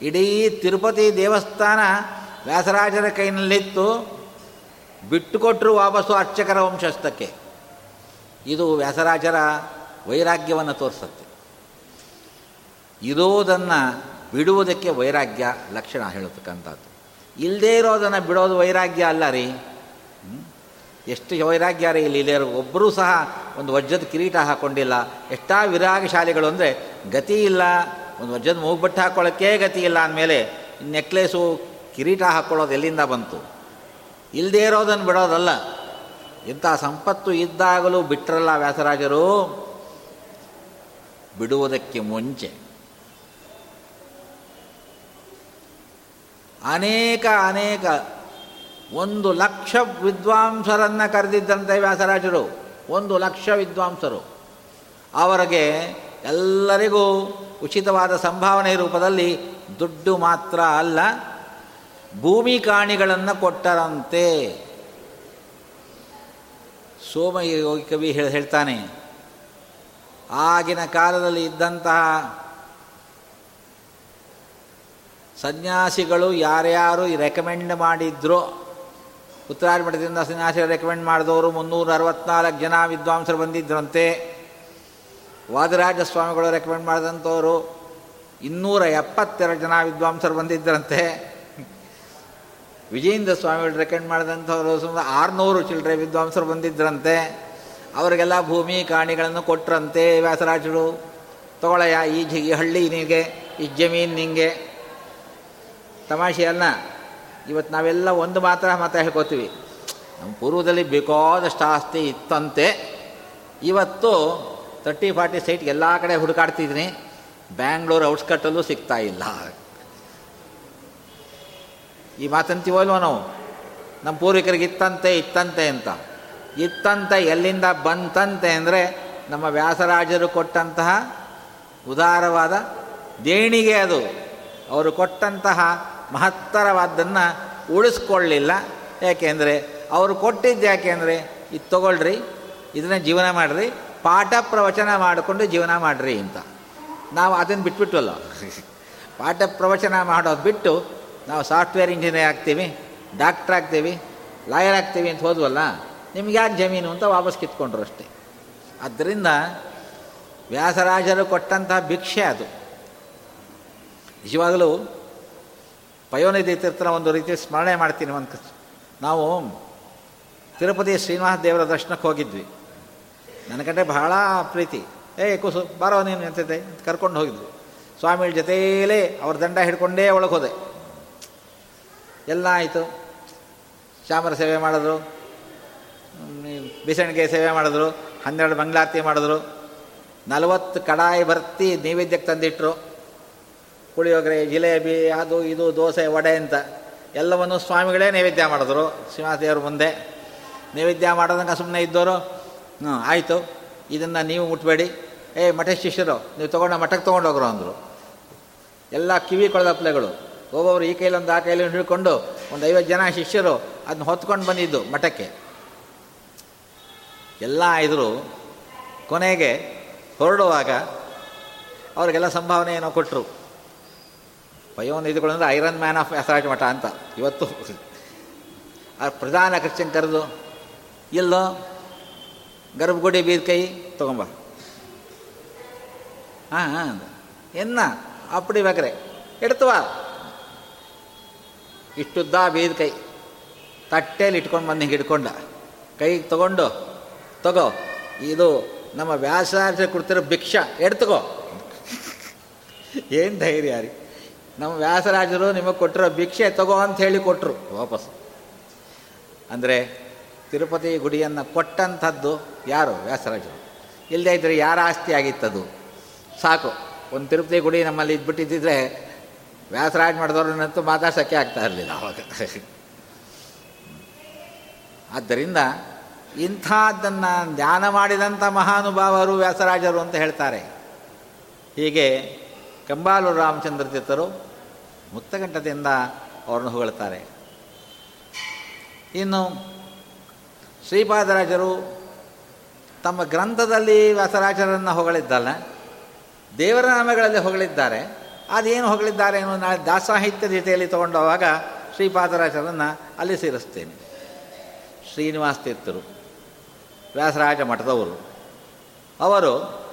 ಇಡೀ ತಿರುಪತಿ ದೇವಸ್ಥಾನ ವ್ಯಾಸರಾಜರ ಕೈನಲ್ಲಿತ್ತು. ಬಿಟ್ಟುಕೊಟ್ಟರು ವಾಪಸ್ಸು ಅರ್ಚಕರ ವಂಶಸ್ಥಕ್ಕೆ. ಇದು ವ್ಯಾಸರಾಜರ ವೈರಾಗ್ಯವನ್ನು ತೋರಿಸುತ್ತೆ. ಇರೋದನ್ನು ಬಿಡುವುದಕ್ಕೆ ವೈರಾಗ್ಯ ಲಕ್ಷಣ ಹೇಳತಕ್ಕಂಥದ್ದು. ಇಲ್ಲದೇ ಇರೋದನ್ನು ಬಿಡೋದು ವೈರಾಗ್ಯ ಅಲ್ಲ ರೀ. ಎಷ್ಟು ವೈರಾಗ್ಯ ರೀ ಇಲ್ಲಿ. ಇಲ್ಲೇ ಒಬ್ಬರೂ ಸಹ ಒಂದು ವಜ್ರದ ಕಿರೀಟ ಹಾಕ್ಕೊಂಡಿಲ್ಲ ಎಷ್ಟಾ ವಿರಾಗಶಾಲಿಗಳು ಅಂದರೆ ಗತಿ ಇಲ್ಲ. ಒಂದು ವಜ್ರದ ಮೂಗ್ಬಟ್ಟು ಹಾಕ್ಕೊಳ್ಳೋಕ್ಕೇ ಗತಿ ಇಲ್ಲ ಅಂದಮೇಲೆ ನೆಕ್ಲೇಸು ಕಿರೀಟ ಹಾಕ್ಕೊಳ್ಳೋದು ಎಲ್ಲಿಂದ ಬಂತು? ಇಲ್ಲದೇ ಇರೋದನ್ನು ಬಿಡೋದಲ್ಲ. ಇಂಥ ಸಂಪತ್ತು ಇದ್ದಾಗಲೂ ಬಿಟ್ಟರಲ್ಲ ವ್ಯಾಸರಾಜರು. ಬಿಡುವುದಕ್ಕೆ ಮುಂಚೆ ಅನೇಕ ಅನೇಕ ಒಂದು ಲಕ್ಷ ವಿದ್ವಾಂಸರನ್ನು ಕರೆದಿದ್ದಂತೆ ವ್ಯಾಸರಾಜರು. ಒಂದು ಲಕ್ಷ ವಿದ್ವಾಂಸರು. ಅವರಿಗೆ ಎಲ್ಲರಿಗೂ ಉಚಿತವಾದ ಸಂಭಾವನೆ ರೂಪದಲ್ಲಿ ದುಡ್ಡು ಮಾತ್ರ ಅಲ್ಲ, ಭೂಮಿ ಕಾಣಿಗಳನ್ನು ಕೊಟ್ಟರಂತೆ. ಸೋಮಯೋಗಿ ಕವಿ ಹೇಳಿ, ಹೇಳ್ತಾನೆ ಆಗಿನ ಕಾಲದಲ್ಲಿ ಇದ್ದಂತಹ ಸನ್ಯಾಸಿಗಳು ಯಾರ್ಯಾರು ರೆಕಮೆಂಡ್ ಮಾಡಿದ್ರೋ ಉತ್ತರಾದಿ ಮಠದಿಂದ ಸನ್ಯಾಸಿ ರೆಕಮೆಂಡ್ ಮಾಡಿದವರು ಮುನ್ನೂರ ಅರವತ್ನಾಲ್ಕು ಜನ ವಿದ್ವಾಂಸರು ಬಂದಿದ್ದರಂತೆ ವಾದರಾಜ ಸ್ವಾಮಿಗಳು ರೆಕಮೆಂಡ್ ಮಾಡಿದಂಥವರು ಇನ್ನೂರ ಎಪ್ಪತ್ತೆರಡು ಜನ ವಿದ್ವಾಂಸರು ಬಂದಿದ್ದರಂತೆ ವಿಜಯೇಂದ್ರ ಸ್ವಾಮಿಗಳು ರೆಕಮೆಂಡ್ ಮಾಡಿದಂಥವರು ಸುಮಾರು ಆರುನೂರು ಚಿಲ್ಲರೆ ವಿದ್ವಾಂಸರು ಬಂದಿದ್ದರಂತೆ ಅವರಿಗೆಲ್ಲ ಭೂಮಿ ಕಾಣಿಗಳನ್ನು ಕೊಟ್ರಂತೆ ವ್ಯಾಸರಾಜರು. ತಗೊಳ್ಳಯ್ಯ ಈ ಜಿ ಈ ಹಳ್ಳಿ ನಿನಗೆ, ಈ ಜಮೀನು ನಿಂಗೆ. ತಮಾಷೆ ಅಲ್ಲ, ಇವತ್ತು ನಾವೆಲ್ಲ ಒಂದು ಮಾತ್ರ ಮಾತ್ರ ಹೇಳ್ಕೊತೀವಿ. ನಮ್ಮ ಪೂರ್ವದಲ್ಲಿ ಬೇಕಾದಷ್ಟು ಆಸ್ತಿ ಇತ್ತಂತೆ. ಇವತ್ತು ತರ್ಟಿ ಫಾರ್ಟಿ ಸೈಟ್ಗೆ ಎಲ್ಲ ಕಡೆ ಹುಡುಕಾಡ್ತಿದ್ದೀನಿ. ಬ್ಯಾಂಗ್ಳೂರು ಔಟ್ಸ್ಕಟ್ಟಲ್ಲೂ ಸಿಗ್ತಾ ಇಲ್ಲ. ಈ ಮಾತಂತೀವಲ್ವ ನಾವು? ನಮ್ಮ ಪೂರ್ವಿಕರಿಗೆ ಇತ್ತಂತೆ ಇತ್ತಂತೆ ಅಂತ. ಇತ್ತಂತೆ ಎಲ್ಲಿಂದ ಬಂತಂತೆ ಅಂದರೆ ನಮ್ಮ ವ್ಯಾಸರಾಜರು ಕೊಟ್ಟಂತಹ ಉದಾರವಾದ ದೇಣಿಗೆ ಅದು. ಅವರು ಕೊಟ್ಟಂತಹ ಮಹತ್ತರವಾದ್ದನ್ನು ಉಳಿಸ್ಕೊಳ್ಳಿಲ್ಲ. ಯಾಕೆಂದರೆ ಅವರು ಕೊಟ್ಟಿದ್ದು ಯಾಕೆಂದರೆ, ಇದು ತಗೊಳ್ರಿ, ಇದನ್ನ ಜೀವನ ಮಾಡಿರಿ, ಪಾಠ ಪ್ರವಚನ ಮಾಡಿಕೊಂಡು ಜೀವನ ಮಾಡಿರಿ ಅಂತ. ನಾವು ಅದನ್ನು ಬಿಟ್ಬಿಟ್ಟಲ್ಲ ಪಾಠ ಪ್ರವಚನ ಮಾಡೋದು ಬಿಟ್ಟು ನಾವು ಸಾಫ್ಟ್ವೇರ್ ಇಂಜಿನಿಯರ್ ಆಗ್ತೀವಿ, ಡಾಕ್ಟ್ರ್ ಆಗ್ತೀವಿ, ಲಾಯರ್ ಆಗ್ತೀವಿ ಅಂತ ಹೋದ್ವಲ್ಲ. ನಿಮ್ಗೆ ಯಾಕೆ ಜಮೀನು ಅಂತ ವಾಪಸ್ ಕಿತ್ಕೊಂಡ್ರು ಅಷ್ಟೇ. ಆದ್ದರಿಂದ ವ್ಯಾಸರಾಜರು ಕೊಟ್ಟಂತಹ ಭಿಕ್ಷೆ ಅದು. ನಿಜವಾಗಲೂ ಪಯೋನಿಧಿ ತೀರ್ಥನ ಒಂದು ರೀತಿ ಸ್ಮರಣೆ ಮಾಡ್ತೀನಿ ಒಂದು ನಾವು ತಿರುಪತಿ ಶ್ರೀನಿವಾಸ ದೇವರ ದರ್ಶನಕ್ಕೆ ಹೋಗಿದ್ವಿ. ನನ್ನ ಕಡೆ ಬಹಳ ಪ್ರೀತಿ. ಏ, ಕುಸು, ಬಾರೋ ನೀನು ನಿಂತಿದ್ದೆ ಅಂತ ಕರ್ಕೊಂಡು ಹೋಗಿದ್ವಿ. ಸ್ವಾಮಿಗಳ ಜೊತೆಯಲ್ಲೇ ಅವ್ರ ದಂಡ ಹಿಡ್ಕೊಂಡೇ ಒಳಗೆ ಹೋದೆ. ಎಲ್ಲ ಆಯಿತು. ಚಾಮರ ಸೇವೆ ಮಾಡಿದ್ರು. ಬಿಸಣಿಗೆ ಸೇವೆ ಮಾಡಿದ್ರು, ಹನ್ನೆರಡು ಮಂಗಳಾರತಿ ಮಾಡಿದ್ರು. ನಲವತ್ತು ಕಡಾಯಿ ಬರ್ತಿ ನೈವೇದ್ಯಕ್ಕೆ ತಂದಿಟ್ರು. ಪುಳಿಯೋಗರೆ, ಜಿಲೇಬಿ, ಅದು ಇದು, ದೋಸೆ, ವಡೆ ಅಂತ ಎಲ್ಲವನ್ನು ಸ್ವಾಮಿಗಳೇ ನೈವೇದ್ಯ ಮಾಡಿದ್ರು. ಶ್ರೀನಿವಾಸ ಮುಂದೆ ನೈವೇದ್ಯ ಮಾಡೋದಂಗೆ ಸುಮ್ಮನೆ ಇದ್ದವರು, ಹ್ಞೂ, ಆಯಿತು, ಇದನ್ನು ನೀವು ಮುಟ್ಬೇಡಿ. ಏ ಮಠ ಶಿಷ್ಯರು, ನೀವು ತೊಗೊಂಡು ಮಠಕ್ಕೆ ತೊಗೊಂಡೋಗ್ರು ಅಂದರು. ಎಲ್ಲ ಕಿವಿ ಕೊಳದಪ್ಲೆಗಳು ಒಬ್ಬೊಬ್ರು ಈ ಕೈಲೊಂದು ಆ ಕೈಲೊಂದು ಹಿಡ್ಕೊಂಡು ಒಂದು ಐವತ್ತು ಜನ ಶಿಷ್ಯರು ಅದನ್ನ ಹೊತ್ಕೊಂಡು ಬಂದಿದ್ದು ಮಠಕ್ಕೆ. ಎಲ್ಲ ಇದ್ರು ಕೊನೆಗೆ ಹೊರಡುವಾಗ ಅವ್ರಿಗೆಲ್ಲ ಸಂಭಾವನೆ ಏನೋ ಕೊಟ್ಟರು ಪಯೋನಿಧಿಗಳು ಅಂದರೆ ಐರನ್ ಮ್ಯಾನ್ ಆಫ್ ಅಥಾರಿಟಿ ಮಠ ಅಂತ ಇವತ್ತು. ಆ ಪ್ರಧಾನ ಕ್ರಿಶ್ಚಿಯನ್ ಕರೆದು, ಎಲ್ಲೋ, ಗರ್ಭಗುಡಿ ಬೀರ್ ಕೈ ತಗೊಂಬ. ಹಾಂ ಹಾಂ ಎನ್ನ, ಅಪ್ಪಡಿ ಬೇಕ್ರೆ ಎಡ್ತವ ಇಷ್ಟುದ್ದ ಬೀದ್ ಕೈ. ಇಟ್ಕೊಂಡು ಬಂದು ಹಿಂಗೆ ಹಿಡ್ಕೊಂಡ. ಕೈಗೆ ತಗೊಂಡು ತಗೋ. ಇದು ನಮ್ಮ ವ್ಯಾಸಾರ್ಥ ಕೊಡ್ತಿರೋ ಭಿಕ್ಷ. ಎಡ್ತಗೋ ಏನು ಧೈರ್ಯ ರೀ. ನಮ್ಮ ವ್ಯಾಸರಾಜರು ನಿಮಗೆ ಕೊಟ್ಟಿರೋ ಭಿಕ್ಷೆ ತಗೋ ಅಂತ ಹೇಳಿ ಕೊಟ್ಟರು ವಾಪಸ್. ಅಂದರೆ ತಿರುಪತಿ ಗುಡಿಯನ್ನು ಕೊಟ್ಟಂಥದ್ದು ಯಾರು? ವ್ಯಾಸರಾಜರು. ಇಲ್ಲದೇ ಇದ್ದರೆ ಯಾರ ಆಸ್ತಿ ಆಗಿತ್ತದು? ಸಾಕು. ಒಂದು ತಿರುಪತಿ ಗುಡಿ ನಮ್ಮಲ್ಲಿ ಇದ್ಬಿಟ್ಟಿದ್ದಿದ್ರೆ ವ್ಯಾಸರಾಜ್ ಮಾಡಿದವ್ರನ್ನಂತೂ ಮಾತಾಡ್ಸೋಕ್ಕೆ ಆಗ್ತಾ ಇರಲಿಲ್ಲ ಆವಾಗ ಆದ್ದರಿಂದ ಇಂಥದ್ದನ್ನು ಧ್ಯಾನ ಮಾಡಿದಂಥ ಮಹಾನುಭಾವರು ವ್ಯಾಸರಾಜರು ಅಂತ ಹೇಳ್ತಾರೆ. ಹೀಗೆ ಕಂಬಾಲೂರು ರಾಮಚಂದ್ರ ತೀರ್ಥರು ಮುಕ್ತಕಂಠದಿಂದ ಅವರನ್ನು ಹೊಗಳ್ತಾರೆ. ಇನ್ನು ಶ್ರೀಪಾದರಾಜರು ತಮ್ಮ ಗ್ರಂಥದಲ್ಲಿ ವ್ಯಾಸರಾಜರನ್ನು ಹೊಗಳಿದ್ದಲ್ಲ ದೇವರ ನಾಮಗಳಲ್ಲಿ ಹೊಗಳಿದ್ದಾರೆ. ಅದೇನು ಹೊಗಳಿದ್ದಾರೆ ಅನ್ನೋ ನಾಳೆ ದಾಸಾಹಿತ್ಯದ ಜೊತೆಯಲ್ಲಿ ತಗೊಂಡೋವಾಗ ಶ್ರೀಪಾದರಾಜರನ್ನು ಅಲ್ಲಿ ಸೇರಿಸ್ತೇನೆ ಶ್ರೀನಿವಾಸ ತೀರ್ಥರು ವ್ಯಾಸರಾಜ ಮಠದವರು. ಅವರು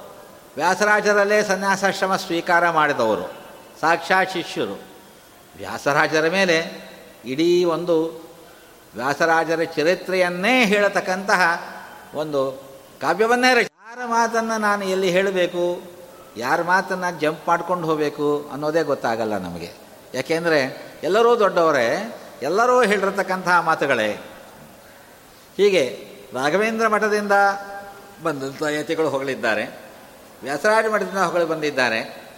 ವ್ಯಾಸರಾಜರಲ್ಲೇ ಸನ್ಯಾಸಾಶ್ರಮ ಸ್ವೀಕಾರ ಮಾಡಿದವರು. ಸಾಕ್ಷಾತ್ ಶಿಷ್ಯರು. ವ್ಯಾಸರಾಜರ ಮೇಲೆ ಇಡೀ ಒಂದು ವ್ಯಾಸರಾಜರ ಚರಿತ್ರೆಯನ್ನೇ ಹೇಳತಕ್ಕಂತಹ ಒಂದು ಕಾವ್ಯವನ್ನೇ ರಚ, ಯಾರ ಮಾತನ್ನು ನಾನು ಎಲ್ಲಿ ಹೇಳಬೇಕು? ಯಾರ ಮಾತನ್ನು ಜಂಪ್ ಮಾಡ್ಕೊಂಡು ಹೋಗಬೇಕು ಅನ್ನೋದೇ ಗೊತ್ತಾಗಲ್ಲ ನಮಗೆ. ಯಾಕೆಂದರೆ ಎಲ್ಲರೂ ದೊಡ್ಡವರೇ, ಎಲ್ಲರೂ ಹೇಳಿರತಕ್ಕಂತಹ ಮಾತುಗಳೇ. ಹೀಗೆ ರಾಘವೇಂದ್ರ ಮಠದಿಂದ ಬಂದಂಥ ಯತಿಗಳು ಹೊಗಳಿದ್ದಾರೆ. ವ್ಯಾಸರಾಜ ಮಠದಿಂದ ಹೊಗಳು ಬಂದಿದ್ದಾರೆ.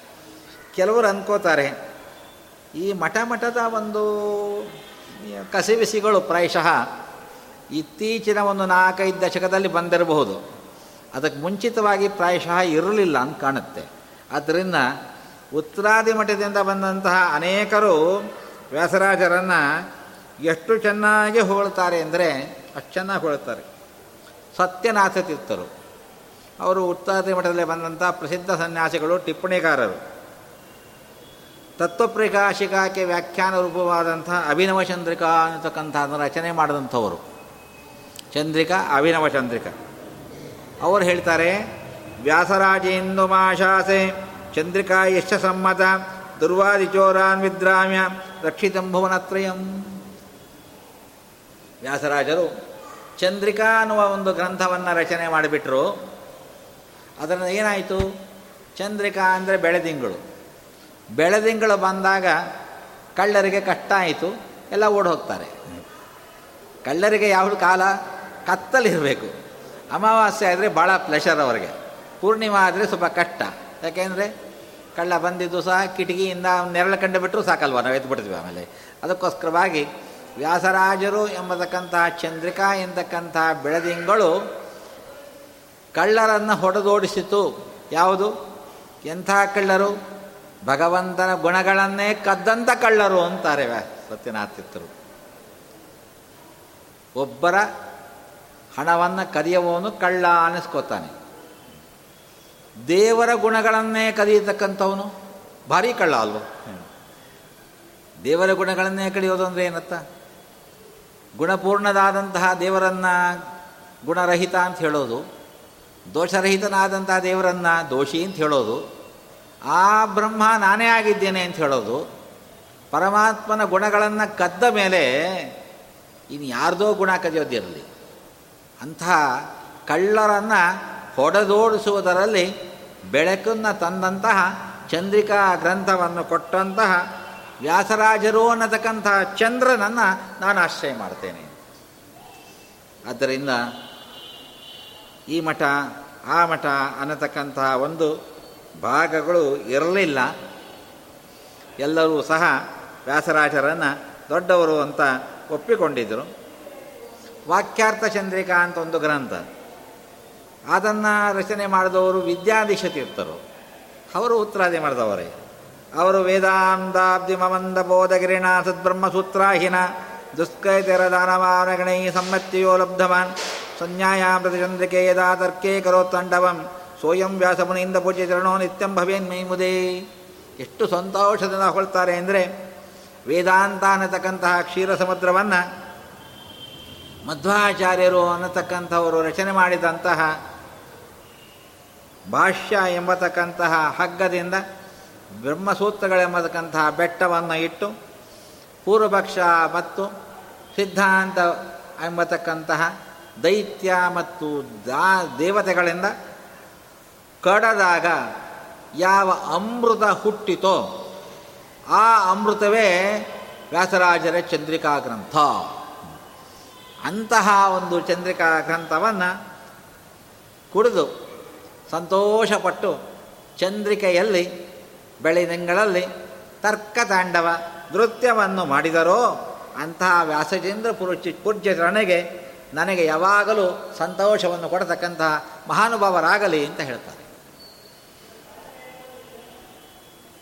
ಕೆಲವರು ಅಂದ್ಕೋತಾರೆ ಈ ಮಠ ಮಠದ ಒಂದು ಕಸಿವಿಸಿಗಳು ಪ್ರಾಯಶಃ ಇತ್ತೀಚಿನ ಒಂದು ನಾಲ್ಕೈದು ದಶಕದಲ್ಲಿ ಬಂದಿರಬಹುದು. ಅದಕ್ಕೆ ಮುಂಚಿತವಾಗಿ ಪ್ರಾಯಶಃ ಇರಲಿಲ್ಲ ಅಂತ ಕಾಣುತ್ತೆ. ಆದ್ದರಿಂದ ಉತ್ತರಾದಿ ಮಠದಿಂದ ಬಂದಂತಹ ಅನೇಕರು ವ್ಯಾಸರಾಜರನ್ನು ಎಷ್ಟು ಚೆನ್ನಾಗಿ ಹೊಗಳ್ತಾರೆ ಅಂದರೆ ಅಷ್ಟು ಚೆನ್ನಾಗಿ ಹೊಗಳ್ತಾರೆ. ಸತ್ಯನಾಥ ತೀರ್ಥರು ಅವರು ಉತ್ತರಾದಿ ಮಠದಲ್ಲಿ ಬಂದಂಥ ಪ್ರಸಿದ್ಧ ಸನ್ಯಾಸಿಗಳು ಟಿಪ್ಪಣಿಕಾರರು ತತ್ವಪ್ರಕಾಶಿಕಾಕ್ಕೆ ವ್ಯಾಖ್ಯಾನ ರೂಪವಾದಂಥ ಅಭಿನವ ಚಂದ್ರಿಕಾ ಅನ್ನತಕ್ಕಂಥ ರಚನೆ ಮಾಡಿದಂಥವರು. ಚಂದ್ರಿಕಾ, ಅಭಿನವ ಚಂದ್ರಿಕಾ. ಅವರು ಹೇಳ್ತಾರೆ ವ್ಯಾಸರಾಜೇಂದು ಮಾಶಾಸೆ, ಚಂದ್ರಿಕಾ ಯಶ ಸಮ್ಮತ ದುರ್ವಾದಿಚೋರಾನ್ ವಿದ್ರಾಮ್ಯ ರಕ್ಷಿತಂಭುವನತ್ರಯಂ ವ್ಯಾಸರಾಜರು ಚಂದ್ರಿಕಾ ಅನ್ನುವ ಒಂದು ಗ್ರಂಥವನ್ನು ರಚನೆ ಮಾಡಿಬಿಟ್ರು. ಅದರಿಂದ ಏನಾಯಿತು? ಚಂದ್ರಿಕಾ ಅಂದರೆ ಬೆಳೆದಿಂಗಳು ಬೆಳೆದಿಂಗಳು ಬಂದಾಗ ಕಳ್ಳರಿಗೆ ಕಷ್ಟ ಆಯಿತು, ಎಲ್ಲ ಓಡಿ ಹೋಗ್ತಾರೆ. ಕಳ್ಳರಿಗೆ ಯಾವ ಕಾಲ? ಕತ್ತಲಿರಬೇಕು. ಅಮಾವಾಸ್ಯೆ ಆದರೆ ಭಾಳ ಪ್ಲೆಷರ್ ಅವರಿಗೆ. ಪೂರ್ಣಿಮಾ ಆದರೆ ಸ್ವಲ್ಪ ಕಷ್ಟ. ಯಾಕೆಂದರೆ ಕಳ್ಳ ಬಂದಿದ್ದು ಸಹ ಕಿಟಕಿಯಿಂದ ನೆರಳು ಕಂಡು ಬಿಟ್ಟರು ಸಾಕಲ್ವ? ನಾವು ಎದ್ಬಿಡ್ತೀವಿ ಆಮೇಲೆ. ಅದಕ್ಕೋಸ್ಕರವಾಗಿ ವ್ಯಾಸರಾಜರು ಎಂಬತಕ್ಕಂತಹ ಚಂದ್ರಿಕಾ ಎಂತಕ್ಕಂತಹ ಬೆಳದಿಂಗಳು ಕಳ್ಳರನ್ನು ಹೊಡೆದೋಡಿಸಿತು. ಯಾವುದು? ಎಂಥ ಕಳ್ಳರು? ಭಗವಂತನ ಗುಣಗಳನ್ನೇ ಕದ್ದಂಥ ಕಳ್ಳರು ಅಂತಾರೆ ಸತ್ಯನಾಥಿತ್ತರು ಒಬ್ಬರ ಹಣವನ್ನು ಕದಿಯುವವನು ಕಳ್ಳ ಅನ್ನಿಸ್ಕೋತಾನೆ ದೇವರ ಗುಣಗಳನ್ನೇ ಕದಿಯತಕ್ಕಂಥವನು ಭಾರಿ ಕಳ್ಳ ಅಲ್ವ? ದೇವರ ಗುಣಗಳನ್ನೇ ಕಡಿಯೋದು ಅಂದರೆ ಏನತ್ತ? ಗುಣಪೂರ್ಣದಾದಂತಹ ದೇವರನ್ನು ಗುಣರಹಿತ ಅಂತ ಹೇಳೋದು, ದೋಷರಹಿತನಾದಂತಹ ದೇವರನ್ನು ದೋಷಿ ಅಂತ ಹೇಳೋದು, ಆ ಬ್ರಹ್ಮ ನಾನೇ ಆಗಿದ್ದೇನೆ ಅಂತ ಹೇಳೋದು, ಪರಮಾತ್ಮನ ಗುಣಗಳನ್ನು ಕದ್ದ ಮೇಲೆ ಇನ್ನು ಯಾರ್ದೋ ಗುಣ ಕದಿಯೋದಿರಲಿ. ಅಂತಹ ಕಳ್ಳರನ್ನು ಹೊಡೆದೋಡಿಸುವುದರಲ್ಲಿ ಬೆಳಕನ್ನು ತಂದಂತಹ ಚಂದ್ರಿಕಾ ಗ್ರಂಥವನ್ನು ಕೊಟ್ಟಂತಹ ವ್ಯಾಸರಾಜರು ಅನ್ನತಕ್ಕಂತಹ ಚಂದ್ರನನ್ನು ನಾನು ಆಶ್ರಯ ಮಾಡ್ತೇನೆ. ಆದ್ದರಿಂದ ಈ ಮಠ, ಆ ಮಠ ಅನ್ನತಕ್ಕಂತಹ ಒಂದು ಭಾಗಗಳು ಇರಲಿಲ್ಲ. ಎಲ್ಲರೂ ಸಹ ವ್ಯಾಸರಾಜರನ್ನು ದೊಡ್ಡವರು ಅಂತ ಒಪ್ಪಿಕೊಂಡಿದ್ದರು ವಾಕ್ಯಾರ್ಥ ಚಂದ್ರಿಕಾ ಅಂತ ಒಂದು ಗ್ರಂಥ. ಅದನ್ನು ರಚನೆ ಮಾಡಿದವರು ವಿದ್ಯಾಧೀಶ ತೀರ್ಥರು ಅವರು ಉತ್ತರಾದಿ ಮಾಡಿದವರೇ. ಅವರು ವೇದಾಂತಾಬ್ಧಿ ಮಮಂದ ಬೋಧಗಿರಿಣ ಸದ್ಬ್ರಹ್ಮಸೂತ್ರಾಹಿನ ದುಷ್ಕೈತರ ದಾನಮಾನಗಣೈ ಸಮ್ಮತ್ಯೋ ಲಬ್ಧವಾನ್. ಸಂಜ್ಞಾಯಾಂ ಪ್ರತಿಚಂದ್ರಿಕೆ ಯದಾ ತರ್ಕೇ ಕರೋತ್ತಂಡವಂ ಸೋಯಂ ವ್ಯಾಸಮುನಿಯಿಂದ ಪೂಜ್ಯ ಚರಣೋ ನಿತ್ಯಂ ಭವೇನ್ ಮೈಮುದೇ. ಎಷ್ಟು ಸಂತೋಷದಿಂದ ಹೊಳ್ತಾರೆ ಅಂದರೆ ವೇದಾಂತ ಅನ್ನತಕ್ಕಂತಹ ಕ್ಷೀರ ಸಮುದ್ರವನ್ನು ಮಧ್ವಾಚಾರ್ಯರು ಅನ್ನತಕ್ಕಂಥವರು ರಚನೆ ಮಾಡಿದಂತಹ ಭಾಷ್ಯ ಎಂಬತಕ್ಕಂತಹ ಹಗ್ಗದಿಂದ ಬ್ರಹ್ಮಸೂತ್ರಗಳೆಂಬತಕ್ಕಂತಹ ಬೆಟ್ಟವನ್ನು ಇಟ್ಟು ಪೂರ್ವಪಕ್ಷ ಮತ್ತು ಸಿದ್ಧಾಂತ ಎಂಬತಕ್ಕಂತಹ ದೈತ್ಯ ಮತ್ತು ದಾ ದೇವತೆಗಳಿಂದ ಕಡದಾಗ ಯಾವ ಅಮೃತ ಹುಟ್ಟಿತೋ ಆ ಅಮೃತವೇ ವ್ಯಾಸರಾಜರ ಚಂದ್ರಿಕಾ ಗ್ರಂಥ. ಅಂತಹ ಒಂದು ಚಂದ್ರಿಕಾ ಗ್ರಂಥವನ್ನು ಕುಡಿದು ಸಂತೋಷಪಟ್ಟು ಚಂದ್ರಿಕೆಯಲ್ಲಿ ಬೆಳೆದಿಂಗಳಲ್ಲಿ ತರ್ಕತಾಂಡವ ನೃತ್ಯವನ್ನು ಮಾಡಿದರೋ ಅಂತಹ ವ್ಯಾಸಚಂದ್ರ ಪುರುಚಿ ಪೂಜ್ಯ ಚರಣೆಗೆ ನನಗೆ ಯಾವಾಗಲೂ ಸಂತೋಷವನ್ನು ಕೊಡತಕ್ಕಂತಹ ಮಹಾನುಭಾವರಾಗಲಿ ಅಂತ ಹೇಳ್ತಾರೆ.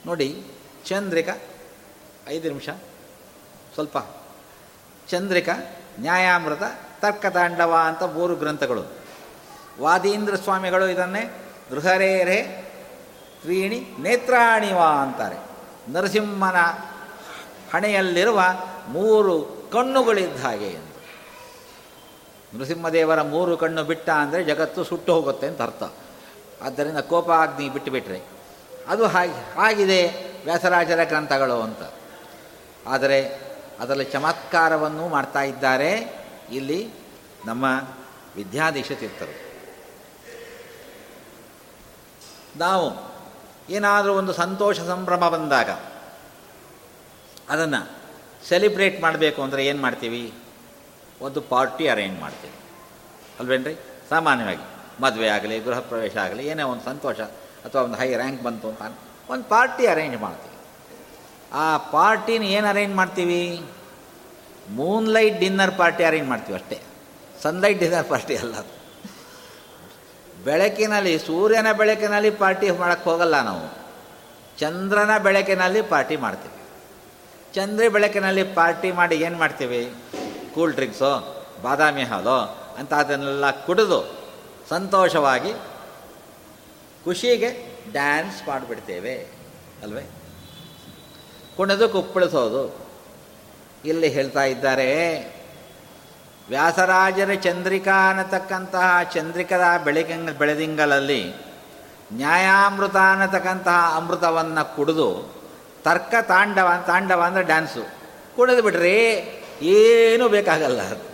ನೋಡಿ, ಚಂದ್ರಿಕ, ಐದು ನಿಮಿಷ, ಸ್ವಲ್ಪ. ಚಂದ್ರಿಕ, ನ್ಯಾಯಾಮೃತ, ತರ್ಕತಾಂಡವ ಅಂತ ಮೂರು ಗ್ರಂಥಗಳು. ವಾದೀಂದ್ರ ಸ್ವಾಮಿಗಳು ಇದನ್ನೇ ಗೃಹರೇರೆ ತ್ರೀಣಿ ನೇತ್ರಾಣಿವ ಅಂತಾರೆ. ನರಸಿಂಹನ ಹಣೆಯಲ್ಲಿರುವ ಮೂರು ಕಣ್ಣುಗಳಿದ್ದ ಹಾಗೆ ಎಂದು. ನರಸಿಂಹದೇವರ ಮೂರು ಕಣ್ಣು ಬಿಟ್ಟ ಅಂದರೆ ಜಗತ್ತು ಸುಟ್ಟು ಹೋಗುತ್ತೆ ಅಂತ ಅರ್ಥ. ಆದ್ದರಿಂದ ಕೋಪಾಗ್ನಿ ಬಿಟ್ಟುಬಿಟ್ರೆ ಅದು ಹಾಗೆ, ಆಗಿದೆ ವ್ಯಾಸರಾಜರ ಗ್ರಂಥಗಳು ಅಂತ. ಆದರೆ ಅದರಲ್ಲಿ ಚಮತ್ಕಾರವನ್ನು ಮಾಡ್ತಾ ಇದ್ದಾರೆ ಇಲ್ಲಿ ನಮ್ಮ ವಿದ್ಯಾಧೀಶ ತೀರ್ಥರು. ನಾವು ಏನಾದರೂ ಒಂದು ಸಂತೋಷ ಸಂಭ್ರಮ ಬಂದಾಗ ಅದನ್ನು ಸೆಲಿಬ್ರೇಟ್ ಮಾಡಬೇಕು ಅಂದರೆ ಏನು ಮಾಡ್ತೀವಿ? ಒಂದು ಪಾರ್ಟಿ ಅರೇಂಜ್ ಮಾಡ್ತೀವಿ. ಅಲ್ವೇನ್ರಿ? ಸಾಮಾನ್ಯವಾಗಿ ಮದುವೆ ಆಗಲಿ ಗೃಹ ಪ್ರವೇಶ ಆಗಲಿ, ಏನೇ ಒಂದು ಸಂತೋಷ ಅಥವಾ ಒಂದು ಹೈ ರ್ಯಾಂಕ್ ಬಂತು ಅಂತ ಒಂದು ಪಾರ್ಟಿ ಅರೇಂಜ್ ಮಾಡ್ತೀವಿ. ಆ ಪಾರ್ಟಿನ ಏನು ಅರೇಂಜ್ ಮಾಡ್ತೀವಿ? ಮೂನ್ಲೈಟ್ ಡಿನ್ನರ್ ಪಾರ್ಟಿ ಅರೇಂಜ್ ಮಾಡ್ತೀವಿ ಅಷ್ಟೇ. ಸನ್ಲೈಟ್ ಡಿನ್ನರ್ ಪಾರ್ಟಿ ಅಲ್ಲ ಅದು. ಬೆಳಕಿನಲ್ಲಿ, ಸೂರ್ಯನ ಬೆಳಕಿನಲ್ಲಿ ಪಾರ್ಟಿ ಮಾಡೋಕ್ಕೆ ಹೋಗಲ್ಲ ನಾವು. ಚಂದ್ರನ ಬೆಳಕಿನಲ್ಲಿ ಪಾರ್ಟಿ ಮಾಡ್ತೀವಿ. ಚಂದ್ರ ಬೆಳಕಿನಲ್ಲಿ ಪಾರ್ಟಿ ಮಾಡಿ ಏನು ಮಾಡ್ತೀವಿ? ಕೂಲ್ ಡ್ರಿಂಕ್ಸೋ, ಬಾದಾಮಿ ಹಾಲು ಅಂತ ಅದನ್ನೆಲ್ಲ ಕುಡಿದು ಸಂತೋಷವಾಗಿ ಖುಷಿಗೆ ಡ್ಯಾನ್ಸ್ ಮಾಡಿಬಿಡ್ತೇವೆ, ಅಲ್ವೇ? ಕುಣಿದು ಕುಪ್ಪಳಿಸೋದು. ಇಲ್ಲಿ ಹೇಳ್ತಾ ಇದ್ದಾರೆ ವ್ಯಾಸರಾಜರ ಚಂದ್ರಿಕಾ ಅನ್ನತಕ್ಕಂತಹ ಚಂದ್ರಿಕದ ಬೆಳಕಿಂಗ ಬೆಳೆದಿಂಗಳಲ್ಲಿ ನ್ಯಾಯಾಮೃತ ಅನ್ನತಕ್ಕಂತಹ ಅಮೃತವನ್ನು ಕುಡಿದು ತರ್ಕ ತಾಂಡವ ತಾಂಡವ ಅಂದರೆ ಡ್ಯಾನ್ಸು ಕುಡಿದು ಬಿಡ್ರಿ ಏನೂ ಬೇಕಾಗಲ್ಲ ಅದು.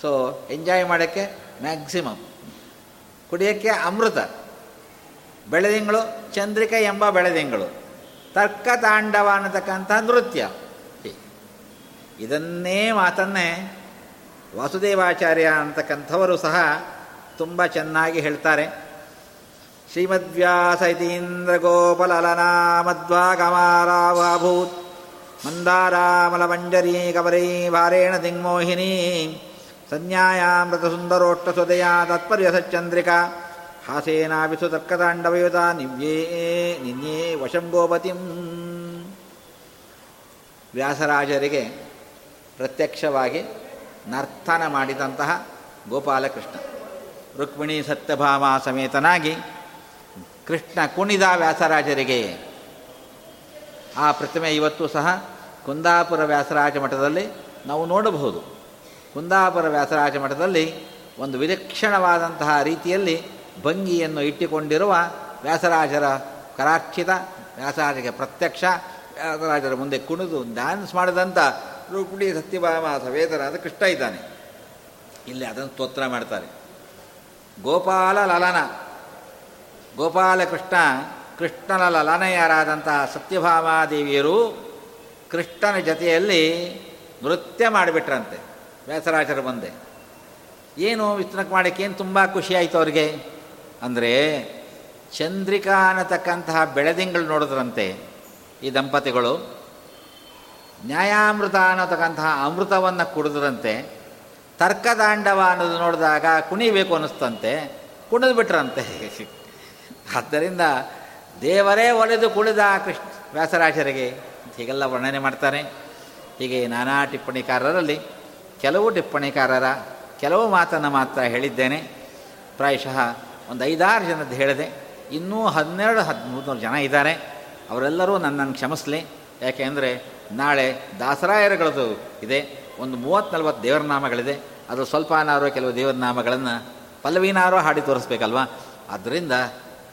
ಸೊ ಎಂಜಾಯ್ ಮಾಡೋಕ್ಕೆ ಮ್ಯಾಕ್ಸಿಮಮ್ ಕುಡಿಯೋಕ್ಕೆ ಅಮೃತ. ಬೆಳೆದಿಂಗಳು ಚಂದ್ರಿಕೆ ಎಂಬ ಬೆಳೆದಿಂಗಳು. ತರ್ಕ ತಾಂಡವ ಅನ್ನತಕ್ಕಂಥ ನೃತ್ಯ. ಇದನ್ನೇ ಮಾತನ್ನೇ ವಾಸುದೇವಾಚಾರ್ಯ ಅಂತಕ್ಕಂಥವರು ಸಹ ತುಂಬ ಚೆನ್ನಾಗಿ ಹೇಳ್ತಾರೆ. ಶ್ರೀಮದ್ವ್ಯಾಸ ಇತೀಂದ್ರ ಗೋಪಲಲನಾ ಮಧ್ವಾಗಮಾರಾವಭೂತ್ ಮಂದಾರಾಮಲಮಂಜರೀ ಕವರೀ ಭಾರೇಣ ದಿಂಗ್ಮೋಹಿನಿ ಸಂಜ್ಞಾಯಾಮೃತ ಸುಂದರೋಷ್ಟ ಸುದಯ ತತ್ಪರ್ಯ ಸಚ್ಚಂದ್ರಿಕಾ ಹಾಸೇನಾವಿಸು ತರ್ಕತಾಂಡವಯುತ ನಿವ್ಯೇ ನಿನ್ಯೇ ವಶಂ ಗೋಪತಿಂ. ವ್ಯಾಸರಾಜರಿಗೆ ಪ್ರತ್ಯಕ್ಷವಾಗಿ ನರ್ತನ ಮಾಡಿದಂತಹ ಗೋಪಾಲಕೃಷ್ಣ. ರುಕ್ಮಿಣಿ ಸತ್ಯಭಾಮ ಸಮೇತನಾಗಿ ಕೃಷ್ಣ ಕುಣಿದ ವ್ಯಾಸರಾಜರಿಗೆ ಆ ಪ್ರತಿಮೆ ಇವತ್ತು ಸಹ ಕುಂದಾಪುರ ವ್ಯಾಸರಾಜ ಮಠದಲ್ಲಿ ನಾವು ನೋಡಬಹುದು. ಕುಂದಾಪುರ ವ್ಯಾಸರಾಜ ಮಠದಲ್ಲಿ ಒಂದು ವಿಲಕ್ಷಣವಾದಂತಹ ರೀತಿಯಲ್ಲಿ ಭಂಗಿಯನ್ನು ಇಟ್ಟುಕೊಂಡಿರುವ ವ್ಯಾಸರಾಜರ ಕರಾಕ್ಷಿತ ವ್ಯಾಸರಾಜರಿಗೆ ಪ್ರತ್ಯಕ್ಷ, ವ್ಯಾಸರಾಜರ ಮುಂದೆ ಕುಣಿದು ಡ್ಯಾನ್ಸ್ ಮಾಡಿದಂಥ ರುಕ್ಮಿಣಿ ಸತ್ಯಭಾಮ ಅಂತ ಕೃಷ್ಣ ಇದ್ದಾನೆ. ಇಲ್ಲಿ ಅದನ್ನು ಸ್ತೋತ್ರ ಮಾಡ್ತಾರೆ. ಗೋಪಾಲ ಲಲನ. ಗೋಪಾಲ ಕೃಷ್ಣ, ಕೃಷ್ಣನ ಲಲನೆಯರಾದಂತಹ ಸತ್ಯಭಾಮಾದೇವಿಯರು ಕೃಷ್ಣನ ಜೊತೆಯಲ್ಲಿ ನೃತ್ಯ ಮಾಡಿಬಿಟ್ರಂತೆ, ವ್ಯಾಸರಾಜರ ಬಂದೆ ಏನು ವಿಸ್ತನಕ್ಕೆ ಮಾಡೋಕ್ಕೆ ಏನು ತುಂಬ ಖುಷಿಯಾಯಿತು ಅವ್ರಿಗೆ? ಅಂದರೆ ಚಂದ್ರಿಕಾ ಅನ್ನತಕ್ಕಂತಹ ಬೆಳೆದಿಂಗಳು ನೋಡಿದ್ರಂತೆ ಈ ದಂಪತಿಗಳು. ನ್ಯಾಯಾಮೃತ ಅನ್ನತಕ್ಕಂತಹ ಅಮೃತವನ್ನು ಕುಡಿದ್ರಂತೆ, ತರ್ಕದಾಂಡವ ಅನ್ನೋದು ನೋಡಿದಾಗ ಕುಣಿಬೇಕು ಅನ್ನಿಸ್ತಂತೆ, ಕುಣಿದು ಬಿಟ್ರಂತೆ. ಆದ್ದರಿಂದ ದೇವರೇ ಒಲೆದು ಕುಳಿದ ಕೃಷ್ಣ, ವ್ಯಾಸರಾಜರಿಗೆ ಹೀಗೆಲ್ಲ ವರ್ಣನೆ ಮಾಡ್ತಾರೆ. ಹೀಗೆ ನಾನಾ ಟಿಪ್ಪಣಿಕಾರರಲ್ಲಿ ಕೆಲವು ಟಿಪ್ಪಣಿಕಾರರ ಕೆಲವು ಮಾತನ್ನು ಮಾತ್ರ ಹೇಳಿದ್ದೇನೆ. ಪ್ರಾಯಶಃ ಒಂದು ಐದಾರು ಜನದ್ದು ಹೇಳಿದೆ. ಇನ್ನೂ ಹನ್ನೆರಡು ಹದಿಮೂರು ಜನ ಇದ್ದಾರೆ. ಅವರೆಲ್ಲರೂ ನನ್ನನ್ನು ಕ್ಷಮಿಸಲಿ. ಯಾಕೆಂದರೆ ನಾಳೆ ದಾಸರಾಯರುಗಳದು ಇದೆ. ಒಂದು ಮೂವತ್ತು ನಲ್ವತ್ತು ದೇವರ ನಾಮಗಳಿದೆ ಅದು ಸ್ವಲ್ಪನಾರೋ ಕೆಲವು ದೇವರ ನಾಮಗಳನ್ನು ಪಲ್ಲವಿನಾರೋ ಹಾಡಿ ತೋರಿಸ್ಬೇಕಲ್ವ? ಅದರಿಂದ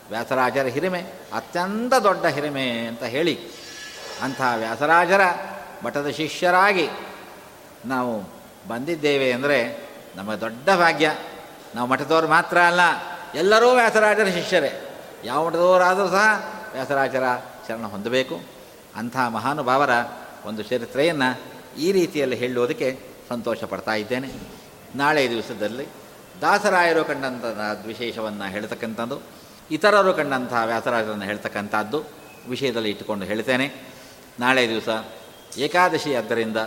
ವ್ಯಾಸರಾಜರ ಹಿರಿಮೆ, ಅತ್ಯಂತ ದೊಡ್ಡ ಹಿರಿಮೆ ಅಂತ ಹೇಳಿ ಅಂಥ ವ್ಯಾಸರಾಜರ ಮಠದ ಶಿಷ್ಯರಾಗಿ ನಾವು ಬಂದಿದ್ದೇವೆ ಅಂದರೆ ನಮಗೆ ದೊಡ್ಡ ಭಾಗ್ಯ. ನಾವು ಮಠದವರು ಮಾತ್ರ ಅಲ್ಲ, ಎಲ್ಲರೂ ವ್ಯಾಸರಾಜರ ಶಿಷ್ಯರೇ. ಯಾವ ಮಠದವರಾದರೂ ಸಹ ವ್ಯಾಸರಾಜರ ಶರಣ ಹೊಂದಬೇಕು. ಅಂಥ ಮಹಾನುಭಾವರ ಒಂದು ಚರಿತ್ರೆಯನ್ನು ಈ ರೀತಿಯಲ್ಲಿ ಹೇಳುವುದಕ್ಕೆ ಸಂತೋಷ ಪಡ್ತಾ ಇದ್ದೇನೆ. ನಾಳೆ ದಿವಸದಲ್ಲಿ ದಾಸರಾಯರು ಕಂಡಂಥ ವಿಶೇಷವನ್ನು ಹೇಳ್ತಕ್ಕಂಥದ್ದು, ಇತರರು ಕಂಡಂತಹ ವ್ಯಾಸರಾಜರನ್ನು ಹೇಳ್ತಕ್ಕಂಥದ್ದು ವಿಷಯದಲ್ಲಿ ಇಟ್ಟುಕೊಂಡು ಹೇಳ್ತೇನೆ. ನಾಳೆ ದಿವಸ ಏಕಾದಶಿ ಆದ್ದರಿಂದ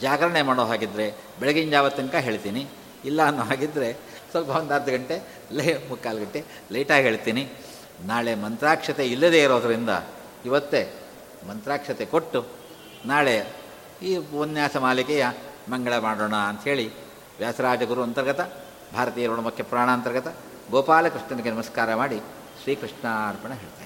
ಜಾಗರಣೆ ಮಾಡೋ ಹಾಗಿದ್ದರೆ ಬೆಳಗಿನ ಜಾವ ತನಕ ಹೇಳ್ತೀನಿ. ಇಲ್ಲ ಅನ್ನೋ ಹಾಗಿದ್ದರೆ ಸ್ವಲ್ಪ ಒಂದು ಅರ್ಧ ಗಂಟೆ, ಲೇ ಮುಕ್ಕಾಲು ಗಂಟೆ ಲೇಟಾಗಿ ಹೇಳ್ತೀನಿ. ನಾಳೆ ಮಂತ್ರಾಕ್ಷತೆ ಇಲ್ಲದೇ ಇರೋದರಿಂದ ಇವತ್ತೇ ಮಂತ್ರಾಕ್ಷತೆ ಕೊಟ್ಟು ನಾಳೆ ಈ ಉಪನ್ಯಾಸ ಮಾಲಿಕೆಯ ಮಂಗಳ ಮಾಡೋಣ ಅಂಥೇಳಿ ವ್ಯಾಸರಾಜ ಗುರು ಅಂತರ್ಗತ, ಭಾರತೀಯ ಋಣಮುಖ್ಯ ಪ್ರಾಣ ಅಂತರ್ಗತ, ಗೋಪಾಲಕೃಷ್ಣನಿಗೆ ನಮಸ್ಕಾರ ಮಾಡಿ ಶ್ರೀಕೃಷ್ಣಾರ್ಪಣೆ ಹೇಳ್ತಾ ಇದ್ದೀನಿ.